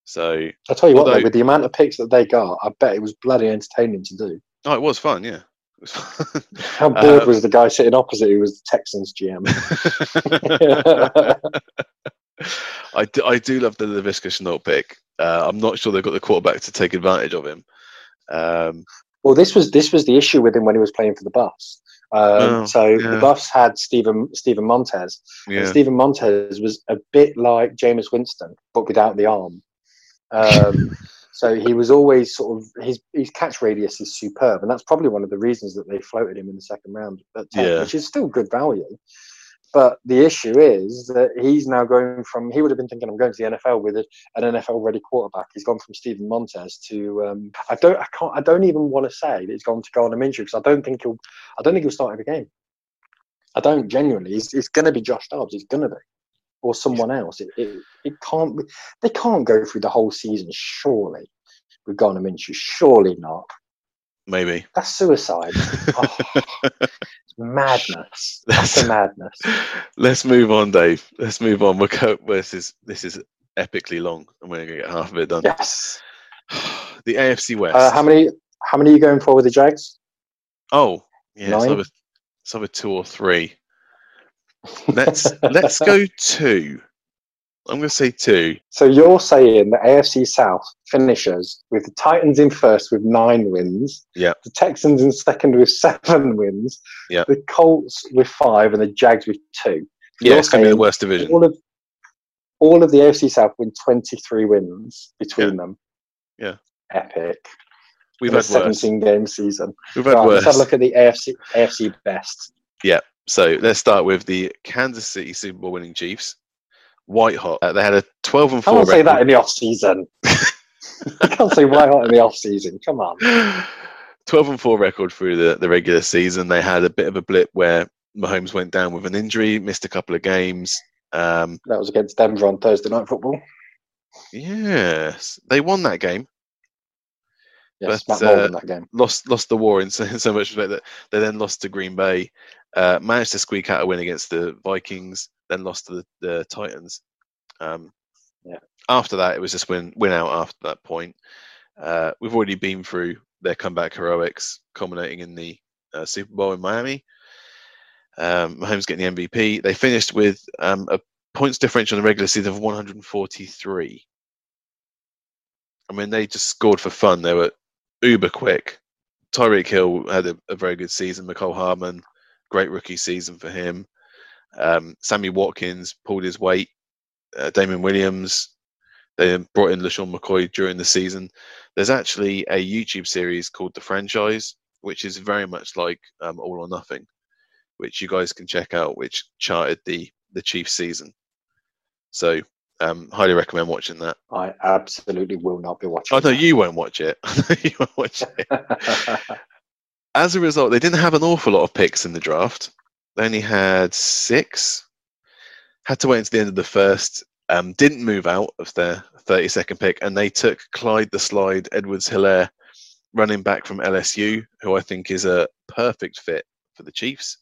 So, I'll tell you what, though, with the amount of picks that they got, I bet it was bloody entertaining to do. oh, it was fun, yeah. Was fun. How bored Uh, was the guy sitting opposite who was the Texans GM? I, do, I do love the Laviska Shenault pick. Uh, I'm not sure they've got the quarterback to take advantage of him. Um, well, this was this was the issue with him when he was playing for the Buffs. Um, Oh, so yeah. the Buffs had Stephen Steven Montez, And Steven Montez was a bit like Jameis Winston, but without the arm. Um, so he was always sort of his his catch radius is superb, and that's probably one of the reasons that they floated him in the second round at 10, Yeah. which is still good value. But the issue is that he's now going from he would have been thinking I'm going to the NFL with a, an NFL ready quarterback. He's gone from Steven Montez to um, I don't I can't I don't even want to say that he's gone to Gardner Minshew because I don't think he'll I don't think he'll start every game. I don't genuinely. It's, it's going to be Josh Dobbs. It's going to be or someone else. It, it, it can't. Be, they can't go through the whole season. Surely, with Gardner Minshew. Surely not. Maybe. That's suicide. Oh, it's madness. That's a madness. Let's move on, Dave. Let's move on. We're co- this is this is epically long, and we're gonna get half of it done. Yes. the AFC West. Uh, how many? How many are you going for with the Jags? Oh, yeah, it's Nine? it's either two or three. Let's let's go two. I'm going to say two. So you're saying the AFC South finishes with the Titans in first with nine wins. Yeah. The Texans in second with seven wins. Yeah. The Colts with five and the Jags with two. Yeah, You're it's going to be the worst division. all of all of the AFC South win 23 wins between them. Yeah. Epic. We've had a had worse. 17 game season. We've had Right, let's have a look at the AFC AFC best. Yeah. So let's start with the Kansas City Super Bowl winning Chiefs. White hot. Uh, they had a 12 and 4. I 4 can't say that in the off season. I can't say white hot in the off season. Come on. 12 and 4 record through the, the regular season. They had a bit of a blip where Mahomes went down with an injury, missed a couple of games. Um, That was against Denver on Thursday night football. yes, they won that game. Yes, But, Matt uh, in that game. lost lost the war in so, in so much respect that they then lost to Green Bay, uh, managed to squeak out a win against the Vikings, then lost to the, the Titans. Um, Yeah. After that, it was just win win out. After that point, uh, we've already been through their comeback heroics, culminating in the uh, Super Bowl in Miami. Um, Mahomes getting the MVP. They finished with um, a points differential in the regular season of 143. I mean, they just scored for fun. They were uber quick. Tyreek Hill had a, a very good season. Mecole Hardman, great rookie season for him. Um, Sammy Watkins pulled his weight. Uh, Damien Williams. They brought in LeSean McCoy during the season. There's actually a YouTube series called The Franchise, which is very much like um, All or Nothing, which you guys can check out, which charted the the Chiefs season. So, um, highly recommend watching that. I absolutely will not be watching. I know you won't watch it. I know you won't watch it. As a result, they didn't have an awful lot of picks in the draft. They only had six. Had to wait until the end of the first. Um, didn't move out of their 32nd pick, and they took Clyde the Slide Edwards Helaire, running back from LSU, who I think is a perfect fit for the Chiefs.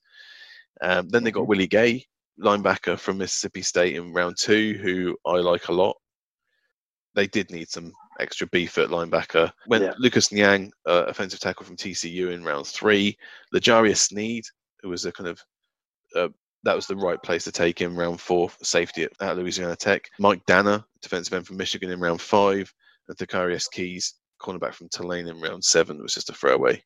Um, then they got Mhm. Willie Gay, linebacker from Mississippi State in round two, who I like a lot. They did need some extra beef at linebacker. Went Yeah. Lucas Niang, uh, offensive tackle from TCU in round three. L'Jarius Sneed, who was a kind of uh, that was the right place to take him round four safety at, at Louisiana Tech. Mike Danna, defensive end from Michigan in round five, and Thakarius Keyes, cornerback from Tulane in round seven was just a throwaway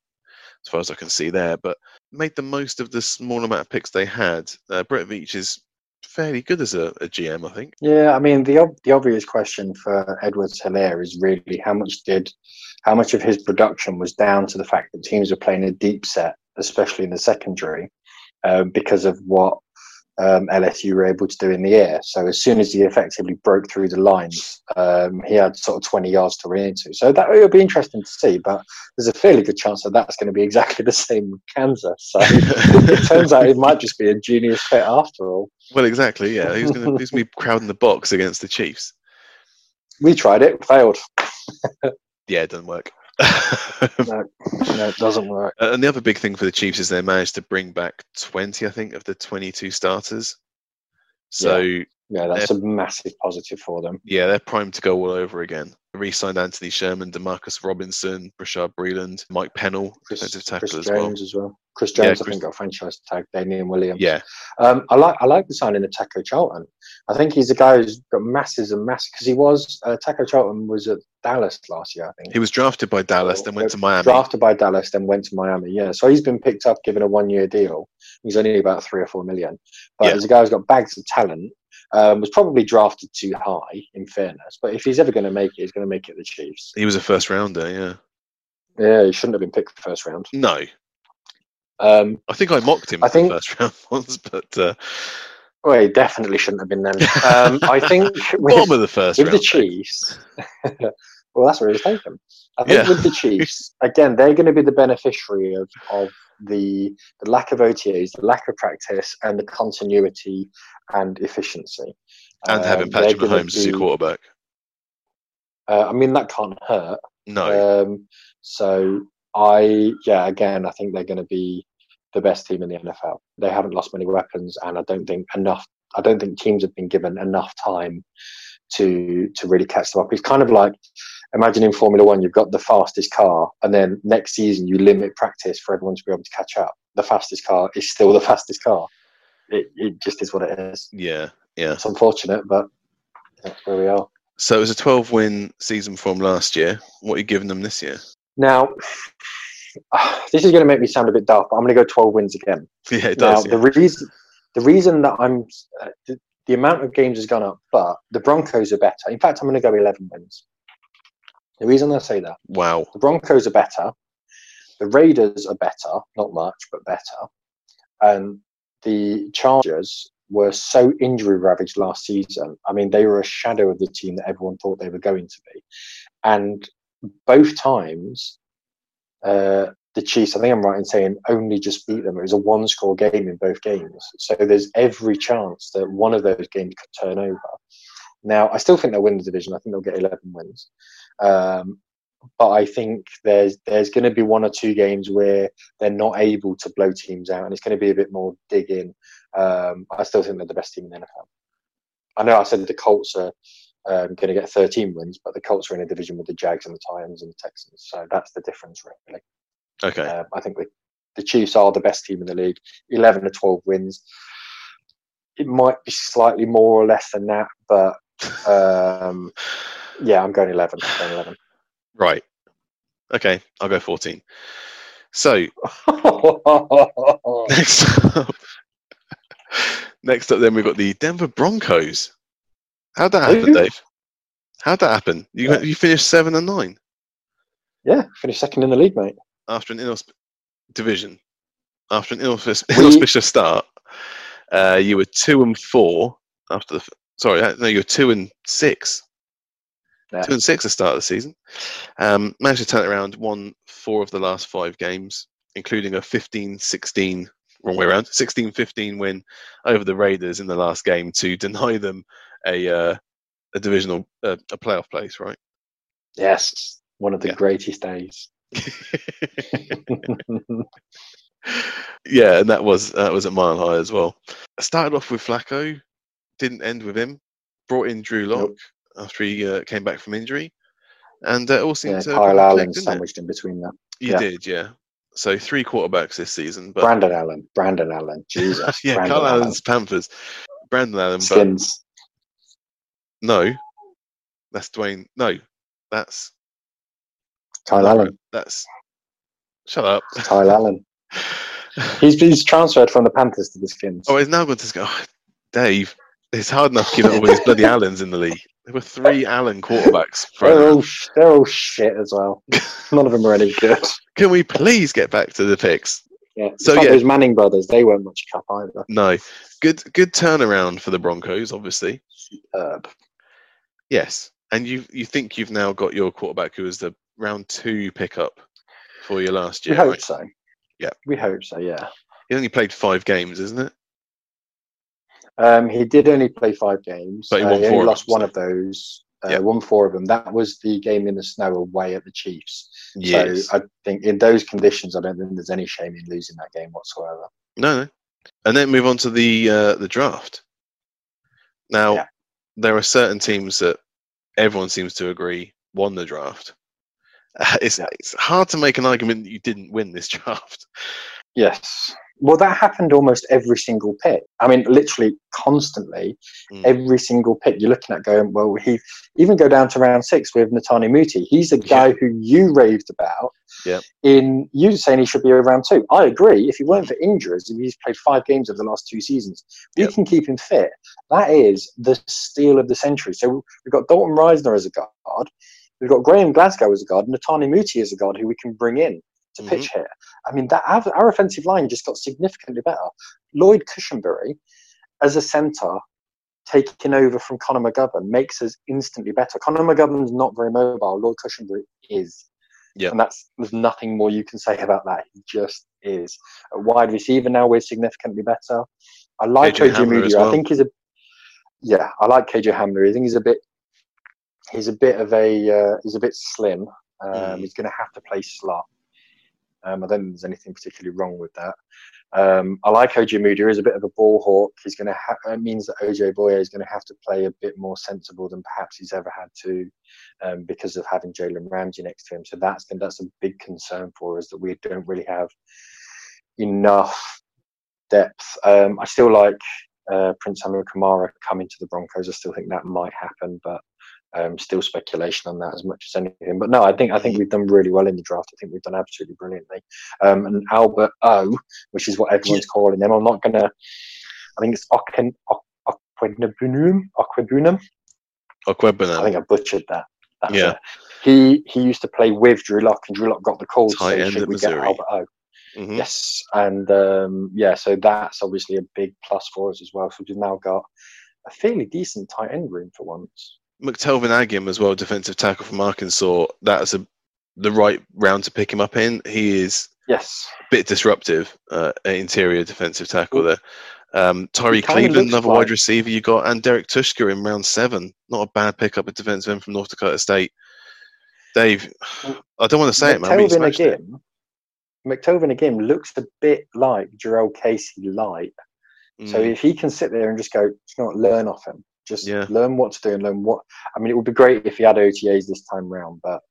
as far as I can see there. But made the most of the small amount of picks they had. Uh, Brett Veach is fairly good as a, a GM, I think. Yeah, I mean the ob- the obvious question for Edwards Helaire is really how much did how much of his production was down to the fact that teams were playing a deep set, especially in the secondary, uh, because of what um, LSU were able to do in the air. So as soon as he effectively broke through the lines, um, he had sort of 20 yards to run into. So that will be interesting to see. But there's a fairly good chance that that's going to be exactly the same with Kansas. So it turns out it might just be a genius fit after all. well, exactly. Yeah, who's going to going to be crowding the box against the Chiefs? We tried it, failed. Yeah, it doesn't work. No, no, it doesn't work. Uh, And the other big thing for the Chiefs is they managed to bring back 20, I think, of the 22 starters. So, yeah, Yeah, that's a massive positive for them. Yeah, they're primed to go all over again. Re-signed Anthony Sherman, Demarcus Robinson, Bashaud Breeland, Mike Pennel, Chris, defensive tackle Chris as well. Jones as well. Chris Yeah, Jones, I think, got franchise tag. Damien Williams. Yeah, Um, I like I like the signing of Taco Charlton. I think he's a guy who's got masses and masses because he was uh, Taco Charlton was at Dallas last year. I think he was drafted by Dallas, So, then went uh, to Miami. drafted by Dallas, then went to Miami. Yeah, so he's been picked up, given a one-year deal. He's only about three or four million, but Yeah. there's a guy who's got bags of talent. Um, was probably drafted too high, in fairness. But if he's ever going to make it, he's going to make it the Chiefs. He was a first rounder, yeah. Yeah, he shouldn't have been picked first round. No, Um, I think I mocked him I think- the first round once, but uh, well, he definitely shouldn't have been then. Um, I think with, bottom of the first with round. the Chiefs, well, that's where he's taken. I think Yeah. with the Chiefs, again, they're going to be the beneficiary of, of the, the lack of OTAs, the lack of practice, and the continuity and efficiency. and having Um, they're Patrick Mahomes as your quarterback. Uh, I mean, that can't hurt. No, Um, so I, yeah, again, I think they're going to be the best team in the NFL. They haven't lost many weapons, and I don't think enough. I don't think teams have been given enough time to to really catch them up. It's kind of like imagine in Formula One, you've got the fastest car, and then next season you limit practice for everyone to be able to catch up. The fastest car is still the fastest car. It, it just is what it is. yeah, yeah. It's unfortunate, but that's where we are. So it was a 12 win season from last year. What are you giving them this year? Now, this is going to make me sound a bit daft, but I'm going to go 12 wins again. Yeah, it now, does. the reason the reason that I'm uh, the, the amount of games has gone up, but the Broncos are better. In fact, I'm going to go 11 wins. The reason I say that Wow. the Broncos are better, the Raiders are better, not much, but better, and the Chargers were so injury ravaged last season. I mean, they were a shadow of the team that everyone thought they were going to be, and both times. Uh, the Chiefs, I think I'm right in saying, only just beat them. It was a one score game in both games. So there's every chance that one of those games could turn over. Now, I still think they'll win the division. I think they'll get 11 wins. Um, but I think there's there's going to be one or two games where they're not able to blow teams out, and it's going to be a bit more digging. Um, I still think they're the best team in the NFL. I know I said the Colts are um, going to get 13 wins, but the Colts are in a division with the Jags and the Titans and the Texans, so that's the difference, really. Okay. Um, I think the, the Chiefs are the best team in the league, 11 to 12 wins. It might be slightly more or less than that, but um, yeah, I'm going 11. I'm going 11. Right. Okay, I'll go 14. So next up, next up, then we've got the Denver Broncos. How'd that happen? Dave? How'd that happen? You Yeah. you finished seven and nine yeah, finished second in the league, mate. after an inausp- division after an inauspicious, inauspicious start. Uh, you were two and four after the. Sorry, uh, no, you're two and six. Yeah. Two and six at the start of the season. Um, managed to turn it around, won four of the last five games, including a 15-16 wrong way around 16-15 win over the Raiders in the last game to deny them a uh, a divisional uh, a playoff place, right? Yes, one of the Yeah. greatest days. yeah, and that was that was at mile high as well. I started off with Flacco, didn't end with him. Brought in Drew Lock Nope. after he uh, came back from injury, and uh, it all seemed yeah, to Kyle Allen didn't it? sandwiched in between that. You yeah. did, yeah. So three quarterbacks this season, but Brandon Allen, Brandon Allen, Jesus, yeah, Brandon Kyle Allen. Allen's Panthers, Brandon Allen, but Skins. no, that's Dwayne. No, that's Kyle Allen, That's shut up. Kyle Allen. He's he's transferred from the Panthers to the Skins. Oh, he's now going to go. Oh, Dave, it's hard enough keeping up with these bloody Allens in the league. There were three Allen quarterbacks. they're all they're all shit as well. None of them are any good. Can we please get back to the picks? Yeah. So, like yeah. those Manning brothers, they weren't much cup either. No. Good good turnaround for the Broncos, obviously. Superb. Yes. And you you think you've now got your quarterback who was the round two pickup for you last We year, hope right? so. Yeah. We hope so. Yeah. He only played five games, isn't it? Um, he did only play five games. But he Uh, won only lost them, one so- of those. Uh, Yeah. Won four of them. That was the game in the snow away at the Chiefs. Yes. So I think in those conditions, I don't think there's any shame in losing that game whatsoever. No, no. And then move on to the uh, the draft. Now, Yeah. there are certain teams that everyone seems to agree won the draft. Uh, it's Yeah. it's hard to make an argument that you didn't win this draft. Yes. Well, that happened almost every single pick. I mean, literally constantly, Mm. every single pick you're looking at going, well, he even go down to round six with Netane Muti. He's the guy who you raved about. Yep. In you saying he should be around two. I agree. If he weren't for injuries, he's played five games over the last two seasons, You can keep him fit. That is the steal of the century. So we've got Dalton Risner as a guard. We've got Graham Glasgow as a guard, Netane Muti as a guard who we can bring in to Mhm. pitch hit. I mean, that our, our offensive line just got significantly better. Lloyd Cushenberry as a centre taking over from Connor McGovern makes us instantly better. Connor McGovern's not very mobile. Lloyd Cushenberry is. Yeah. And that's there's nothing more you can say about that. He just is. A wide receiver now we're significantly better. I like KJ Hamler Moody. as I think he's a yeah, I like KJ Hamler. I think he's a bit he's a bit of a uh, he's a bit slim. Um, Mm. He's going to have to play slot. Um, I don't think there's anything particularly wrong with that. Um, I like OJ Moody. He's a bit of a ball hawk. He's going to ha- it means that OJ Bouye is going to have to play a bit more sensible than perhaps he's ever had to, um, because of having Jalen Ramsey next to him. So that's that's a big concern for us that we don't really have enough depth. Um, I still like uh, Prince Samuel Kamara coming to the Broncos. I still think that might happen, but um, still speculation on that as much as anything. But no, I think I think we've done really well in the draft. I think we've done absolutely brilliantly. Um, and Albert O, which is what everyone's calling him. I'm not gonna. I think it's Oken Okwebunum. Okwebunum. I think I butchered that. That's Yeah. it. He he used to play with Drew Lock, and Drew Lock got the call to Tight say, end should we get Albert O? Mhm. Yes, and um, yeah, so that's obviously a big plus for us as well. So we've now got a fairly decent tight end room for once. McTelvin Agim as well, defensive tackle from Arkansas. That's a the right round to pick him up in. He is Yes, a bit disruptive, uh, interior defensive tackle there. Um, Tyrie Cleveland, another wide receiver you got, and Derrek Tuszka in round seven. Not a bad pickup at defensive end from North Dakota State. Dave, I don't want to say it, man. but you McTelvin it. again. McTelvin again looks a bit like Jurrell Casey light. So Mm, if he can sit there and just go, you know learn off him. Just Yeah. learn what to do and learn what. I mean, it would be great if he had OTAs this time round, but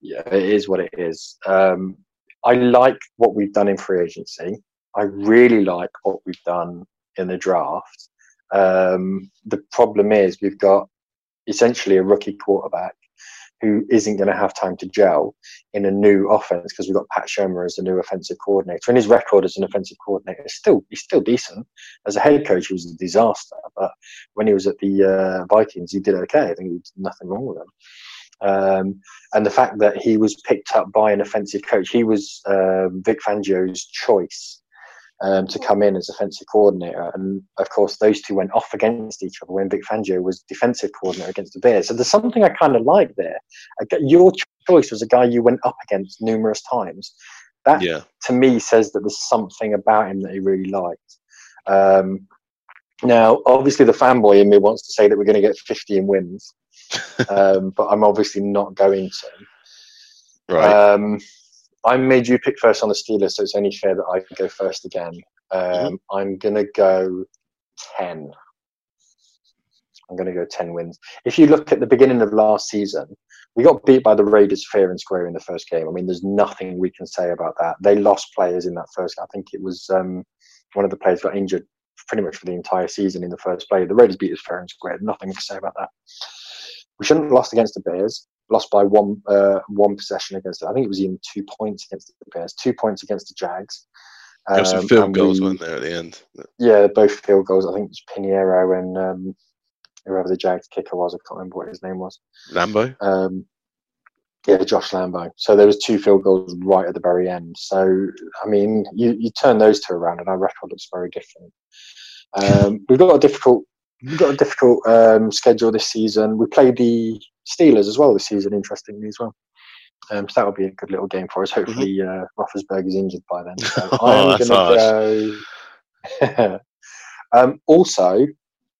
yeah, it is what it is. Um, I like what we've done in free agency. I really like what we've done in the draft. Um, the problem is we've got essentially a rookie quarterback who isn't going to have time to gel in a new offense because we've got Pat Shurmur as the new offensive coordinator. And his record as an offensive coordinator is still he's still decent. As a head coach, he was a disaster. But when he was at the uh, Vikings, he did okay. I think there's nothing wrong with him. Um, and the fact that he was picked up by an offensive coach, he was um, Vic Fangio's choice um, to come in as offensive coordinator. And of course, those two went off against each other when Vic Fangio was defensive coordinator against the Bears. So there's something I kind of like there. Your choice was a guy you went up against numerous times. That Yeah. to me says that there's something about him that he really liked. Um, now, obviously, the fanboy in me wants to say that we're going to get 50 in wins, um, but I'm obviously not going to. Right. Um, I made you pick first on the Steelers, so it's only fair that I go first again. Um, Mm-hmm. I'm going to go 10. I'm going to go 10 wins. If you look at the beginning of last season, we got beat by the Raiders fair and square in the first game. I mean, there's nothing we can say about that. They lost players in that first. game. I think it was um, one of the players got injured pretty much for the entire season in the first play. The Raiders beat us fair and square. Nothing to say about that. We shouldn't have lost against the Bears. Lost by one uh, one possession against. I think it was even two points against the Bears. Two points against the Jags. There were some Um, field goals, we- weren't there, at the end? yeah, both field goals. I think it was Pineiro and um, whoever the Jags kicker was. I can't remember what his name was. Lambo? Um, yeah, Josh Lambo. So there was two field goals right at the very end. So I mean, you, you turn those two around, and our record looks very different. Um, we've got a difficult we've got a difficult um, schedule this season. We play the Steelers as well this season, interestingly as well. Um, so that will be a good little game for us. Hopefully, uh, Roethlisberger is injured by then. So Oh, I'm that's going to go. um, also,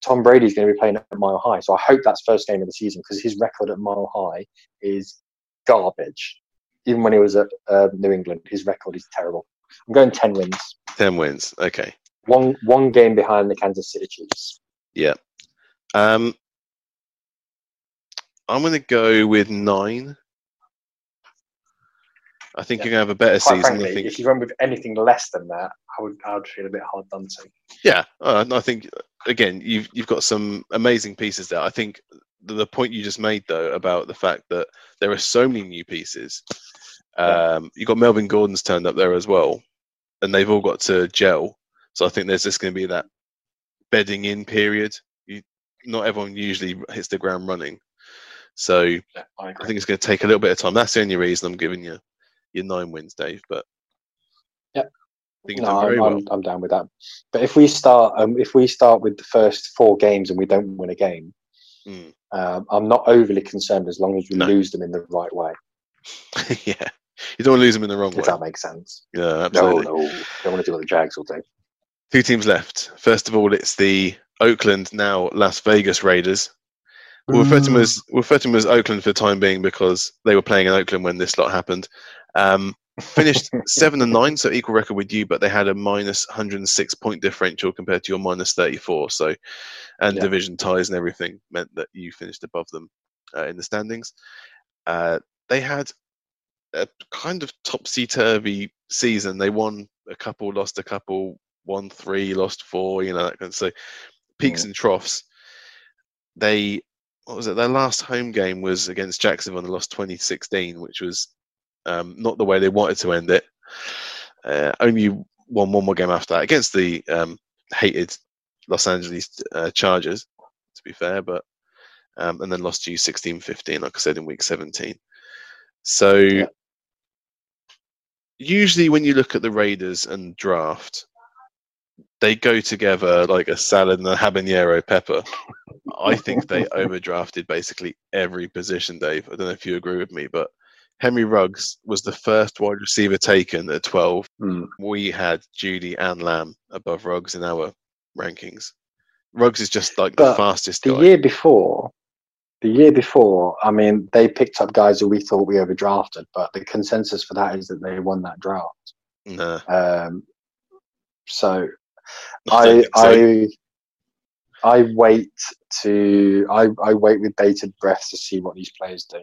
Tom Brady's going to be playing at Mile High, so I hope that's first game of the season because his record at Mile High is garbage. Even when he was at uh, New England, his record is terrible. I'm going ten wins, 10 wins. Okay. one one game behind the Kansas City Chiefs. Yeah. Um, I'm going to go with nine. I think Yeah. you're going to have a better Quite season. frankly, I think. if you run with anything less than that, I would I would feel a bit hard done to. Yeah, uh, I think again you've you've got some amazing pieces there. I think the, the point you just made though about the fact that there are so many new pieces. Um, you got Melvin Gordon's turned up there as well, and they've all got to gel. So I think there's just going to be that bedding in period. You, not everyone usually hits the ground running, so Yeah, I I think it's going to take a little bit of time. That's the only reason I'm giving you your nine wins, Dave. But Yeah. No, I'm, well. I'm, down with that. But if we start, um, if we start with the first four games and we don't win a game, Mm. um, I'm not overly concerned as long as we No. lose them in the right way. yeah, you don't want to lose them in the wrong If way. that makes sense. Yeah, No, absolutely. no, don't want to do what the Jags will do. Two teams left. First of all, it's the Oakland, now Las Vegas Raiders. We'll refer to them as we'll refer to them as Oakland for the time being because they were playing in Oakland when this lot happened. Um, finished seven and nine, so equal record with you, but they had a minus 106 point differential compared to your minus 34. So, and Yeah. division ties and everything meant that you finished above them uh, in the standings. Uh, they had a kind of topsy turvy season. They won a couple, lost a couple, won three, lost four. You know that kind of so peaks and troughs. They what was it? Their last home game was against Jacksonville and they lost 2016, which was um, not the way they wanted to end it. Uh, only won one more game after that against the um, hated Los Angeles uh, Chargers, to be fair, but um, and then lost to you 16-15, like I said, in week 17. So Yeah. usually when you look at the Raiders and draft, they go together like a salad and a habanero pepper. I think they overdrafted basically every position, Dave. I don't know if you agree with me, but Henry Ruggs was the first wide receiver taken at 12. Mm. We had Jeudy and Lamb above Ruggs in our rankings. Ruggs is just like the fastest The guy. year before, the year before, I mean, they picked up guys who we thought we overdrafted, but the consensus for that is that they won that draft. No, Um, so I I. I wait to I, I wait with bated breath to see what these players do.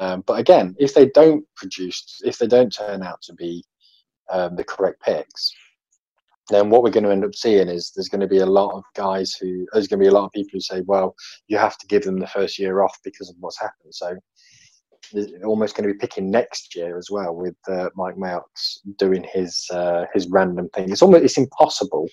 Um, but again, if they don't produce, if they don't turn out to be um, the correct picks, then what we're going to end up seeing is there's going to be a lot of guys who there's going to be a lot of people who say, well, you have to give them the first year off because of what's happened. So almost going to be picking next year as well with uh, Mike Mouts doing his uh, his random thing. It's almost it's impossible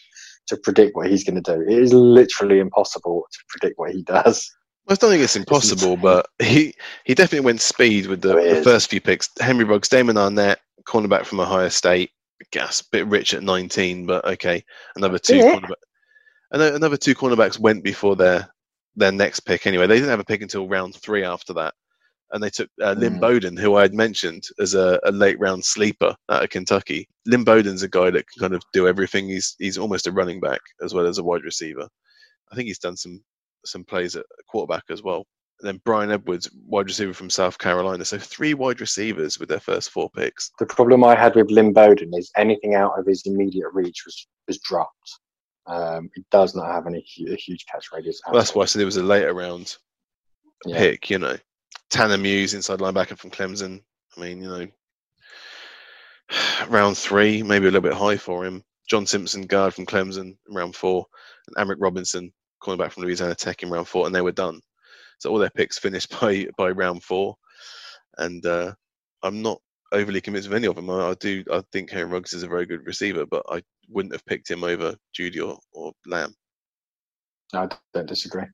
to predict what he's going to do. It is literally impossible to predict what he does. Well, I don't think it's impossible, but he he definitely went speed with the, Oh, the first few picks. Henry Ruggs, Damon Arnette, cornerback from Ohio State. Gas, bit rich at 19, but okay. Another two Yeah. another two cornerbacks went before their their next pick. Anyway, they didn't have a pick until round three after that, and they took uh, Lynn Mm. Bowden, who I had mentioned as a, a late round sleeper out of Kentucky. Lynn Bowden's a guy that can kind of do everything. He's he's almost a running back as well as a wide receiver. I think he's done some some plays at quarterback as well. And then Bryan Edwards, wide receiver from South Carolina. So three wide receivers with their first four picks. The problem I had with Lynn Bowden is anything out of his immediate reach was was dropped. Um, he does not have any a huge catch radius. Well, that's why I said it was a later round Yeah. pick, you know. Tanner Muse, inside linebacker from Clemson. I mean, you know, round three, maybe a little bit high for him. John Simpson, guard from Clemson, round four. And Amik Robertson, cornerback from Louisiana Tech in round four, and they were done. So all their picks finished by by round four. And uh, I'm not overly convinced of any of them. I, I do. I think Henry Ruggs is a very good receiver, but I wouldn't have picked him over Jeudy or, or Lamb. I don't disagree.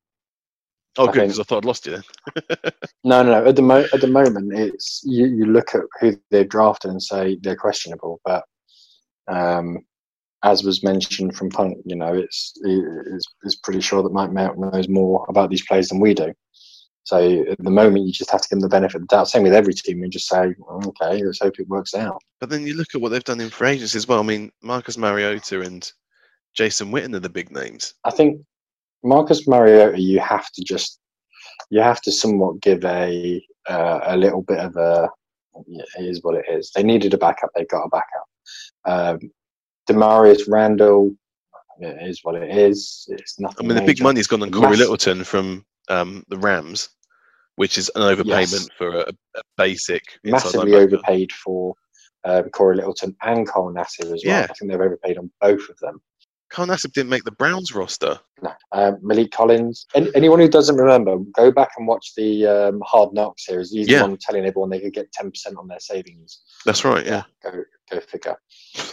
Oh, I good, because I thought I'd lost you then. No, no, no. At the mo- at the moment, it's you, you look at who they've drafted and say they're questionable. But um, as was mentioned from Punk, you know, it's it's, it's pretty sure that Mike Mount knows more about these players than we do. So at the moment, you just have to give them the benefit of the doubt. Same with every team, and just say, okay, let's hope it works out. But then you look at what they've done in free agency as well. I mean, Marcus Mariota and Jason Witten are the big names. I think Marcus Mariota, you have to just you have to somewhat give a uh, a little bit of a yeah, it is what it is. They needed a backup, they got a backup. Um, Damarious Randall, it is what it is. It's nothing. I mean, the big money's gone on Cory Littleton from um, the Rams, which is an overpayment Yes. for a, a basic massively linebacker. overpaid for um, Cory Littleton and Cole Nassib as well. Yeah. I think they've overpaid on both of them. Carl Nassib didn't make the Browns roster. No. Um, Maliek Collins. Any, anyone who doesn't remember, go back and watch the um, Hard Knocks series. He's Yeah. the one telling everyone they could get 10% on their savings. That's right, yeah. Go, go figure.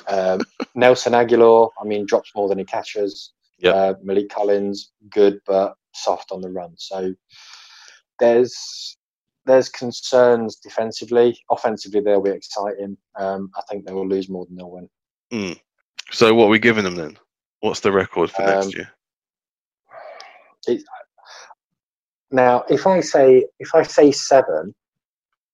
Um, Nelson Agholor, I mean, drops more than he catches. Yep. Uh, Maliek Collins, good but soft on the run. So there's there's concerns defensively. Offensively, they'll be exciting. Um, I think they will lose more than they'll win. Mm. So what are we giving them then? What's the record for Um, next year? Now, if I say if I say seven,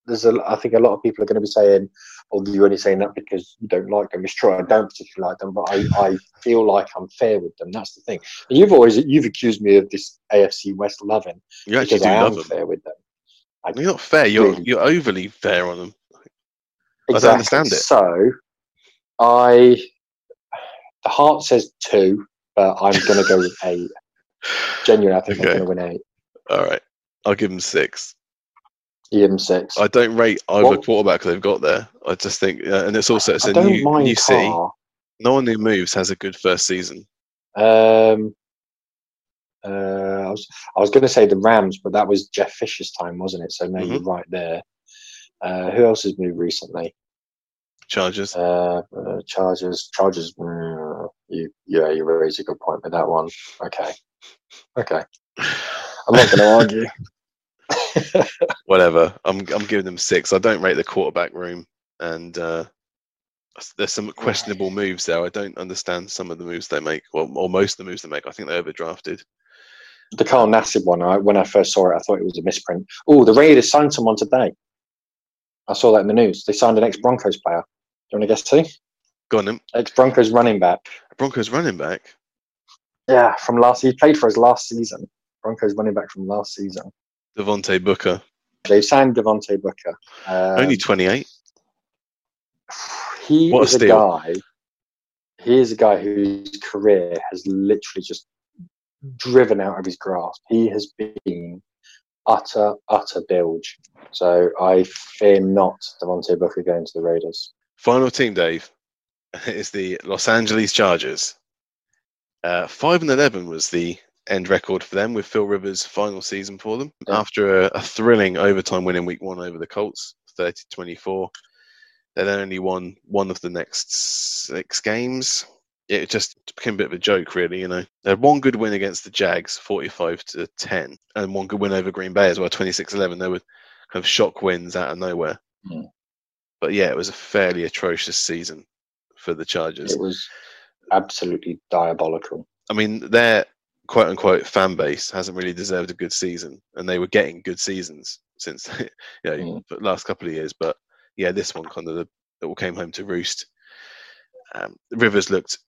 there's a. I think a lot of people are going to be saying, "Oh, you're only saying that because you don't like them." It's true, I don't particularly like them, but I, I feel like I'm fair with them. That's the thing. And you've always you've accused me of this AFC West loving You actually do I love them. fair with them. You're not fair. You're Really? you're overly fair on them. I don't understand it. So, I the heart says two, but I'm going to go with eight. Genuinely, I think Okay. I'm going to win eight. All right, I'll give them six. EM six. I don't rate either What- quarterback they've got there. I just think, uh, and it's also it's I a don't new mind new city. Carr. No one who moves has a good first season. Um, uh, I was I was going to say the Rams, but that was Jeff Fisher's time, wasn't it? So no, Mm-hmm. you're right there. Uh, who else has moved recently? Chargers. Uh, uh, Chargers. Chargers. mm, you, yeah, you raise a good point with that one. Okay, okay. I'm not going to argue. Whatever. I'm I'm giving them six. I don't rate the quarterback room, and uh, there's some questionable moves there. I don't understand some of the moves they make, or, or most of the moves they make. I think they overdrafted. The Carl Nassib one. I, when I first saw it, I thought it was a misprint. Oh, the Raiders signed someone today. I saw that in the news. They signed an ex Broncos player. Do you want to guess who? Go on, then. Ex Broncos running back. Broncos running back. Yeah, from last. He played for us last season. Broncos running back from last season. Devontae Booker. They've signed Devontae Booker. Um, Only 28. he What a is a guy. He is a guy whose career has literally just driven out of his grasp. He has been utter, utter bilge. So I fear not Devontae Booker going to the Raiders. Final team, Dave, is the Los Angeles Chargers. Uh, five and eleven was the end record for them with Phil Rivers' final season for them Yeah. after a, a thrilling overtime win in Week One over the Colts, 30-24. They then only won one of the next six games. It just became a bit of a joke, really. You know, they had one good win against the Jags, forty-five to ten, and one good win over Green Bay as well, 26-11. They were kind of shock wins out of nowhere. Hmm. But yeah, it was a fairly atrocious season for the Chargers. It was absolutely diabolical. I mean, their quote unquote fan base hasn't really deserved a good season, and they were getting good seasons since you know Mm. the last couple of years. But yeah, this one kind of the, it all came home to roost. Um, Rivers looked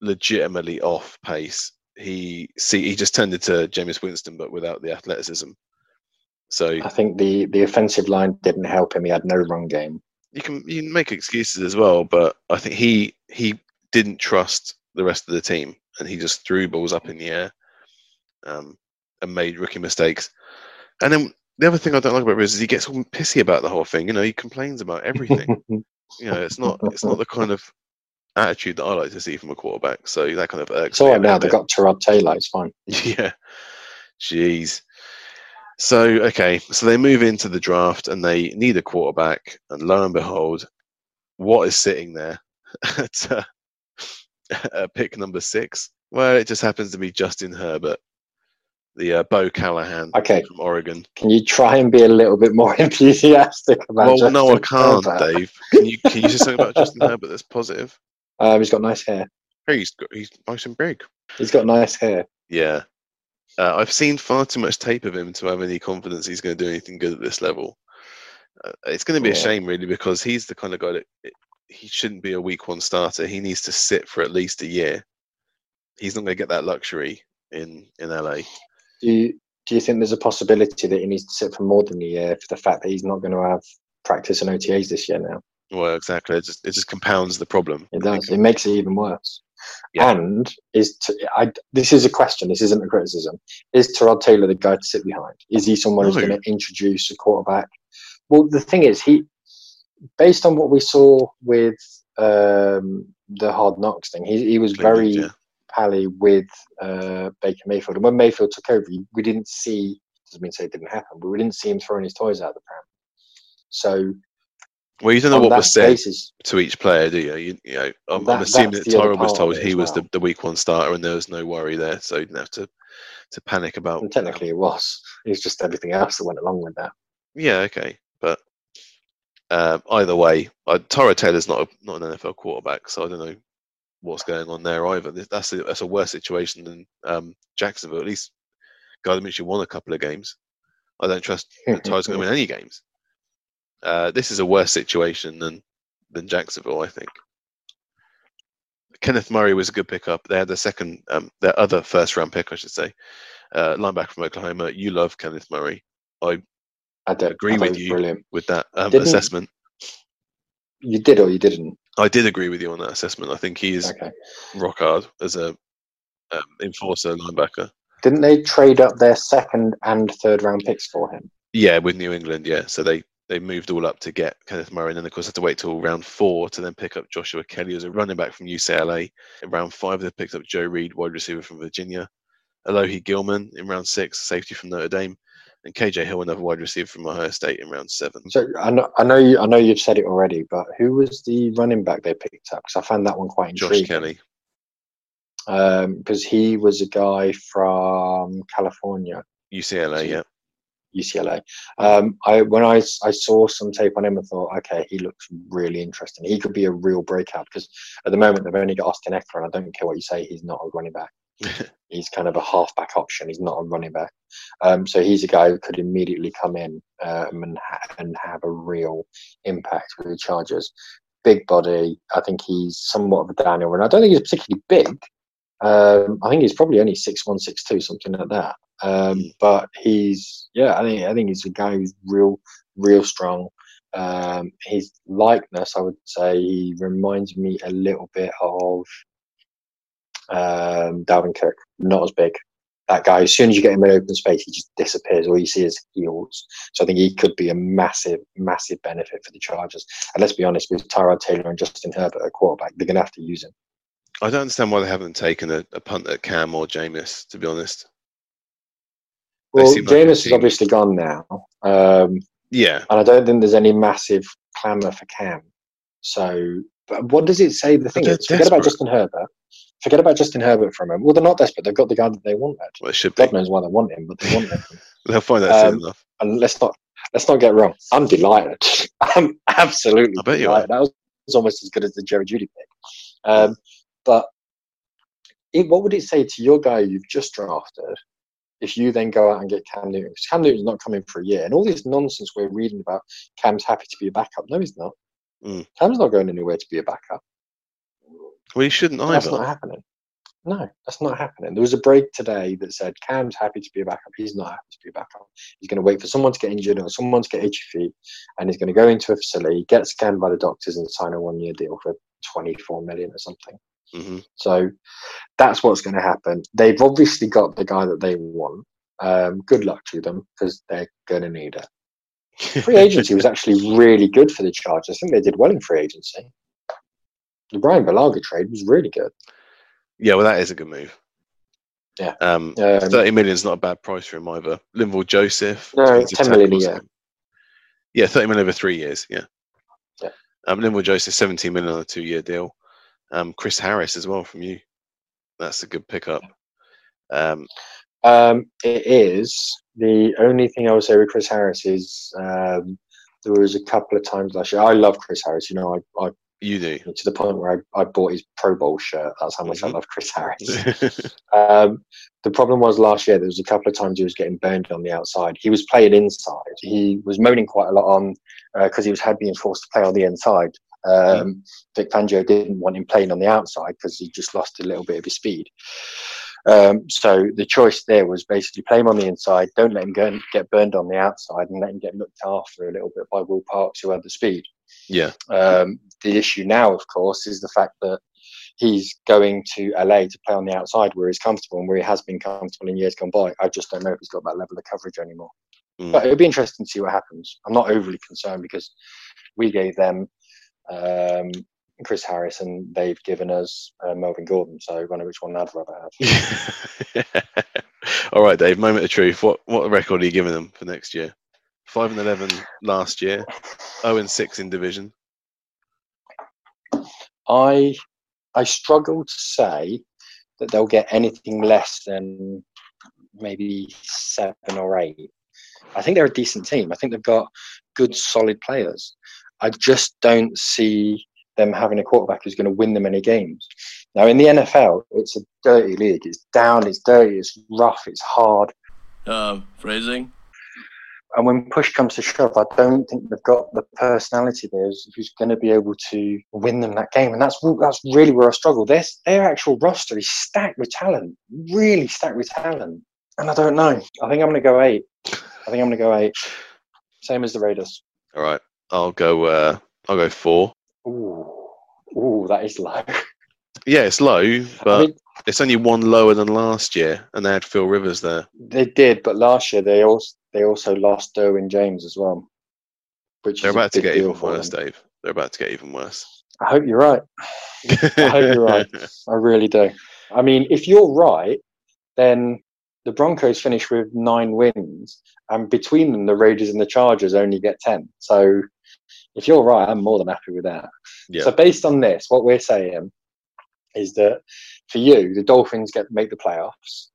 legitimately off pace. He see he just turned into Jameis Winston, but without the athleticism. So I think the, the offensive line didn't help him. He had no run game. You can you can make excuses as well, but I think he he didn't trust the rest of the team, and he just threw balls up in the air, um, and made rookie mistakes. And then the other thing I don't like about Riz is he gets all pissy about the whole thing. You know, he complains about everything. you know, it's not it's not the kind of attitude that I like to see from a quarterback. So that kind of irks It's all right now. They've got Tyrod Taylor. It's fine. Yeah. Jeez. So, okay. So they move into the draft and they need a quarterback. And lo and behold, what is sitting there at uh, at pick number six? Well, it just happens to be Justin Herbert, the uh, Bo Callahan Okay. from Oregon. Can you try and be a little bit more enthusiastic about Well, no, I can't, Herbert? Dave. Can you can you say something about Justin Herbert that's positive? Um, he's got nice hair. Hey, he's got, he's nice and big. He's got nice hair. Yeah. Uh, I've seen far too much tape of him to have any confidence he's going to do anything good at this level. Uh, it's going to be a shame, really, because he's the kind of guy that he shouldn't be a week one starter. He needs to sit for at least a year. He's not going to get that luxury in in LA. Do you do you think there's a possibility that he needs to sit for more than a year for the fact that he's not going to have practice and OTAs this year now? Well, exactly. It just it just compounds the problem. It does. It makes it even worse. Yeah. And is to, I, this is a question. This isn't a criticism. Is Tyrod Taylor the guy to sit behind? Is he someone who's going to introduce a quarterback? Well, the thing is, he, based on what we saw with um, the Hard Knocks thing, he, he was very yeah. pally with uh, Baker Mayfield. And when Mayfield took over, we didn't see. Doesn't mean to say it didn't happen, but we didn't see him throwing his toys out of the pram. So Well, you don't know what was said basis, to each player, do you? You, you know, I'm, That- I'm assuming that Tyra was told he as was the, well. the week one starter, and there was no worry there, so you didn't have to to panic about. and technically it was. It was just everything else that went along with that. Yeah, okay, but uh, either way, uh, Tyrod Taylor's not a, not an NFL quarterback, so I don't know what's going on there either. That's a, that's a worse situation than um, Jacksonville. At least Gardner Minshew won a couple of games. I don't trust that Tyra's going to win any games. Uh, this is a worse situation than than Jacksonville, I think. Kenneth Murray was a good pickup. They had their second, um, their other first round pick, I should say, uh, linebacker from Oklahoma. You love Kenneth Murray. I I don't agree I with you. Brilliant. with that um, assessment. You did or you didn't? I did agree with you on that assessment. I think he is Okay. rock hard as a um, enforcer linebacker. Didn't they trade up their second and third round picks for him? Yeah, with New England, yeah. So they they moved all up to get Kenneth Murray, and then of course had to wait till round four to then pick up Joshua Kelley as a running back from UCLA. In round five, they picked up Joe Reed, wide receiver from Virginia. Alohi Gilman in round six, safety from Notre Dame, and KJ Hill, another wide receiver from Ohio State in round seven. So I know, I know, you, I know you've said it already, but who was the running back they picked up? Because I found that one quite intriguing. Josh. Kelley. Um, because he was a guy from California, UCLA, yeah. UCLA. Um, I when I, I saw some tape on him, I thought, okay, he looks really interesting. He could be a real breakout because at the moment they've only got Austin Ekeler, and I don't care what you say, he's not a running back. he's kind of a halfback option. He's not a running back. Um, so he's a guy who could immediately come in um, and, ha- and have a real impact with the Chargers. Big body. I think he's somewhat of a Daniel, and I don't think he's particularly big. Um, I think he's probably only six one, six two, something like that. Um, Mm. but he's yeah, I think I think he's a guy who's real, real strong. Um, his likeness, I would say, he reminds me a little bit of um, Dalvin Cook. Not as big. That guy, as soon as you get him in open space, he just disappears. All you see is heels. So I think he could be a massive, massive benefit for the Chargers. And let's be honest, with Tyrod Taylor and Justin Herbert at quarterback, they're going to have to use him. I don't understand why they haven't taken a, a punt at Cam or Jameis, to be honest. They Well, like Jameis is obviously gone now. Um, Yeah. and I don't think there's any massive clamour for Cam. So, but what does it say? The thing is, forget about. Justin Herbert. Forget about Justin Herbert for a moment. Well, they're not desperate. They've got the guy that they wanted. Well, it should be. God knows why they want him, but they want him. They'll find that soon Um, enough. And let's not let's not get wrong. I'm delighted. I'm absolutely I bet you delighted. That was, was almost as good as the Jerry Jeudy pick. Um, but it, what would it say to your guy you've just drafted if you then go out and get Cam Newton? 'Cause Cam Newton's not coming for a year, and all this nonsense we're reading about Cam's happy to be a backup. No, he's not. Mm. Cam's not going anywhere to be a backup. Well, you shouldn't either. That's not happening. No, that's not happening. There was a break today that said Cam's happy to be a backup. He's not happy to be a backup. He's going to wait for someone to get injured or someone to get itchy feet, and he's going to go into a facility, get scanned by the doctors, and sign a one-year deal for 24 million or something. Hmm So that's what's going to happen. They've obviously got the guy that they want. Um, good luck to them because they're going to need it. Free agency was actually really good for the Chargers. I think they did well in free agency. The Bryan Bulaga trade was really good. yeah, well, that is a good move. Yeah. Um, Um, 30 million is not a bad price for him either. Linval Joseph. No, 10 million a year. Yeah, 30 million over three years. Yeah. Yeah. Um, Linval Joseph, 17 million on a two year deal. Um, Chris Harris as well from you. That's a good pickup. Um, Um, it is. The only thing I would say with Chris Harris is um, there was a couple of times last year. I love Chris Harris. You know, I, I you do. to the point where I, I bought his Pro Bowl shirt. That's how much I Mhm. love Chris Harris. Um, the problem was last year there was a couple of times he was getting burned on the outside. He was playing inside. He was moaning quite a lot on because he was had being forced to play on the inside. Um, Vic Fangio didn't want him playing on the outside because he just lost a little bit of his speed. Um, so the choice there was basically play him on the inside, don't let him go and get burned on the outside, and let him get looked after a little bit by Will Parks, who had the speed. yeah. Um, the issue now, of course, is the fact that he's going to LA to play on the outside where he's comfortable and where he has been comfortable in years gone by. I just don't know if he's got that level of coverage anymore. Mm. But it'll be interesting to see what happens. I'm not overly concerned because we gave them um, Chris Harris and they've given us uh, Melvin Gordon. So I wonder which one I'd rather have. All right, Dave. Moment of truth. What what record are you giving them for next year? Five and eleven last year. Zero and six in division. I I struggle to say that they'll get anything less than maybe seven or eight. I think they're a decent team. I think they've got good, solid players. I just don't see them having a quarterback who's going to win them any games. Now, in the NFL, it's a dirty league. It's down, it's dirty, it's rough, it's hard. Uh, phrasing? And when push comes to shove, I don't think they've got the personality there who's, who's going to be able to win them that game. And that's that's really where I struggle. Their their actual roster is stacked with talent, really stacked with talent. And I don't know. I think I'm going to go eight. I think I'm going to go eight. Same as the Raiders. All right. I'll go. Uh, I'll go four. Ooh, ooh, that is low. Yeah, it's low, I but mean, it's only one lower than last year, and they had Phil Rivers there. they did, but last year they also they also lost Derwin James as well. Which They're is about to get even worse, them. Dave. They're about to get even worse. I hope you're right. I hope you're right. I really do. I mean, if you're right, then the Broncos finish with nine wins, and between them, the Raiders and the Chargers only get 10. So if you're right, I'm more than happy with that. Yeah. So, based on this, what we're saying is that for you, the Dolphins get make the playoffs.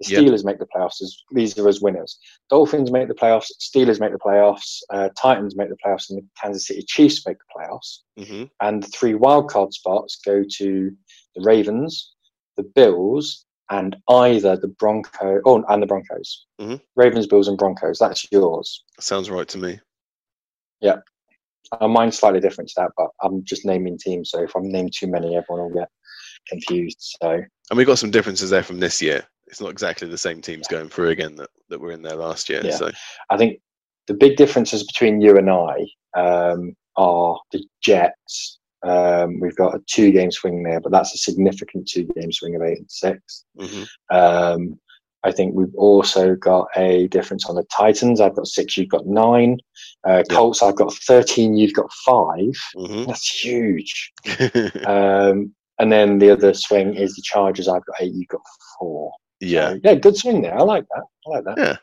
The Yeah. Steelers make the playoffs. As, these are as winners. Dolphins make the playoffs. Steelers make the playoffs. Uh, Titans make the playoffs, and the Kansas City Chiefs make the playoffs hmm and the three wildcard spots go to the Ravens, the Bills, and either the Bronco oh, and the Broncos. Mhm. Ravens, Bills, and Broncos. That's yours. Sounds right to me. Uh, mine's slightly different to that, but I'm just naming teams. So if I'm naming too many, everyone will get confused. So, and we got some differences there from this year. It's not exactly the same teams going through again that, that were in there last year. Yeah. So I think the big differences between you and I um, are the Jets. Um, we've got a two game swing there, but that's a significant two game swing of eight and six. mhm. Um, I think we've also got a difference on the Titans. I've got six, you've got nine. Uh, Yeah. Colts, I've got 13, you've got five. Mhm. That's huge. Um, and then the other swing is the Chargers. I've got eight, you've got four. yeah. So, yeah, good swing there. I like that. I like that. Yeah.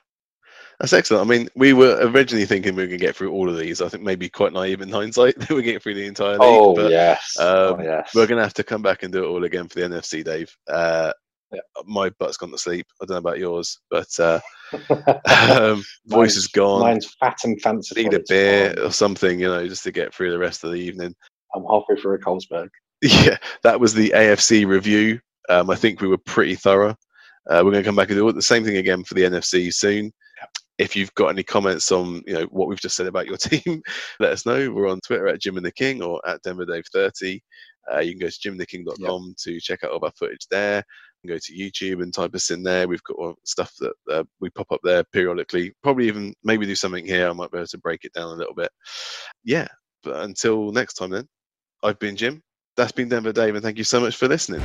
That's excellent. I mean, we were originally thinking we were going to get through all of these. I think maybe quite naive in hindsight that we're getting through the entire league. Oh, but yes. oh, um, yes. we're going to have to come back and do it all again for the NFC, Dave. Uh, Yeah. My butt's gone to sleep. I don't know about yours, but uh, um, voice is gone. Mine's fat and fancy. Need a beer fine. or something, you know, just to get through the rest of the evening. I'm halfway through a Carlsberg. Yeah, that was the AFC review. Um, I think we were pretty thorough. Uh, we're going to come back and do the same thing again for the NFC soon. If you've got any comments on you know what we've just said about your team, let us know. We're on Twitter at Jim and the King or at Denver Dave 30. Uh, you can go to jimandtheking.com to check out all of our footage there. Can go to YouTube and type us in there. We've got stuff that uh, we pop up there periodically. Probably even maybe do something here. I might be able to break it down a little bit. Yeah, but until next time then, I've been Jim. That's been Denver Dave, and thank you so much for listening.